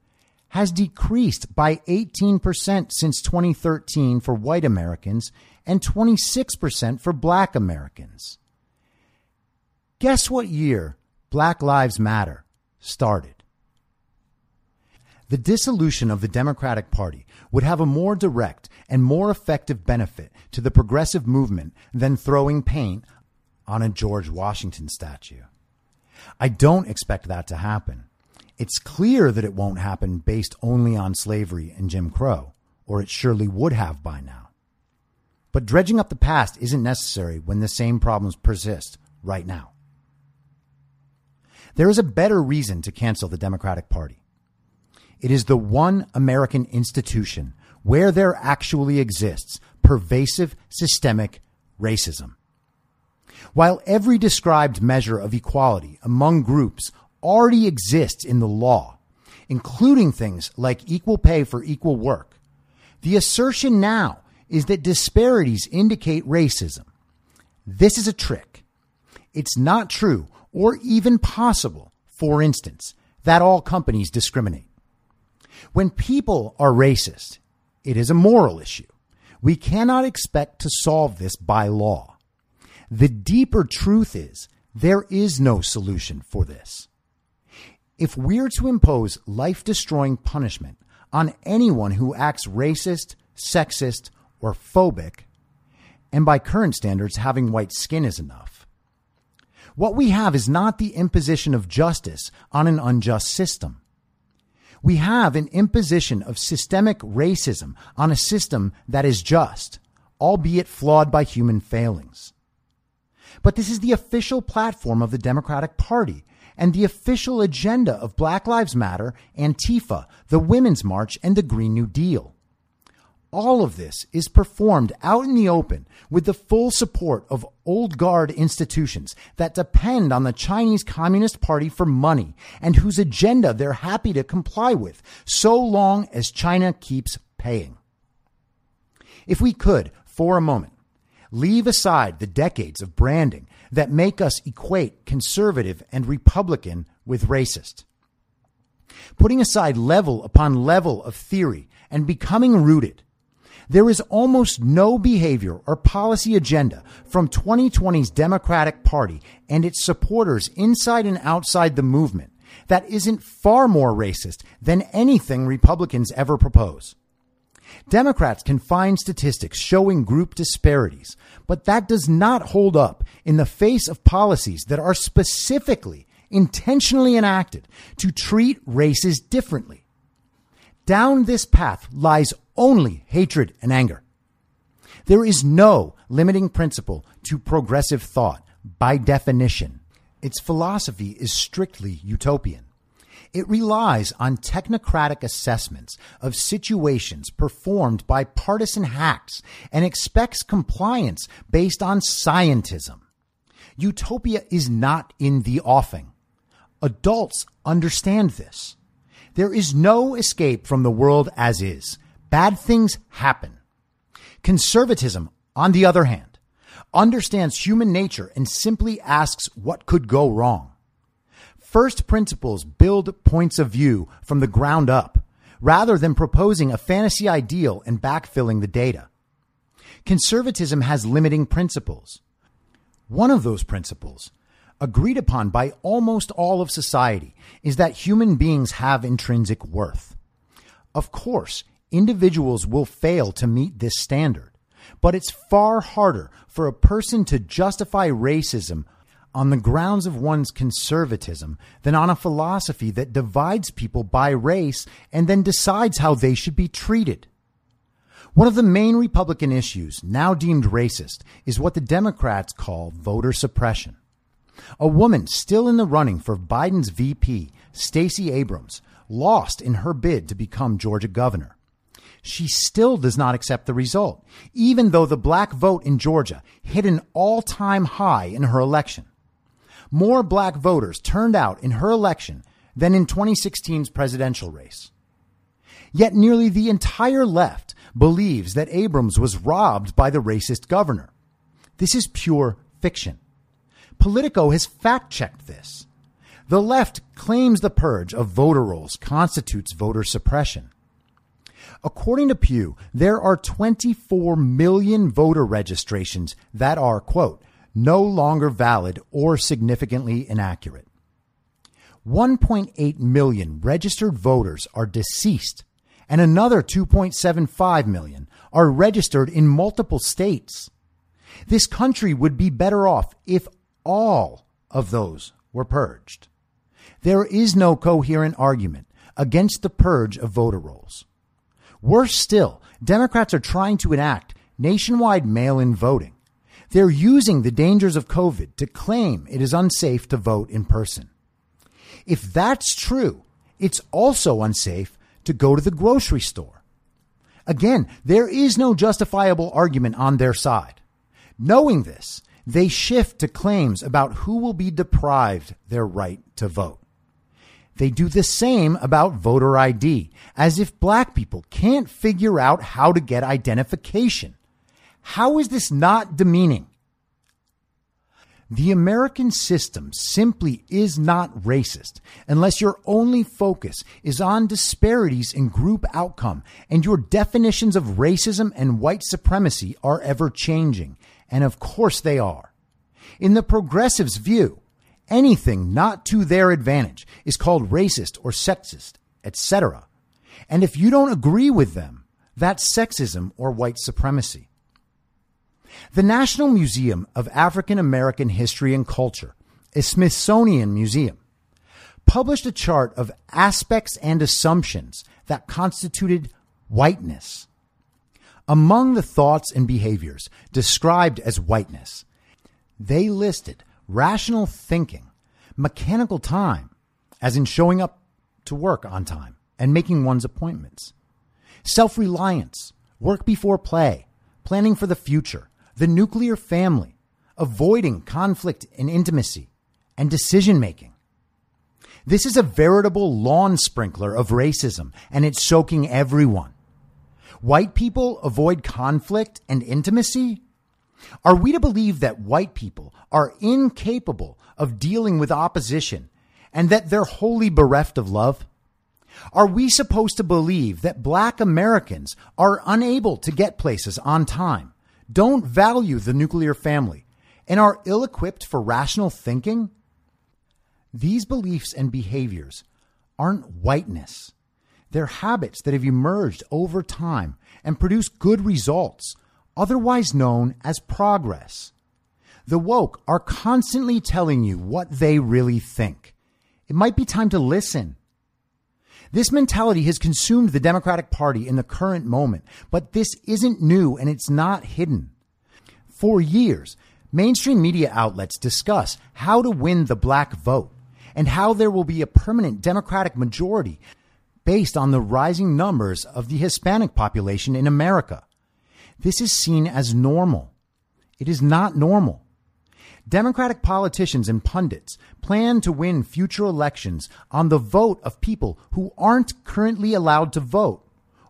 has decreased by 18% since 2013 for white Americans and 26% for black Americans. Guess what year Black Lives Matter started? The dissolution of the Democratic Party would have a more direct and more effective benefit to the progressive movement than throwing paint on a George Washington statue. I don't expect that to happen. It's clear that it won't happen based only on slavery and Jim Crow, or it surely would have by now. But dredging up the past isn't necessary when the same problems persist right now. There is a better reason to cancel the Democratic Party. It is the one American institution where there actually exists pervasive systemic racism. While every described measure of equality among groups already exists in the law, including things like equal pay for equal work, the assertion now is that disparities indicate racism. This is a trick. It's not true or even possible, for instance, that all companies discriminate. When people are racist, it is a moral issue. We cannot expect to solve this by law. The deeper truth is there is no solution for this. If we're to impose life destroying punishment on anyone who acts racist, sexist, or phobic, and by current standards, having white skin is enough, what we have is not the imposition of justice on an unjust system. We have an imposition of systemic racism on a system that is just, albeit flawed by human failings. But this is the official platform of the Democratic Party and the official agenda of Black Lives Matter, Antifa, the Women's March, and the Green New Deal. All of this is performed out in the open with the full support of old guard institutions that depend on the Chinese Communist Party for money and whose agenda they're happy to comply with so long as China keeps paying. If we could, for a moment, leave aside the decades of branding that make us equate conservative and Republican with racist. Putting aside level upon level of theory and becoming rooted, there is almost no behavior or policy agenda from 2020's Democratic Party and its supporters inside and outside the movement that isn't far more racist than anything Republicans ever propose. Democrats can find statistics showing group disparities, but that does not hold up in the face of policies that are specifically intentionally enacted to treat races differently. Down this path lies only hatred and anger. There is no limiting principle to progressive thought by definition. Its philosophy is strictly utopian. It relies on technocratic assessments of situations performed by partisan hacks and expects compliance based on scientism. Utopia is not in the offing. Adults understand this. There is no escape from the world as is. Bad things happen. Conservatism, on the other hand, understands human nature and simply asks what could go wrong. First principles build points of view from the ground up rather than proposing a fantasy ideal and backfilling the data. Conservatism has limiting principles. One of those principles, agreed upon by almost all of society, is that human beings have intrinsic worth. Of course, individuals will fail to meet this standard, but it's far harder for a person to justify racism on the grounds of one's conservatism than on a philosophy that divides people by race and then decides how they should be treated. One of the main Republican issues, now deemed racist, is what the Democrats call voter suppression. A woman still in the running for Biden's VP, Stacey Abrams, lost in her bid to become Georgia governor. She still does not accept the result, even though the black vote in Georgia hit an all time high in her election more black voters turned out in her election than in 2016's presidential race. Yet nearly the entire left believes that Abrams was robbed by the racist governor. This is pure fiction. Politico has fact checked this. The left claims the purge of voter rolls constitutes voter suppression. According to Pew, there are 24 million voter registrations that are, quote, no longer valid or significantly inaccurate. 1.8 million registered voters are deceased, and another 2.75 million are registered in multiple states. This country would be better off if all of those were purged. There is no coherent argument against the purge of voter rolls. Worse still, Democrats are trying to enact nationwide mail in voting. They're using the dangers of COVID to claim it is unsafe to vote in person. If that's true, it's also unsafe to go to the grocery store. Again, there is no justifiable argument on their side. Knowing this, they shift to claims about who will be deprived their right to vote. They do the same about voter ID, as if black people can't figure out how to get identification. How is this not demeaning? The American system simply is not racist unless your only focus is on disparities in group outcome and your definitions of racism and white supremacy are ever changing. And of course they are. In the progressives' view, anything not to their advantage is called racist or sexist, etc. And if you don't agree with them, that's sexism or white supremacy. The National Museum of African American History and Culture, a Smithsonian museum, published a chart of aspects and assumptions that constituted whiteness. Among the thoughts and behaviors described as whiteness, they listed rational thinking, mechanical time, as in showing up to work on time and making one's appointments, self reliance, work before play, planning for the future, the nuclear family, avoiding conflict and intimacy, and decision making. This is a veritable lawn sprinkler of racism, and it's soaking everyone. White people avoid conflict and intimacy? Are we to believe that white people are incapable of dealing with opposition and that they're wholly bereft of love? Are we supposed to believe that black Americans are unable to get places on time, don't value the nuclear family, and are ill equipped for rational thinking? These beliefs and behaviors aren't whiteness. They're habits that have emerged over time and produce good results otherwise known as progress. The woke are constantly telling you what they really think. It might be time to listen. This mentality has consumed the Democratic Party in the current moment, but this isn't new and it's not hidden. For years, mainstream media outlets discuss how to win the black vote and how there will be a permanent Democratic majority based on the rising numbers of the Hispanic population in America. This is seen as normal. It is not normal. Democratic politicians and pundits plan to win future elections on the vote of people who aren't currently allowed to vote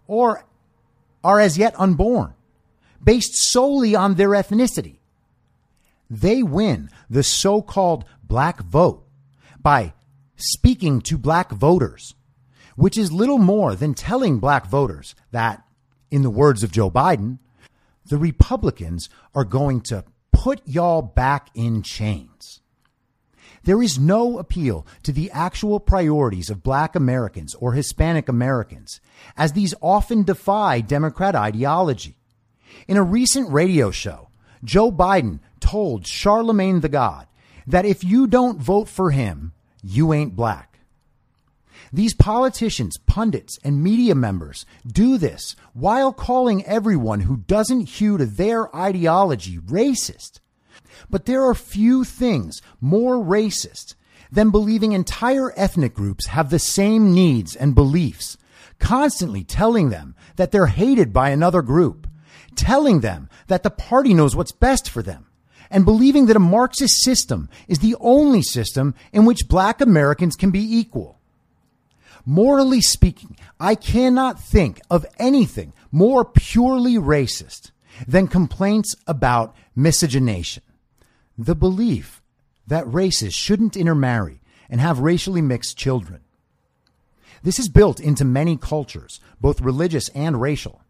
or are as yet unborn, based solely on their ethnicity. They win the so called black vote by speaking to black voters, which is little more than telling black voters that, in the words of Joe Biden, the Republicans are going to put y'all back in chains. There is no appeal to the actual priorities of black Americans or Hispanic Americans, as these often defy Democrat ideology. In a recent radio show, Joe Biden told Charlemagne the God that if you don't vote for him, you ain't black. These politicians, pundits, and media members do this while calling everyone who doesn't hew to their ideology racist. But there are few things more racist than believing entire ethnic groups have the same needs and beliefs, constantly telling them that they're hated by another group, telling them that the party knows what's best for them, and believing that a Marxist system is the only system in which black Americans can be equal. Morally speaking, I cannot think of anything more purely racist than complaints about miscegenation. The belief that races shouldn't intermarry and have racially mixed children. This is built into many cultures, both religious and racial.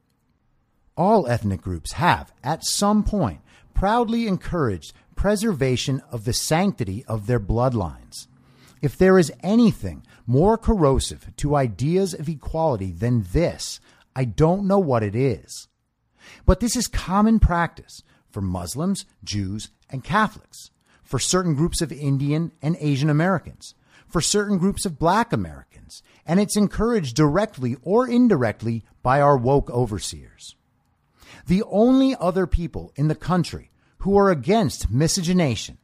All ethnic groups have, at some point, proudly encouraged preservation of the sanctity of their bloodlines. If there is anything more corrosive to ideas of equality than this, I don't know what it is. But this is common practice for Muslims, Jews, and Catholics, for certain groups of Indian and Asian Americans, for certain groups of black Americans, and it's encouraged directly or indirectly by our woke overseers. The only other people in the country who are against miscegenation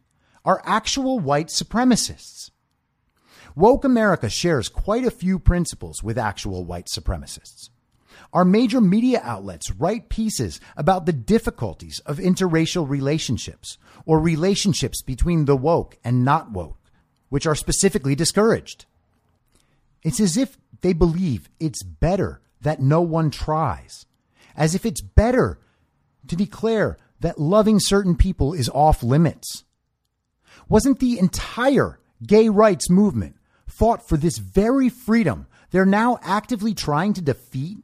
are actual white supremacists. Woke America shares quite a few principles with actual white supremacists. Our major media outlets write pieces about the difficulties of interracial relationships or relationships between the woke and not woke, which are specifically discouraged. It's as if they believe it's better that no one tries, as if it's better to declare that loving certain people is off limits. Wasn't the entire gay rights movement fought for this very freedom they're now actively trying to defeat?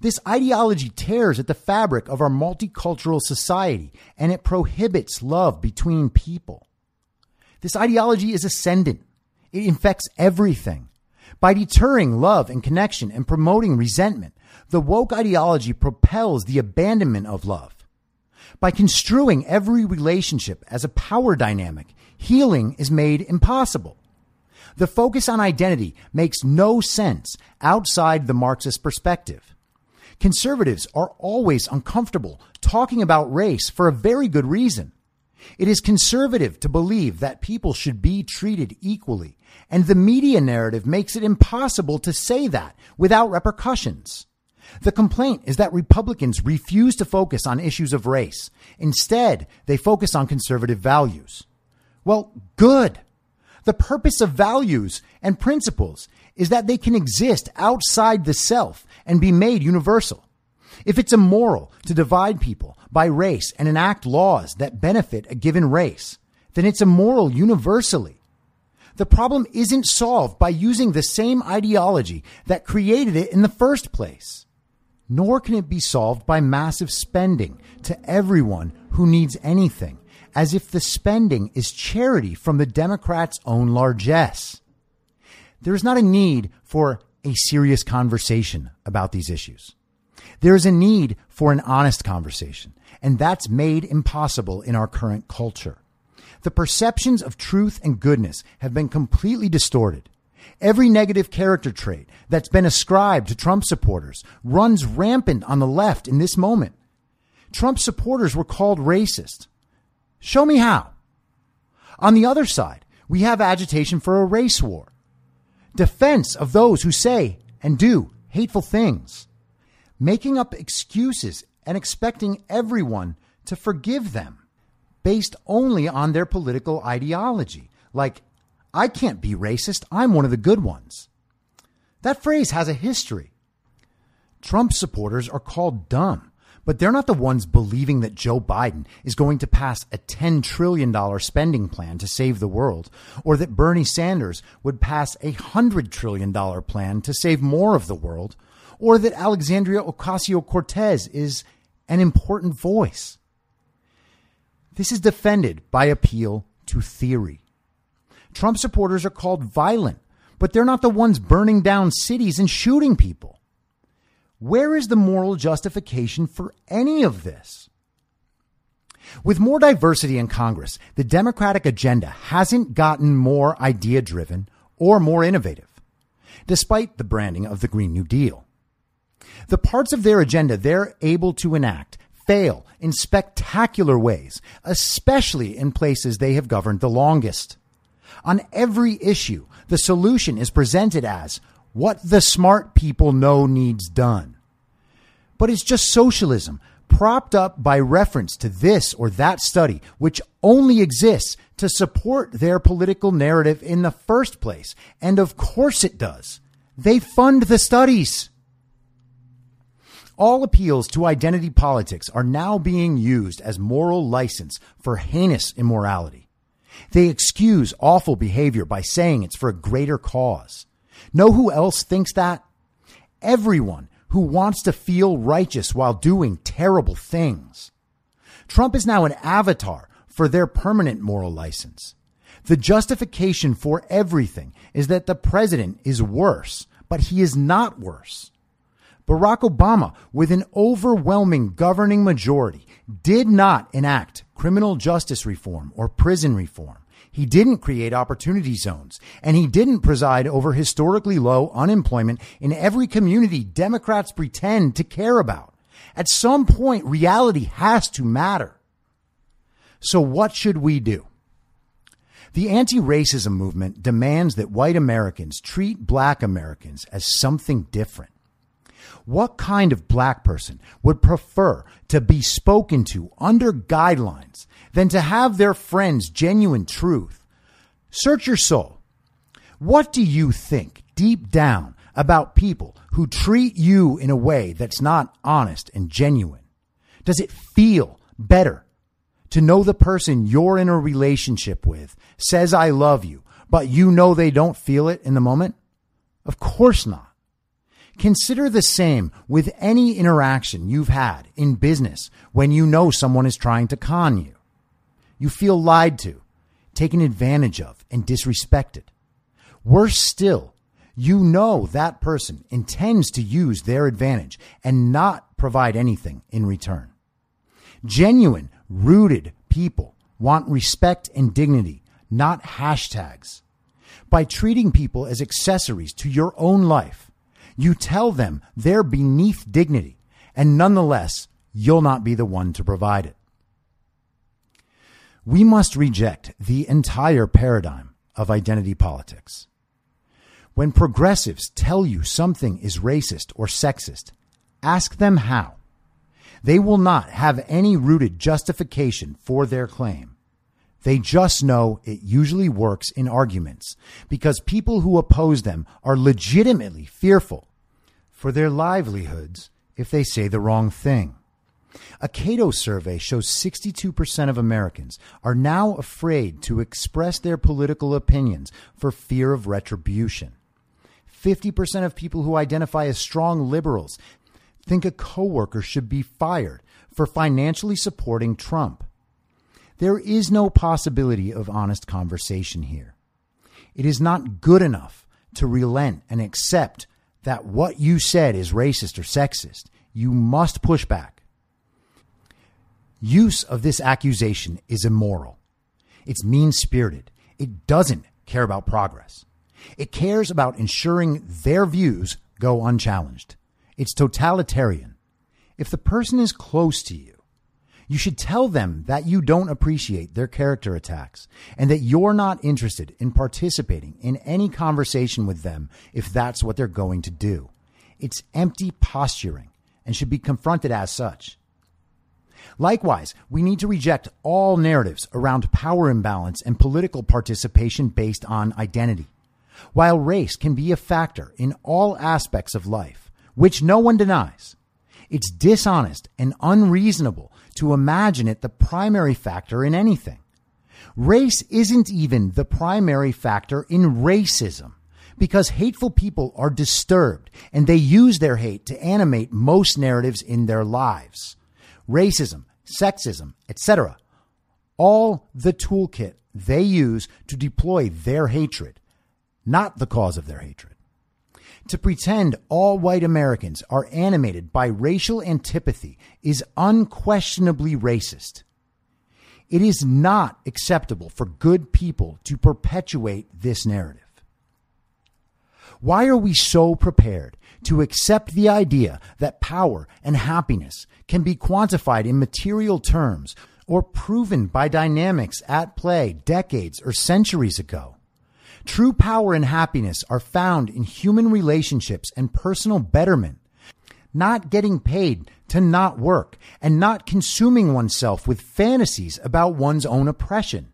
This ideology tears at the fabric of our multicultural society and it prohibits love between people. This ideology is ascendant. It infects everything. By deterring love and connection and promoting resentment, the woke ideology propels the abandonment of love. By construing every relationship as a power dynamic, healing is made impossible. The focus on identity makes no sense outside the Marxist perspective. Conservatives are always uncomfortable talking about race for a very good reason. It is conservative to believe that people should be treated equally, and the media narrative makes it impossible to say that without repercussions. The complaint is that Republicans refuse to focus on issues of race. Instead, they focus on conservative values. Well, good. The purpose of values and principles is that they can exist outside the self and be made universal. If it's immoral to divide people by race and enact laws that benefit a given race, then it's immoral universally. The problem isn't solved by using the same ideology that created it in the first place nor can it be solved by massive spending to everyone who needs anything, as if the spending is charity from the Democrats' own largesse. There is not a need for a serious conversation about these issues. There is a need for an honest conversation, and that's made impossible in our current culture. The perceptions of truth and goodness have been completely distorted. Every negative character trait that's been ascribed to Trump supporters runs rampant on the left in this moment. Trump supporters were called racist. Show me how. On the other side, we have agitation for a race war, defense of those who say and do hateful things, making up excuses and expecting everyone to forgive them based only on their political ideology, like I can't be racist. I'm one of the good ones. That phrase has a history. Trump supporters are called dumb, but they're not the ones believing that Joe Biden is going to pass a $10 trillion spending plan to save the world, or that Bernie Sanders would pass a $100 trillion plan to save more of the world, or that Alexandria Ocasio Cortez is an important voice. This is defended by appeal to theory. Trump supporters are called violent, but they're not the ones burning down cities and shooting people. Where is the moral justification for any of this? With more diversity in Congress, the Democratic agenda hasn't gotten more idea driven or more innovative, despite the branding of the Green New Deal. The parts of their agenda they're able to enact fail in spectacular ways, especially in places they have governed the longest. On every issue, the solution is presented as what the smart people know needs done. But it's just socialism propped up by reference to this or that study, which only exists to support their political narrative in the first place. And of course it does. They fund the studies. All appeals to identity politics are now being used as moral license for heinous immorality. They excuse awful behavior by saying it's for a greater cause. Know who else thinks that? Everyone who wants to feel righteous while doing terrible things. Trump is now an avatar for their permanent moral license. The justification for everything is that the president is worse, but he is not worse. Barack Obama, with an overwhelming governing majority, did not enact criminal justice reform or prison reform. He didn't create opportunity zones, and he didn't preside over historically low unemployment in every community Democrats pretend to care about. At some point, reality has to matter. So, what should we do? The anti racism movement demands that white Americans treat black Americans as something different. What kind of black person would prefer to be spoken to under guidelines than to have their friend's genuine truth? Search your soul. What do you think deep down about people who treat you in a way that's not honest and genuine? Does it feel better to know the person you're in a relationship with says, I love you, but you know they don't feel it in the moment? Of course not. Consider the same with any interaction you've had in business when you know someone is trying to con you. You feel lied to, taken advantage of, and disrespected. Worse still, you know that person intends to use their advantage and not provide anything in return. Genuine, rooted people want respect and dignity, not hashtags. By treating people as accessories to your own life, you tell them they're beneath dignity, and nonetheless, you'll not be the one to provide it. We must reject the entire paradigm of identity politics. When progressives tell you something is racist or sexist, ask them how. They will not have any rooted justification for their claim. They just know it usually works in arguments because people who oppose them are legitimately fearful for their livelihoods if they say the wrong thing. A Cato survey shows 62% of Americans are now afraid to express their political opinions for fear of retribution. 50% of people who identify as strong liberals think a coworker should be fired for financially supporting Trump. There is no possibility of honest conversation here. It is not good enough to relent and accept that what you said is racist or sexist. You must push back. Use of this accusation is immoral. It's mean spirited. It doesn't care about progress. It cares about ensuring their views go unchallenged. It's totalitarian. If the person is close to you, you should tell them that you don't appreciate their character attacks and that you're not interested in participating in any conversation with them if that's what they're going to do. It's empty posturing and should be confronted as such. Likewise, we need to reject all narratives around power imbalance and political participation based on identity. While race can be a factor in all aspects of life, which no one denies, it's dishonest and unreasonable to imagine it the primary factor in anything. Race isn't even the primary factor in racism because hateful people are disturbed and they use their hate to animate most narratives in their lives. Racism, sexism, etc. All the toolkit they use to deploy their hatred, not the cause of their hatred. To pretend all white Americans are animated by racial antipathy is unquestionably racist. It is not acceptable for good people to perpetuate this narrative. Why are we so prepared to accept the idea that power and happiness can be quantified in material terms or proven by dynamics at play decades or centuries ago? True power and happiness are found in human relationships and personal betterment, not getting paid to not work and not consuming oneself with fantasies about one's own oppression.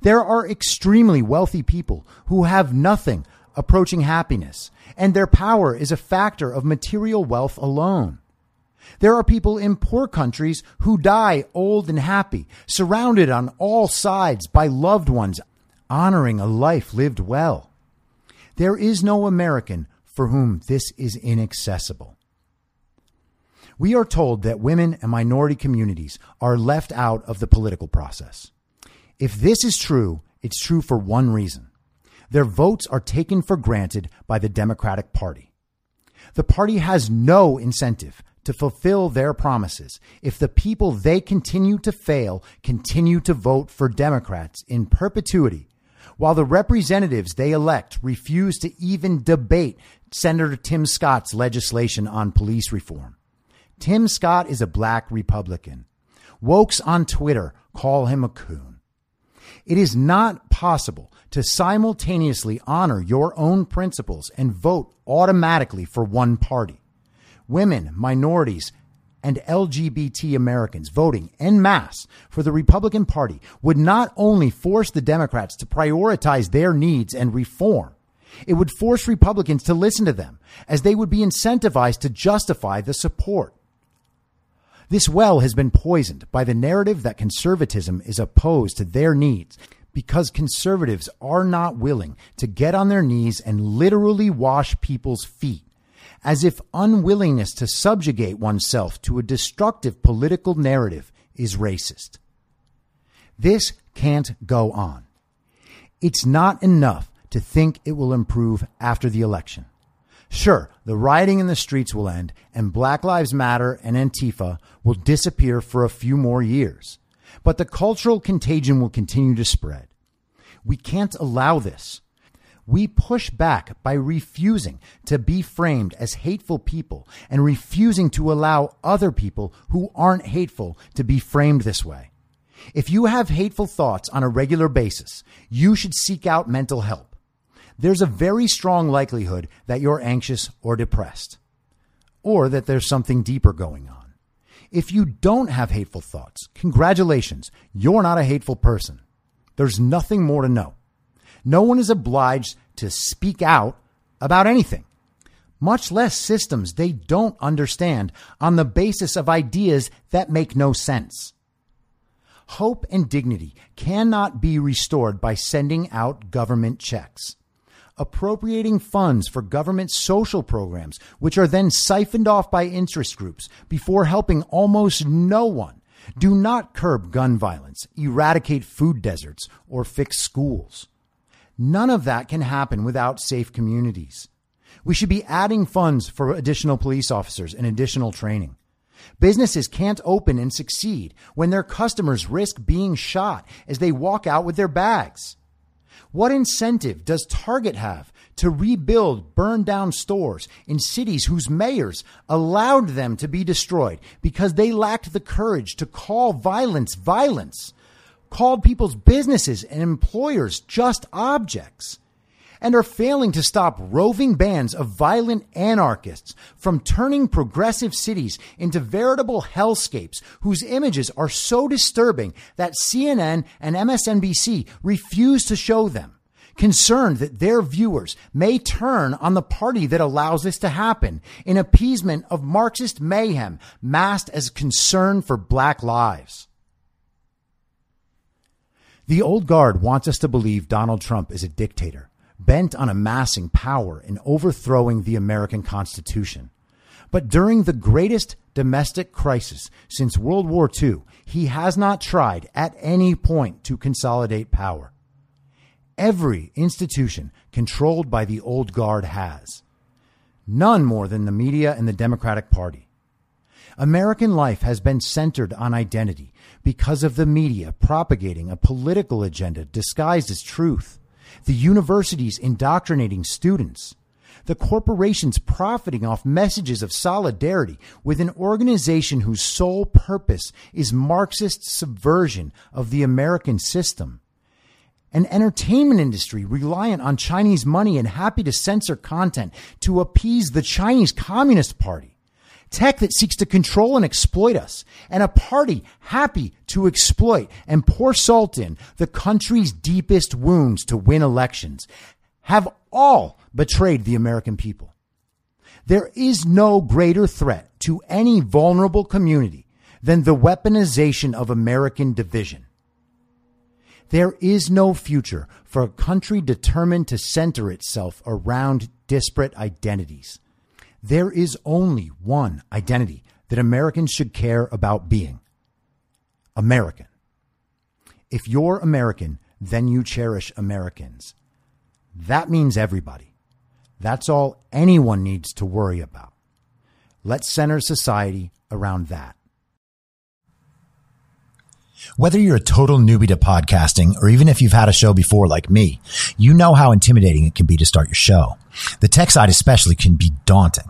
There are extremely wealthy people who have nothing approaching happiness, and their power is a factor of material wealth alone. There are people in poor countries who die old and happy, surrounded on all sides by loved ones, honoring a life lived well. There is no American for whom this is inaccessible. We are told that women and minority communities are left out of the political process. If this is true, it's true for one reason. Their votes are taken for granted by the Democratic Party. The party has no incentive to fulfill their promises if the people they continue to fail continue to vote for Democrats in perpetuity, while the representatives they elect refuse to even debate Senator Tim Scott's legislation on police reform. Tim Scott is a black Republican. Wokes on Twitter call him a coon. It is not possible to simultaneously honor your own principles and vote automatically for one party women, minorities, and LGBT Americans voting en masse for the Republican Party would not only force the Democrats to prioritize their needs and reform, it would force Republicans to listen to them, as they would be incentivized to justify the support. This well has been poisoned by the narrative that conservatism is opposed to their needs because conservatives are not willing to get on their knees and literally wash people's feet as if unwillingness to subjugate oneself to a destructive political narrative is racist. This can't go on. It's not enough to think it will improve after the election. Sure, the rioting in the streets will end and Black Lives Matter and Antifa will disappear for a few more years. But the cultural contagion will continue to spread. We can't allow this. We push back by refusing to be framed as hateful people and refusing to allow other people who aren't hateful to be framed this way. If you have hateful thoughts on a regular basis, you should seek out mental help. There's a very strong likelihood that you're anxious or depressed, or that there's something deeper going on. If you don't have hateful thoughts, congratulations, you're not a hateful person. There's nothing more to know. No one is obliged to speak out about anything, much less systems they don't understand on the basis of ideas that make no sense. Hope and dignity cannot be restored by sending out government checks. Appropriating funds for government social programs, which are then siphoned off by interest groups before helping almost no one, do not curb gun violence, eradicate food deserts, or fix schools. None of that can happen without safe communities. We should be adding funds for additional police officers and additional training. Businesses can't open and succeed when their customers risk being shot as they walk out with their bags. What incentive does Target have to rebuild burned down stores in cities whose mayors allowed them to be destroyed because they lacked the courage to call violence violence? Called people's businesses and employers just objects and are failing to stop roving bands of violent anarchists from turning progressive cities into veritable hellscapes whose images are so disturbing that CNN and MSNBC refuse to show them, concerned that their viewers may turn on the party that allows this to happen in appeasement of Marxist mayhem masked as concern for black lives. The old guard wants us to believe Donald Trump is a dictator, bent on amassing power and overthrowing the American Constitution. But during the greatest domestic crisis since World War II, he has not tried at any point to consolidate power. Every institution controlled by the old guard has. None more than the media and the Democratic Party. American life has been centered on identity because of the media propagating a political agenda disguised as truth, the universities indoctrinating students, the corporations profiting off messages of solidarity with an organization whose sole purpose is Marxist subversion of the American system. An entertainment industry reliant on Chinese money and happy to censor content to appease the Chinese Communist Party tech that seeks to control and exploit us, and a party happy to exploit and pour salt in the country's deepest wounds to win elections have all betrayed the American people. There is no greater threat to any vulnerable community than the weaponization of American division. There is no future for a country determined to center itself around disparate identities. There is only one identity that Americans should care about being American. If you're American, then you cherish Americans. That means everybody. That's all anyone needs to worry about. Let's center society around that. Whether you're a total newbie to podcasting or even if you've had a show before like me, you know how intimidating it can be to start your show. The tech side especially can be daunting.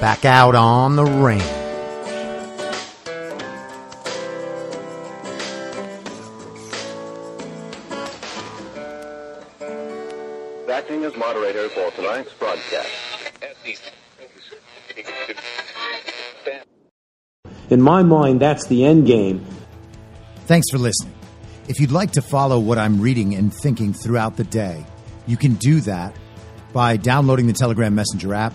Back out on the range. Acting as moderator for tonight's broadcast. In my mind, that's the end game. Thanks for listening. If you'd like to follow what I'm reading and thinking throughout the day, you can do that by downloading the Telegram Messenger app